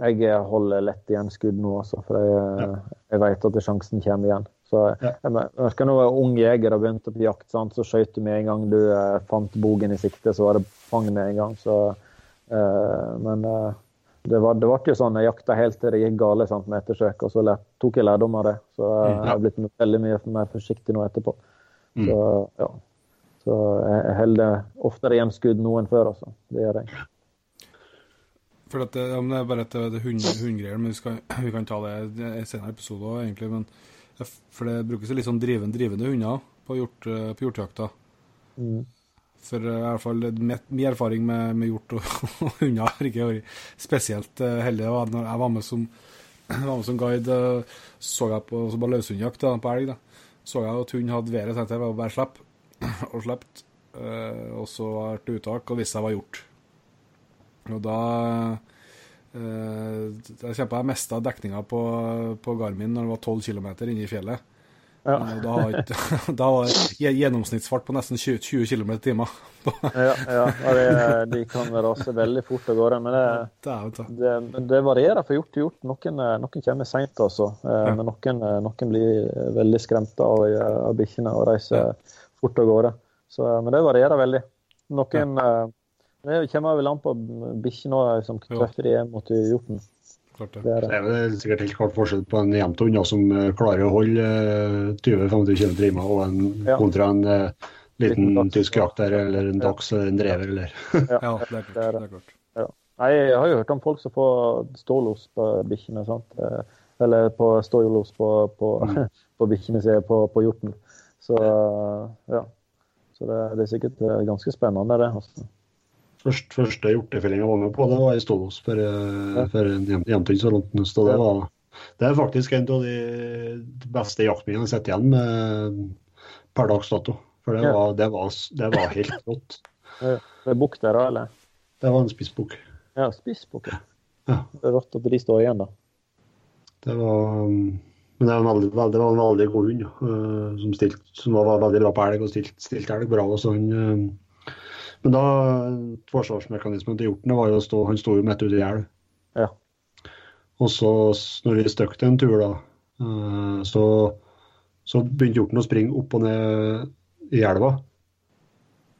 Speaker 3: jeg holder lett igjen skudd nå, altså, for jeg, jeg vet at sjansen kommer igjen. Så
Speaker 4: Ja.
Speaker 3: jeg husker da ung jeger og begynte på jakt, sant, så skøyt du med en gang du eh, fant bogen i sikte, så var det fang med en gang. Så, eh, men eh, det, var, det ble jo sånn, Jeg jakta helt til det gikk galt sant, med ettersøk, og så lær, tok jeg lærdom av det. Så jeg har blitt veldig mye mer forsiktig nå etterpå.
Speaker 5: Mm.
Speaker 3: Så ja. Så jeg holder oftere igjen skudd nå enn før, altså. Det gjør jeg.
Speaker 1: For det, ja, det er bare et det er hund, hundgreier, men vi, skal, vi kan ta det i en senere episode òg, egentlig. Men, for det brukes litt sånn drivende, drivende hunder på, hjort, eh, på hjortejakta.
Speaker 3: Mm.
Speaker 1: For eh, i hvert fall min erfaring med, med hjort og, og hunder har ikke vært spesielt eh, heldig. Når jeg var med som, var med som guide, så jeg på, så på løshundjakt på elg. da, Så jeg at hunden hadde været, tenkte jeg bare slipp. Og. Eh, og så ble det uttak, og viste seg var hjort. Og da Jeg kjempa jeg av dekninga på, på Garmin når det var 12 km inne i fjellet.
Speaker 3: Ja.
Speaker 1: Eh, Da, da var gjennomsnittsfart på nesten 20, 20 km i timen.
Speaker 3: Ja, ja, det, de kan rase veldig fort av gårde. Men det,
Speaker 1: Dæven
Speaker 3: det, det varierer fra hjort til hjort. Noen, eh, noen kommer seint, altså. Eh,
Speaker 1: Ja.
Speaker 3: Men noen, eh, noen blir veldig skremte av, eh, av bikkjene og reiser fort av gårde. Så, eh, men det varierer veldig. Noen eh, Det kommer vel an på bikkjene som treffer de er mot hjorten.
Speaker 1: Klart det.
Speaker 3: Det er
Speaker 2: vel sikkert helt klart forskjell på en jevnthund da, som eh, klarer å holde eh, 20-25 km i timen, og en,
Speaker 3: Ja.
Speaker 2: kontra en uh, liten
Speaker 3: Liten
Speaker 2: tysk jakter eller en dachs eller en drever. Eller.
Speaker 3: Ja,
Speaker 1: Ja, det er klart.
Speaker 3: det er
Speaker 1: er klart.
Speaker 3: Jeg har jo hørt om folk som får stålos på bikkjene. Eh, Eller på stålos på, på, på bikkjene sine på, på hjorten. Så ja. Så det, det er sikkert eh, ganske spennende, det. altså.
Speaker 2: Først, første hjortefelling jeg var med på, det var i Stålos for, for en jem- så langt. Det, var, det er faktisk en av de beste jaktminnene jeg sett igjen med per dags dato. For det var, det var, det var helt rått.
Speaker 3: Det er bukk der òg, eller?
Speaker 2: Det var en spissbukk.
Speaker 3: Ja, spissbukk. ja. Det er rått at de står igjen, da.
Speaker 2: Det var um, Men det var en veldig, veldig, veldig god hund, eh, som, stilt, som var veldig bra på elg og stilte stilt elg bra. Og sånn men da forsvarsmekanismen til hjorten det var jo å stå Han sto jo midt ute i elv.
Speaker 3: Ja.
Speaker 2: Og så, når vi støkte en tur, da, eh, så, så begynte hjorten å springe opp og ned i elva.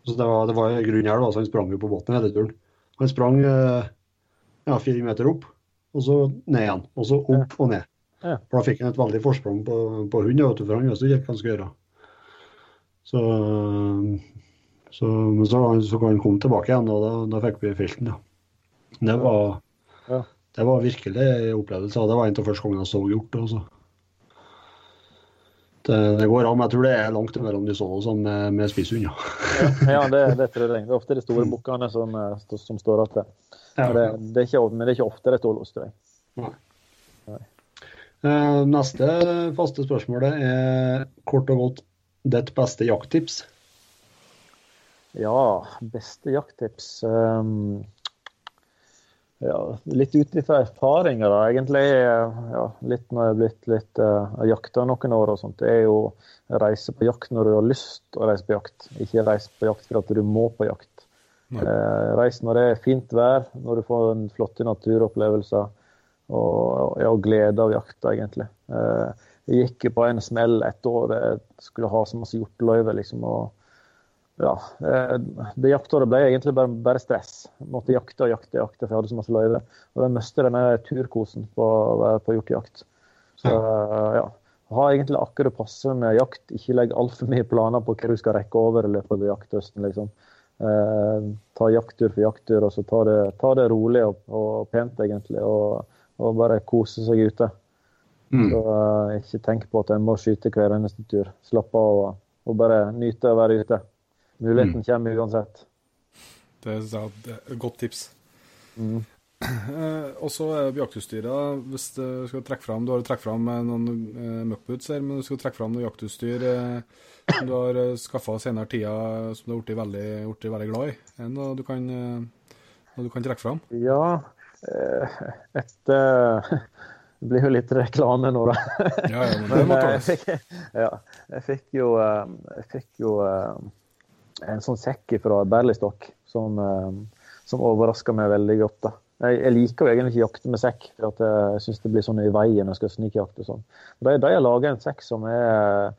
Speaker 2: Så det var, det var grunn elv, så han sprang jo på båten hele turen. Han sprang eh, ja, fire meter opp, og så ned igjen. Og så opp og ned.
Speaker 3: Ja.
Speaker 2: For da fikk han et veldig forsprang på, på hund, for han visste ikke hva han skulle gjøre. Så, så, men så, så kan han tilbake igjen, og da, da fikk vi felt den, ja. Det var,
Speaker 3: Ja.
Speaker 2: det var virkelig en opplevelse. og Det var en av første gangene jeg så hjort. Også. Det, det går an, men jeg tror det er langt mellom de så sånn med, med spisshund. Ja.
Speaker 3: Ja, det, det tror jeg. Det er ofte de store bukkene som, eh, som står igjen.
Speaker 2: Ja.
Speaker 3: Det, det er ikke, men det er ikke ofte det står los, tror jeg.
Speaker 2: Eh, Neste faste spørsmålet er kort og godt ditt beste jakttips.
Speaker 3: Ja, beste jakttips um, ja, Litt ut ifra erfaringer, da. Egentlig ja, litt når jeg har blitt litt uh, jakta noen år og sånt. Det er jo reise på jakt når du har lyst å reise på jakt. Ikke reise på jakt for at du må på jakt. Eh, reis når det er fint vær, når du får en flotte naturopplevelser. Og, ja, glede av jakta, egentlig. Eh, jeg gikk på en smell et år. Jeg skulle ha så masse hjorteløyve, liksom. og ja, eh, det jaktåret ble egentlig bare, bare stress. Jeg måtte jakte og jakte, jakte, for jeg hadde så masse løyve. Og jeg mistet denne turkosen på være på hjortejakt. Så eh, ja. Ha egentlig akkurat passe med jakt. Ikke legg altfor mye planer på hva du skal rekke over i løpet av jakthøsten. liksom. Eh, ta jakttur for jakttur, og så ta det, ta det rolig og, og pent, egentlig. Og, og bare kose seg ute.
Speaker 2: Mm.
Speaker 3: Så eh, ikke tenk på at en må skyte hver eneste tur. Slapp av og, og bare nyte å være ute. Muligheten kommer uansett.
Speaker 1: Det er et godt tips.
Speaker 3: Mm.
Speaker 1: Eh, og så er jaktutstyret. Hvis du skal trekke fram, Du har trukket fram eh, noen eh, muckboots her, men du skal trekke fram noe jaktutstyr eh, som du har eh, skaffa senere tida som du har blitt veldig, blitt veldig glad i. Er det noe du kan, eh, noe du kan trekke fram?
Speaker 3: Ja, eh, etter Det blir jo litt reklame nå, da.
Speaker 1: Ja, ja, men det må tåles.
Speaker 3: jeg ja, jeg fikk jo, jeg fikk jo en sånn sekk fra Berlistokk som, eh, som overraska meg veldig godt. da. Jeg, jeg liker jo egentlig ikke jakte med sekk, for at jeg syns det blir sånn i veien når jeg skal snikjakte. og sånn. De, de har laga en sekk som er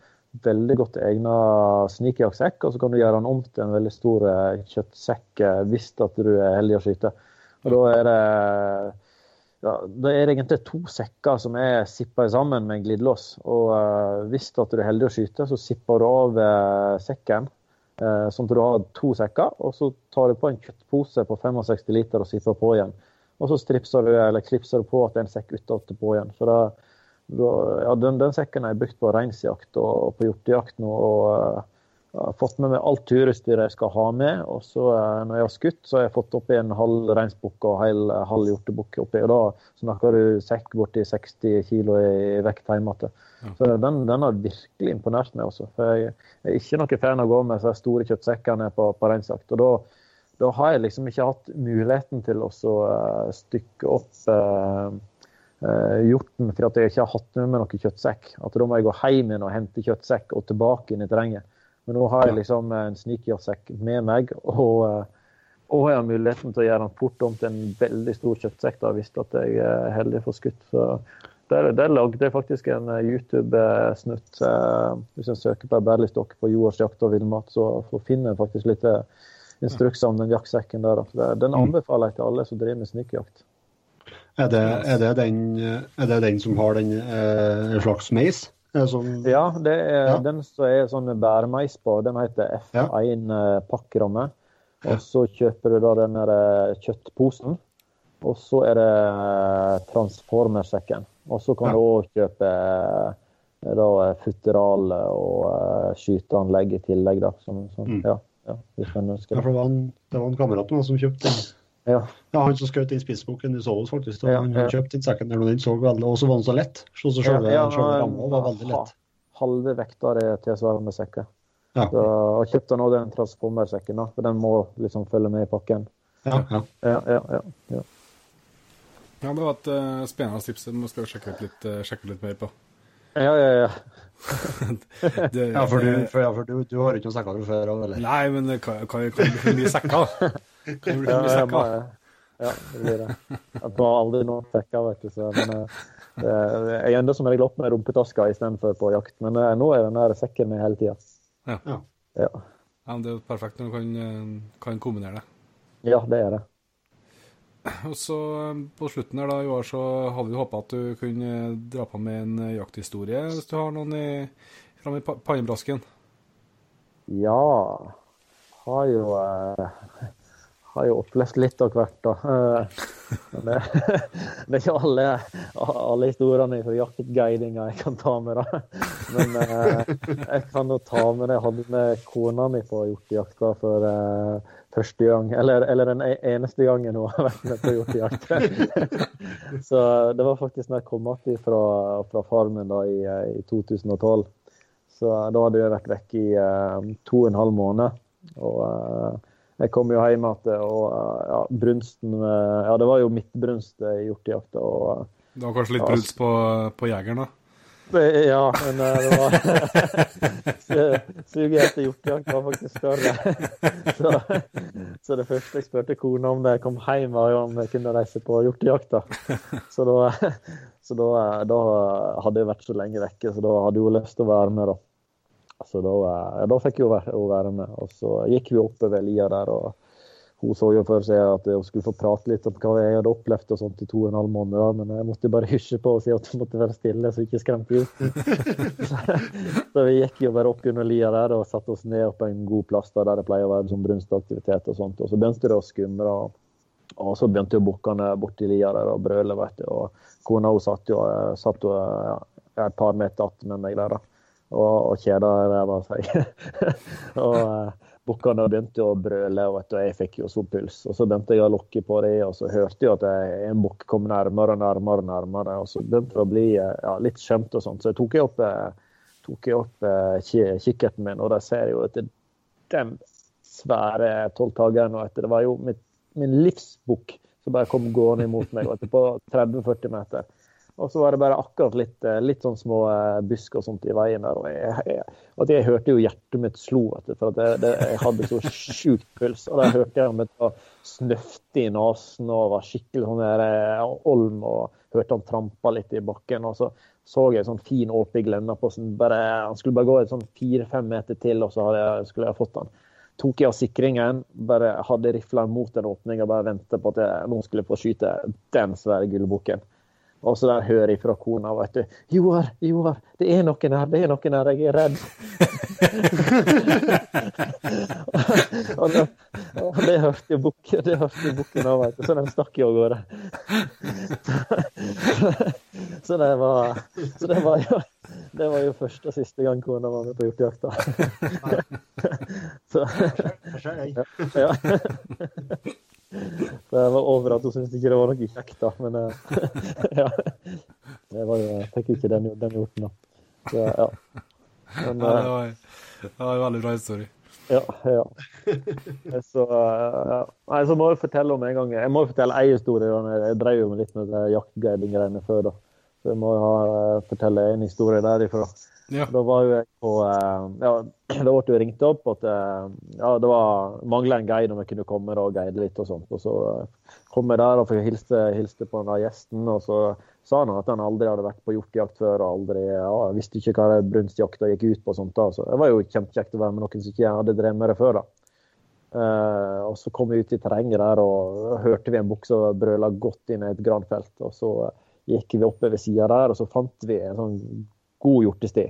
Speaker 3: veldig godt egna snikjaktsekk, og så kan du gjøre den om til en veldig stor eh, kjøttsekk eh, hvis at du er heldig å skyte. Og da er det ja, det er egentlig to sekker som er sippa sammen med en glidelås. Og uh, hvis du er heldig å skyte, så sipper du av uh, sekken. Uh, sånn at du har to sekker, og så tar du på en kjøttpose på 65 liter og sitter på igjen. Og så stripser du, eller klipser du på at det er en sekk utenpå igjen. For da, ja, den, den, sekken er brukt på reinsjakt og, og på hjortejakt nå. og jeg har fått med meg alt turutstyret jeg skal ha med. Og så eh, når jeg har skutt, så har jeg fått oppi en halv reinsbukk og en halv hjortebukk oppi. Og da snakker du sekk borti 60 kilo i vekt hjemme igjen. Så den, den, har virkelig imponert meg også. For jeg, er ikke noen fan av å gå med så store kjøttsekkene på, på reinsjakt. Og da, da, har jeg liksom ikke hatt muligheten til å uh, stykke opp uh, uh, hjorten fordi jeg ikke har hatt med meg noen kjøttsekk. At da må jeg gå hjem igjen og hente kjøttsekk og tilbake inn i terrenget. Men nå har jeg liksom en snikjærsekk med meg, og, eh, og jeg har muligheten til å gjøre den fort om til en veldig stor kjøttsekk da, hvis at jeg er heldig for skutt. Så der, der lagde jeg faktisk en eh, YouTube-snutt. Eh, hvis en søker på Berlistokk på jordsjakt og villmat, så finner en faktisk litt instrukser om den jaktsekken der. Den mm. anbefaler jeg til alle som driver med snikjakt.
Speaker 4: Er det, er, det den, er det den som har den eh, slags meis?
Speaker 3: Sånn... Ja, det er ja. den som er sånn bæremeis på. Den heter F1 ja. Eh, pakkramme. Og så kjøper du da den der kjøttposen. Og så er det eh, transformersekken. Og så kan ja. du òg kjøpe da futteral og skyteanlegg i tillegg, da. Som, som, mm. ja, ja.
Speaker 4: Ja, det var en, det var en kamerat som kjøpte den. Ja. ja, han som skjøt den spissbukken i oss faktisk. Ja, han ja. kjøpte den sekken der, og den så veldig, og så var den så lett. Så, så selve, ja, ja, ramma var veldig lett.
Speaker 3: Halve vekta er tilsvarende sekker. Ja. Så, og kjøpte nå den transformersekken, for den må liksom følge med i pakken.
Speaker 4: Ja, ja.
Speaker 3: ja, ja, ja, ja.
Speaker 1: det var et uh, spennende tips som vi skal sjekke ut litt, uh, sjekke litt mer på.
Speaker 3: Ja, ja, ja.
Speaker 4: det, ja, for, du, for, ja, for du, du har ikke noen sekker fra før av, eller?
Speaker 1: Nei, men hva, kan, kan, kan bli mye sekker. Kan bli mye sekker.
Speaker 3: Ja, det blir det. Jeg tar aldri noen sekker, vet du. Så, men, uh, jeg ender som regel opp med rumpetaska istedenfor på jakt. Men uh, nå er den der sekken med hele tida.
Speaker 1: Ja.
Speaker 3: Ja.
Speaker 1: ja. Det er jo perfekt når du kan, kan kombinere det.
Speaker 3: Ja, det er det.
Speaker 1: Og så På slutten her da, i år så hadde vi håpa at du kunne dra på med en jakthistorie, hvis du har noen i, fram i pannebrasken?
Speaker 3: Ja. Har jo eh, har jo opplevd litt av hvert, da. Eh, men det, det er ikke alle, alle historiene fra jaktguidinga jeg kan ta med, da. Men eh, jeg kan jo ta med det jeg hadde med kona mi på hjortejakta for eh, første gang. Eller, eller, den e-, eneste gangen hun har vært med på hjortejakt. Så det var faktisk når jeg kom tilbake fra, fra farmen da i, i 2012. Så da hadde jeg vært vekk i to og en halv måned. Og jeg kom jo hjem igjen, og ja, brunsten Ja, det var jo midtbrunst i hjortejakta. Og,
Speaker 1: det var kanskje litt brunst på, på jegeren, da?
Speaker 3: Ja, men eh, det var Suget etter hjortejakt var faktisk større. Så, så, det første jeg spurte kona om da jeg kom hjem, var jo om jeg kunne reise på hjortejakta. Så, da, så da, da, hadde jeg vært så lenge vekke, så da hadde hun lyst til å være med, da. Så da, eh, da fikk hun være, være, med. Og så gikk vi oppover lia der. og Hun så jo for seg at hun skulle få prate litt om hva jeg hadde opplevd og sånt i to og en halv måned. Men jeg måtte bare hysje på og si at hun måtte være stille, så ikke skremte gutten. så vi gikk jo bare opp under lia der og satte oss ned på en god plass der det pleier å være sånn brunstaktivitet og sånt. Og så begynte det å skumre. Og så begynte jo bukkene borti lia der og brøle, vet du. Og kona hun satt jo, satt jo ja, et par meter att med meg der. da og, og kjeda ræva seg. og uh, bukkene begynte å brøle, og, og jeg fikk jo så puls. Og så begynte jeg å lokke på det, og så hørte jeg at en bukk kom nærmere og nærmere. og nærmere, Og så begynte det å bli eh, ja, litt skjemt og sånt. Så jeg tok jeg opp, uh, tok jeg opp uh, kikkerten min, og der ser jeg jo etter den svære tolvtageren. Og etter det var jo mitt, min livsbukk som bare kom gående imot meg og etterpå 30-40 meter. Og så var det bare akkurat litt, eh, litt sånn små eh, busker og sånt i veien der. Og jeg, jeg, og jeg hørte jo hjertet mitt slo, vet du, for det, det, jeg hadde så sjukt puls. Og da hørte jeg ham snøfte i nesen og var skikkelig sånn der eh, olm. Og hørte han trampa litt i bakken. Og så så jeg en sånn fin åpen glenne på sånn bare, Han skulle bare gå et sånn fire-fem meter til, og så jeg, skulle jeg fått han. tok jeg av sikringen, bare hadde rifla mot den åpninga, bare venta på at jeg nå skulle få skyte den svære gullbukken. Og så der hører jeg fra kona vet du, 'Joar, Joar, det er noen her, det er noen her, jeg er redd'. og, det, og det hørte jo bukken, det hørte bukken òg, vet du, så den stakk jo av gårde. så det var Så det var jo det var jo første og siste gang kona var med på hjortejakta. så ja. Så jeg var over at hun syntes ikke det var noe kjekt, da. Men ja. Det var jo, jeg fikk ikke den, den hjorten, da. Så, ja.
Speaker 1: Men, ja, det, var, det var en veldig bra historie.
Speaker 3: Ja. ja. Så, ja. Nei, så må jeg fortelle om en gang Jeg må fortelle én historie. Jeg drev jo litt med jaktguiding-greiene før. da. Så jeg må ha, fortelle en historie derifra. Ja. Da var jo jeg på Ja, da ble jeg ringt opp at ja, det var mangla en guide om jeg kunne komme og guide litt og sånt. Og så kom jeg der og fikk hilse, hilste på den der gjesten. og så sa han at han aldri hadde vært på hjortejakt før og aldri ja, visste ikke hva brunstjakta gikk ut på. og sånt da. Så Det var jo kjempekjekt å være med noen som ikke hadde drevet med det før. da. Uh, og Så kom vi ut i terrenget der og hørte vi en bukse som brøla godt inn i et granfelt. og Så gikk vi oppe ved sida der, og så fant vi en sånn god hjortesti.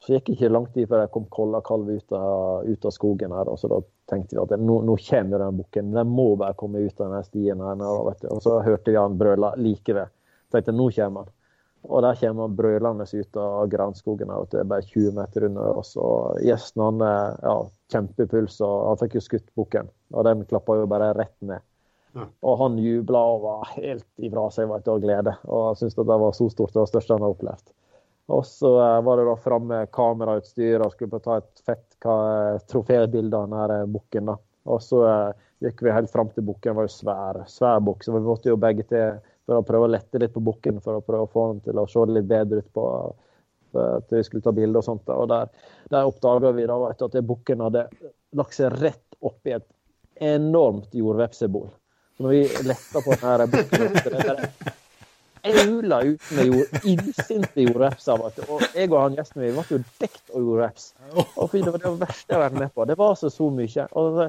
Speaker 3: Så gikk ikke lang tid før jeg kom kollakalv ut, ut, av skogen her. og så Da tenkte vi at nå, nå kommer den bukken. Den må bare komme ut av denne stien. her. Og så hørte vi han brøla like ved tenkte nå kommer han. Og der kommer han brølende ut av granskogen. Det er bare 20 meter under oss. Og gjesten han ja, kjempepuls, og han fikk jo skutt bukken. Og den klappa jo bare rett ned. Og han jubla og var helt ifra seg vet du, av glede. Og syntes at det var så stort. Det var største han har opplevd. Og så eh, var det da framme kamerautstyr og skulle ta et fett trofébilde av denne bukken. da. Og så eh, gikk vi helt fram til bukken. Det var jo svær, svær bukk, så vi måtte jo begge til for å prøve å lette litt på bukken for å prøve å få den til å se litt bedre ut på at vi skulle ta bilde og sånt. Og der, der oppdaga vi da, at bukken hadde lagt seg rett oppi et enormt jordvepsebol. Så når vi letta på denne bukken aula ut med jord, illsinte jordvepser. Og jeg og han gjesten min ble jo dekt av jordreps. Og det var det verste jeg har vært med på. Det var så, så mye. Og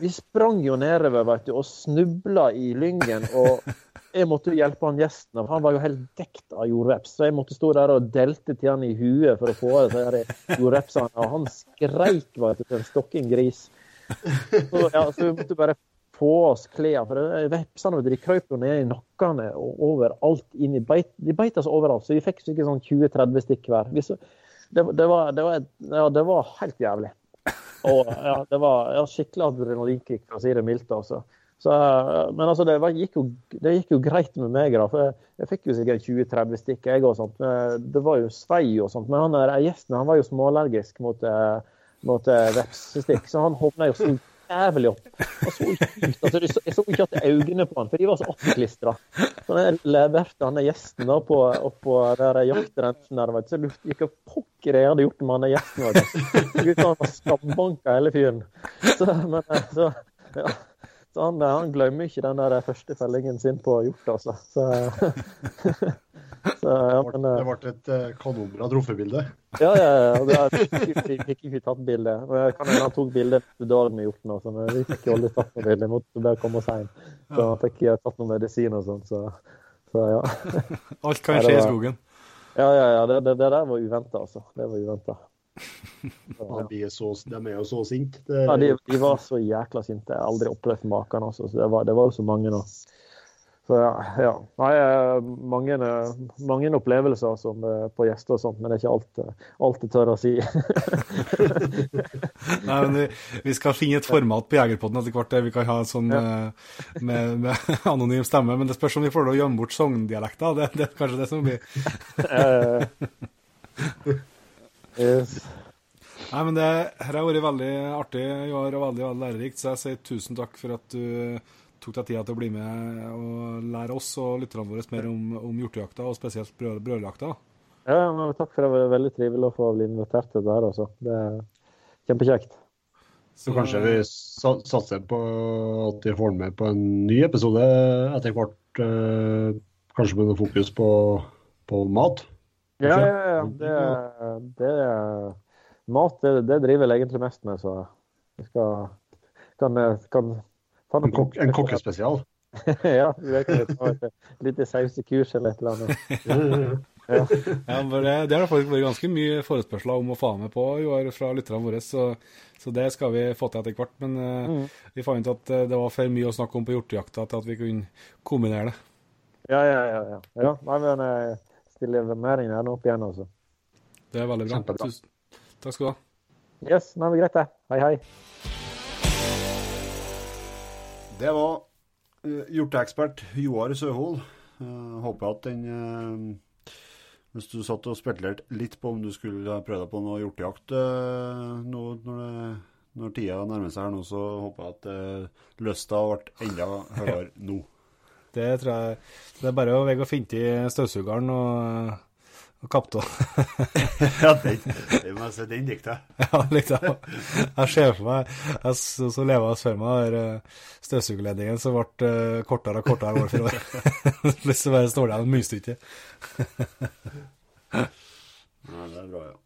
Speaker 3: vi sprang jo nedover vet du, og snubla i lyngen. Og jeg måtte jo hjelpe han gjesten, for han var jo helt dekt av jordreps. Så jeg måtte stå der og delte til han i huet for å få av disse jordrepsene. Og han skreik til en stokking gris. Så, ja, så vi måtte bare få oss klær. For vepsene de krøp jo ned i nakkene og overalt. inn i beit, De beit oss overalt, så vi fikk sikkert sånn 20-30 stikk hver. Det, det, var, det, var, ja, det var helt jævlig. Og ja, det var ja, skikkelig adrenalinkick, for å si det mildt. altså. Så, men altså, det, var, gikk jo, det, gikk jo, greit med meg, da. For jeg, jeg fikk jo sikkert 20-30 stikk, jeg og sånt. Det var jo svei og sånt. Men han der gjesten han var jo småallergisk mot, eh, mot eh, vepsestikk, så han hovna jo så jævlig opp. Og så ut, altså, jeg så ikke at øynene på han, for de var så oppklistra. Så jeg leverte han gjesten da på, oppå jaktrensen der, vet, så lurte jeg hva pokker jeg hadde gjort med han gjesten. Vet. Han var skambanka hele fyren. Så, men, eh, så, ja. Så han, eh, han, glemmer ikke den der første fellingen sin på hjort, altså. Så,
Speaker 4: Så, ja, men, det ble et uh, kanonbra trofébilde.
Speaker 3: Ja, ja, ja. Vi fikk ikke tatt bilde. Han tok bilde med hjorten, også, men vi fikk aldri tatt noe bilde. Måtte bare komme sein. Så han fikk ikke tatt noe medisin og sånn, så, så, ja.
Speaker 1: Alt kan skje i skogen.
Speaker 3: Ja, ja, ja. Det, det, det der var uventa, altså. Det var uventa.
Speaker 4: Ja. De, er så, de er jo så sinte.
Speaker 3: Ja, de, de, var så jækla sinte. Jeg har aldri opplevd maken. Altså. Så det, var, det var jo så mange nå. Så ja. ja. Nei, eh, mange, eh, mange, opplevelser som, eh, på gjester og sånt, men det er ikke alt, alt jeg tør å si.
Speaker 1: Nei, men vi, vi, skal finne et format på Jegerpodden etter hvert der vi kan ha en sånn ja. med, med, anonym stemme. Men det spørs om vi får lov å gjemme bort sogndialekter. Det, det er kanskje det som blir yes. Nei, men det her har vært veldig artig i år og veldig, veldig lærerikt, så jeg sier tusen takk for at du tok deg tida til å bli med og lære oss og lytterne våre mer om, om hjortejakta, og spesielt brødjakta. brøljakta.
Speaker 3: Ja, men takk for det. Det var veldig trivelig å få bli invitert til det her. Også. Det er kjempekjekt.
Speaker 4: Så, så kanskje vi satser på at vi får med på en ny episode etter hvert. Eh, kanskje med noe fokus på, på mat?
Speaker 3: Ja, ja, ja. Det, det, mat det, det driver jeg egentlig mest med. så Skal, kan, kan ta
Speaker 4: En, kok en kokkespesial.
Speaker 3: ja, vi ta et lite sausekurs eller et eller annet.
Speaker 1: Ja, ja, det, det har faktisk vært ganske mye forespørsler om å få med på i år fra lytterne våre, så, så det skal vi få til etter hvert. Men eh, vi fant ut at eh, det var for mye å snakke om på hjortejakta til at vi kunne kombinere det.
Speaker 3: Ja, ja, ja. ja. ja nei, men jeg stiller med deg gjerne opp igjen, altså.
Speaker 1: Det er veldig bra.
Speaker 4: Kjempebra.
Speaker 1: Tusen, takk skal du ha.
Speaker 3: Yes, nå er det greit det. Hei, hei.
Speaker 2: Det var uh, hjorteekspert Joar Søhol. Uh, håper at den uh, Hvis du satt og spekulerte litt på om du skulle prøve deg på noe hjortejakt uh, nå når, det, når tida nærmer seg her nå, så håper jeg at uh, lysta ble enda høyere nå.
Speaker 1: Det tror jeg Det er bare å vegge og finne i støvsugeren og, og kappe av.
Speaker 2: ja, den, må jeg si, den likte jeg.
Speaker 1: Ja, liksom. Jeg ser for meg jeg, Så, så lever jeg før meg der, eh, støvsugerledningen som ble eh, kortere og kortere år for år. Plutselig bare står det igjen et munnstykke.
Speaker 2: Ja, det er bra, ja.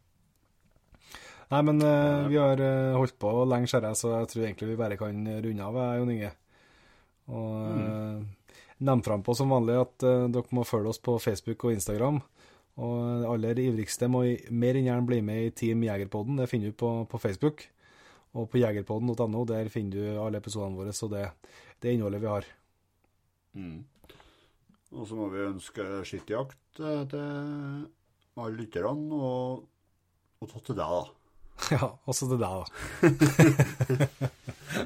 Speaker 1: Nei, men uh, vi har uh, holdt på lenge, ser jeg, så jeg tror egentlig vi bare kan runde av, Jon Inge. Og uh, nevne fram på som vanlig at uh, dere må følge oss på Facebook og Instagram. Og det aller ivrigste må mer enn gjerne bli med i Team Jegerpodden. Det finner du på, på Facebook. Og på jegerpodden.no. Der finner du alle episodene våre og det, det innholdet vi har.
Speaker 2: Mm. Og så må vi ønske skittjakt eh, til alle lytterne, og, og til deg, da.
Speaker 1: Ja, også til deg, da.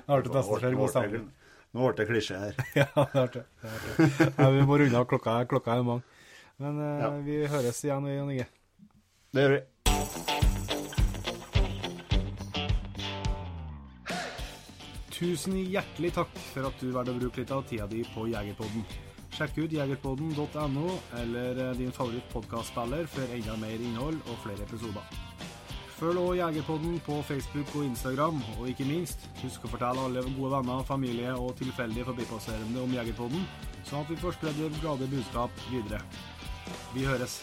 Speaker 1: Du seg i God stemning.
Speaker 2: Nå ble det klisjé her.
Speaker 1: Ja, det ble. Det. Ja, vi må runde av. Klokka, klokka er mange. Men uh,
Speaker 2: Ja.
Speaker 1: vi høres igjen, Jan Inge.
Speaker 2: Det gjør vi.
Speaker 1: Tusen hjertelig takk for at du valgte å bruke litt av tida di på Jegerpodden. Sjekk ut jegerpodden.no eller din favoritt favorittpodkastspiller for enda mer innhold og flere episoder. Følg også Jegerpodden på Facebook og Instagram, og ikke minst, husk å fortelle alle gode venner, familie og tilfeldige forbipasserende om Jegerpodden, sånn at vi får spredd det glade budskap videre. Vi høres.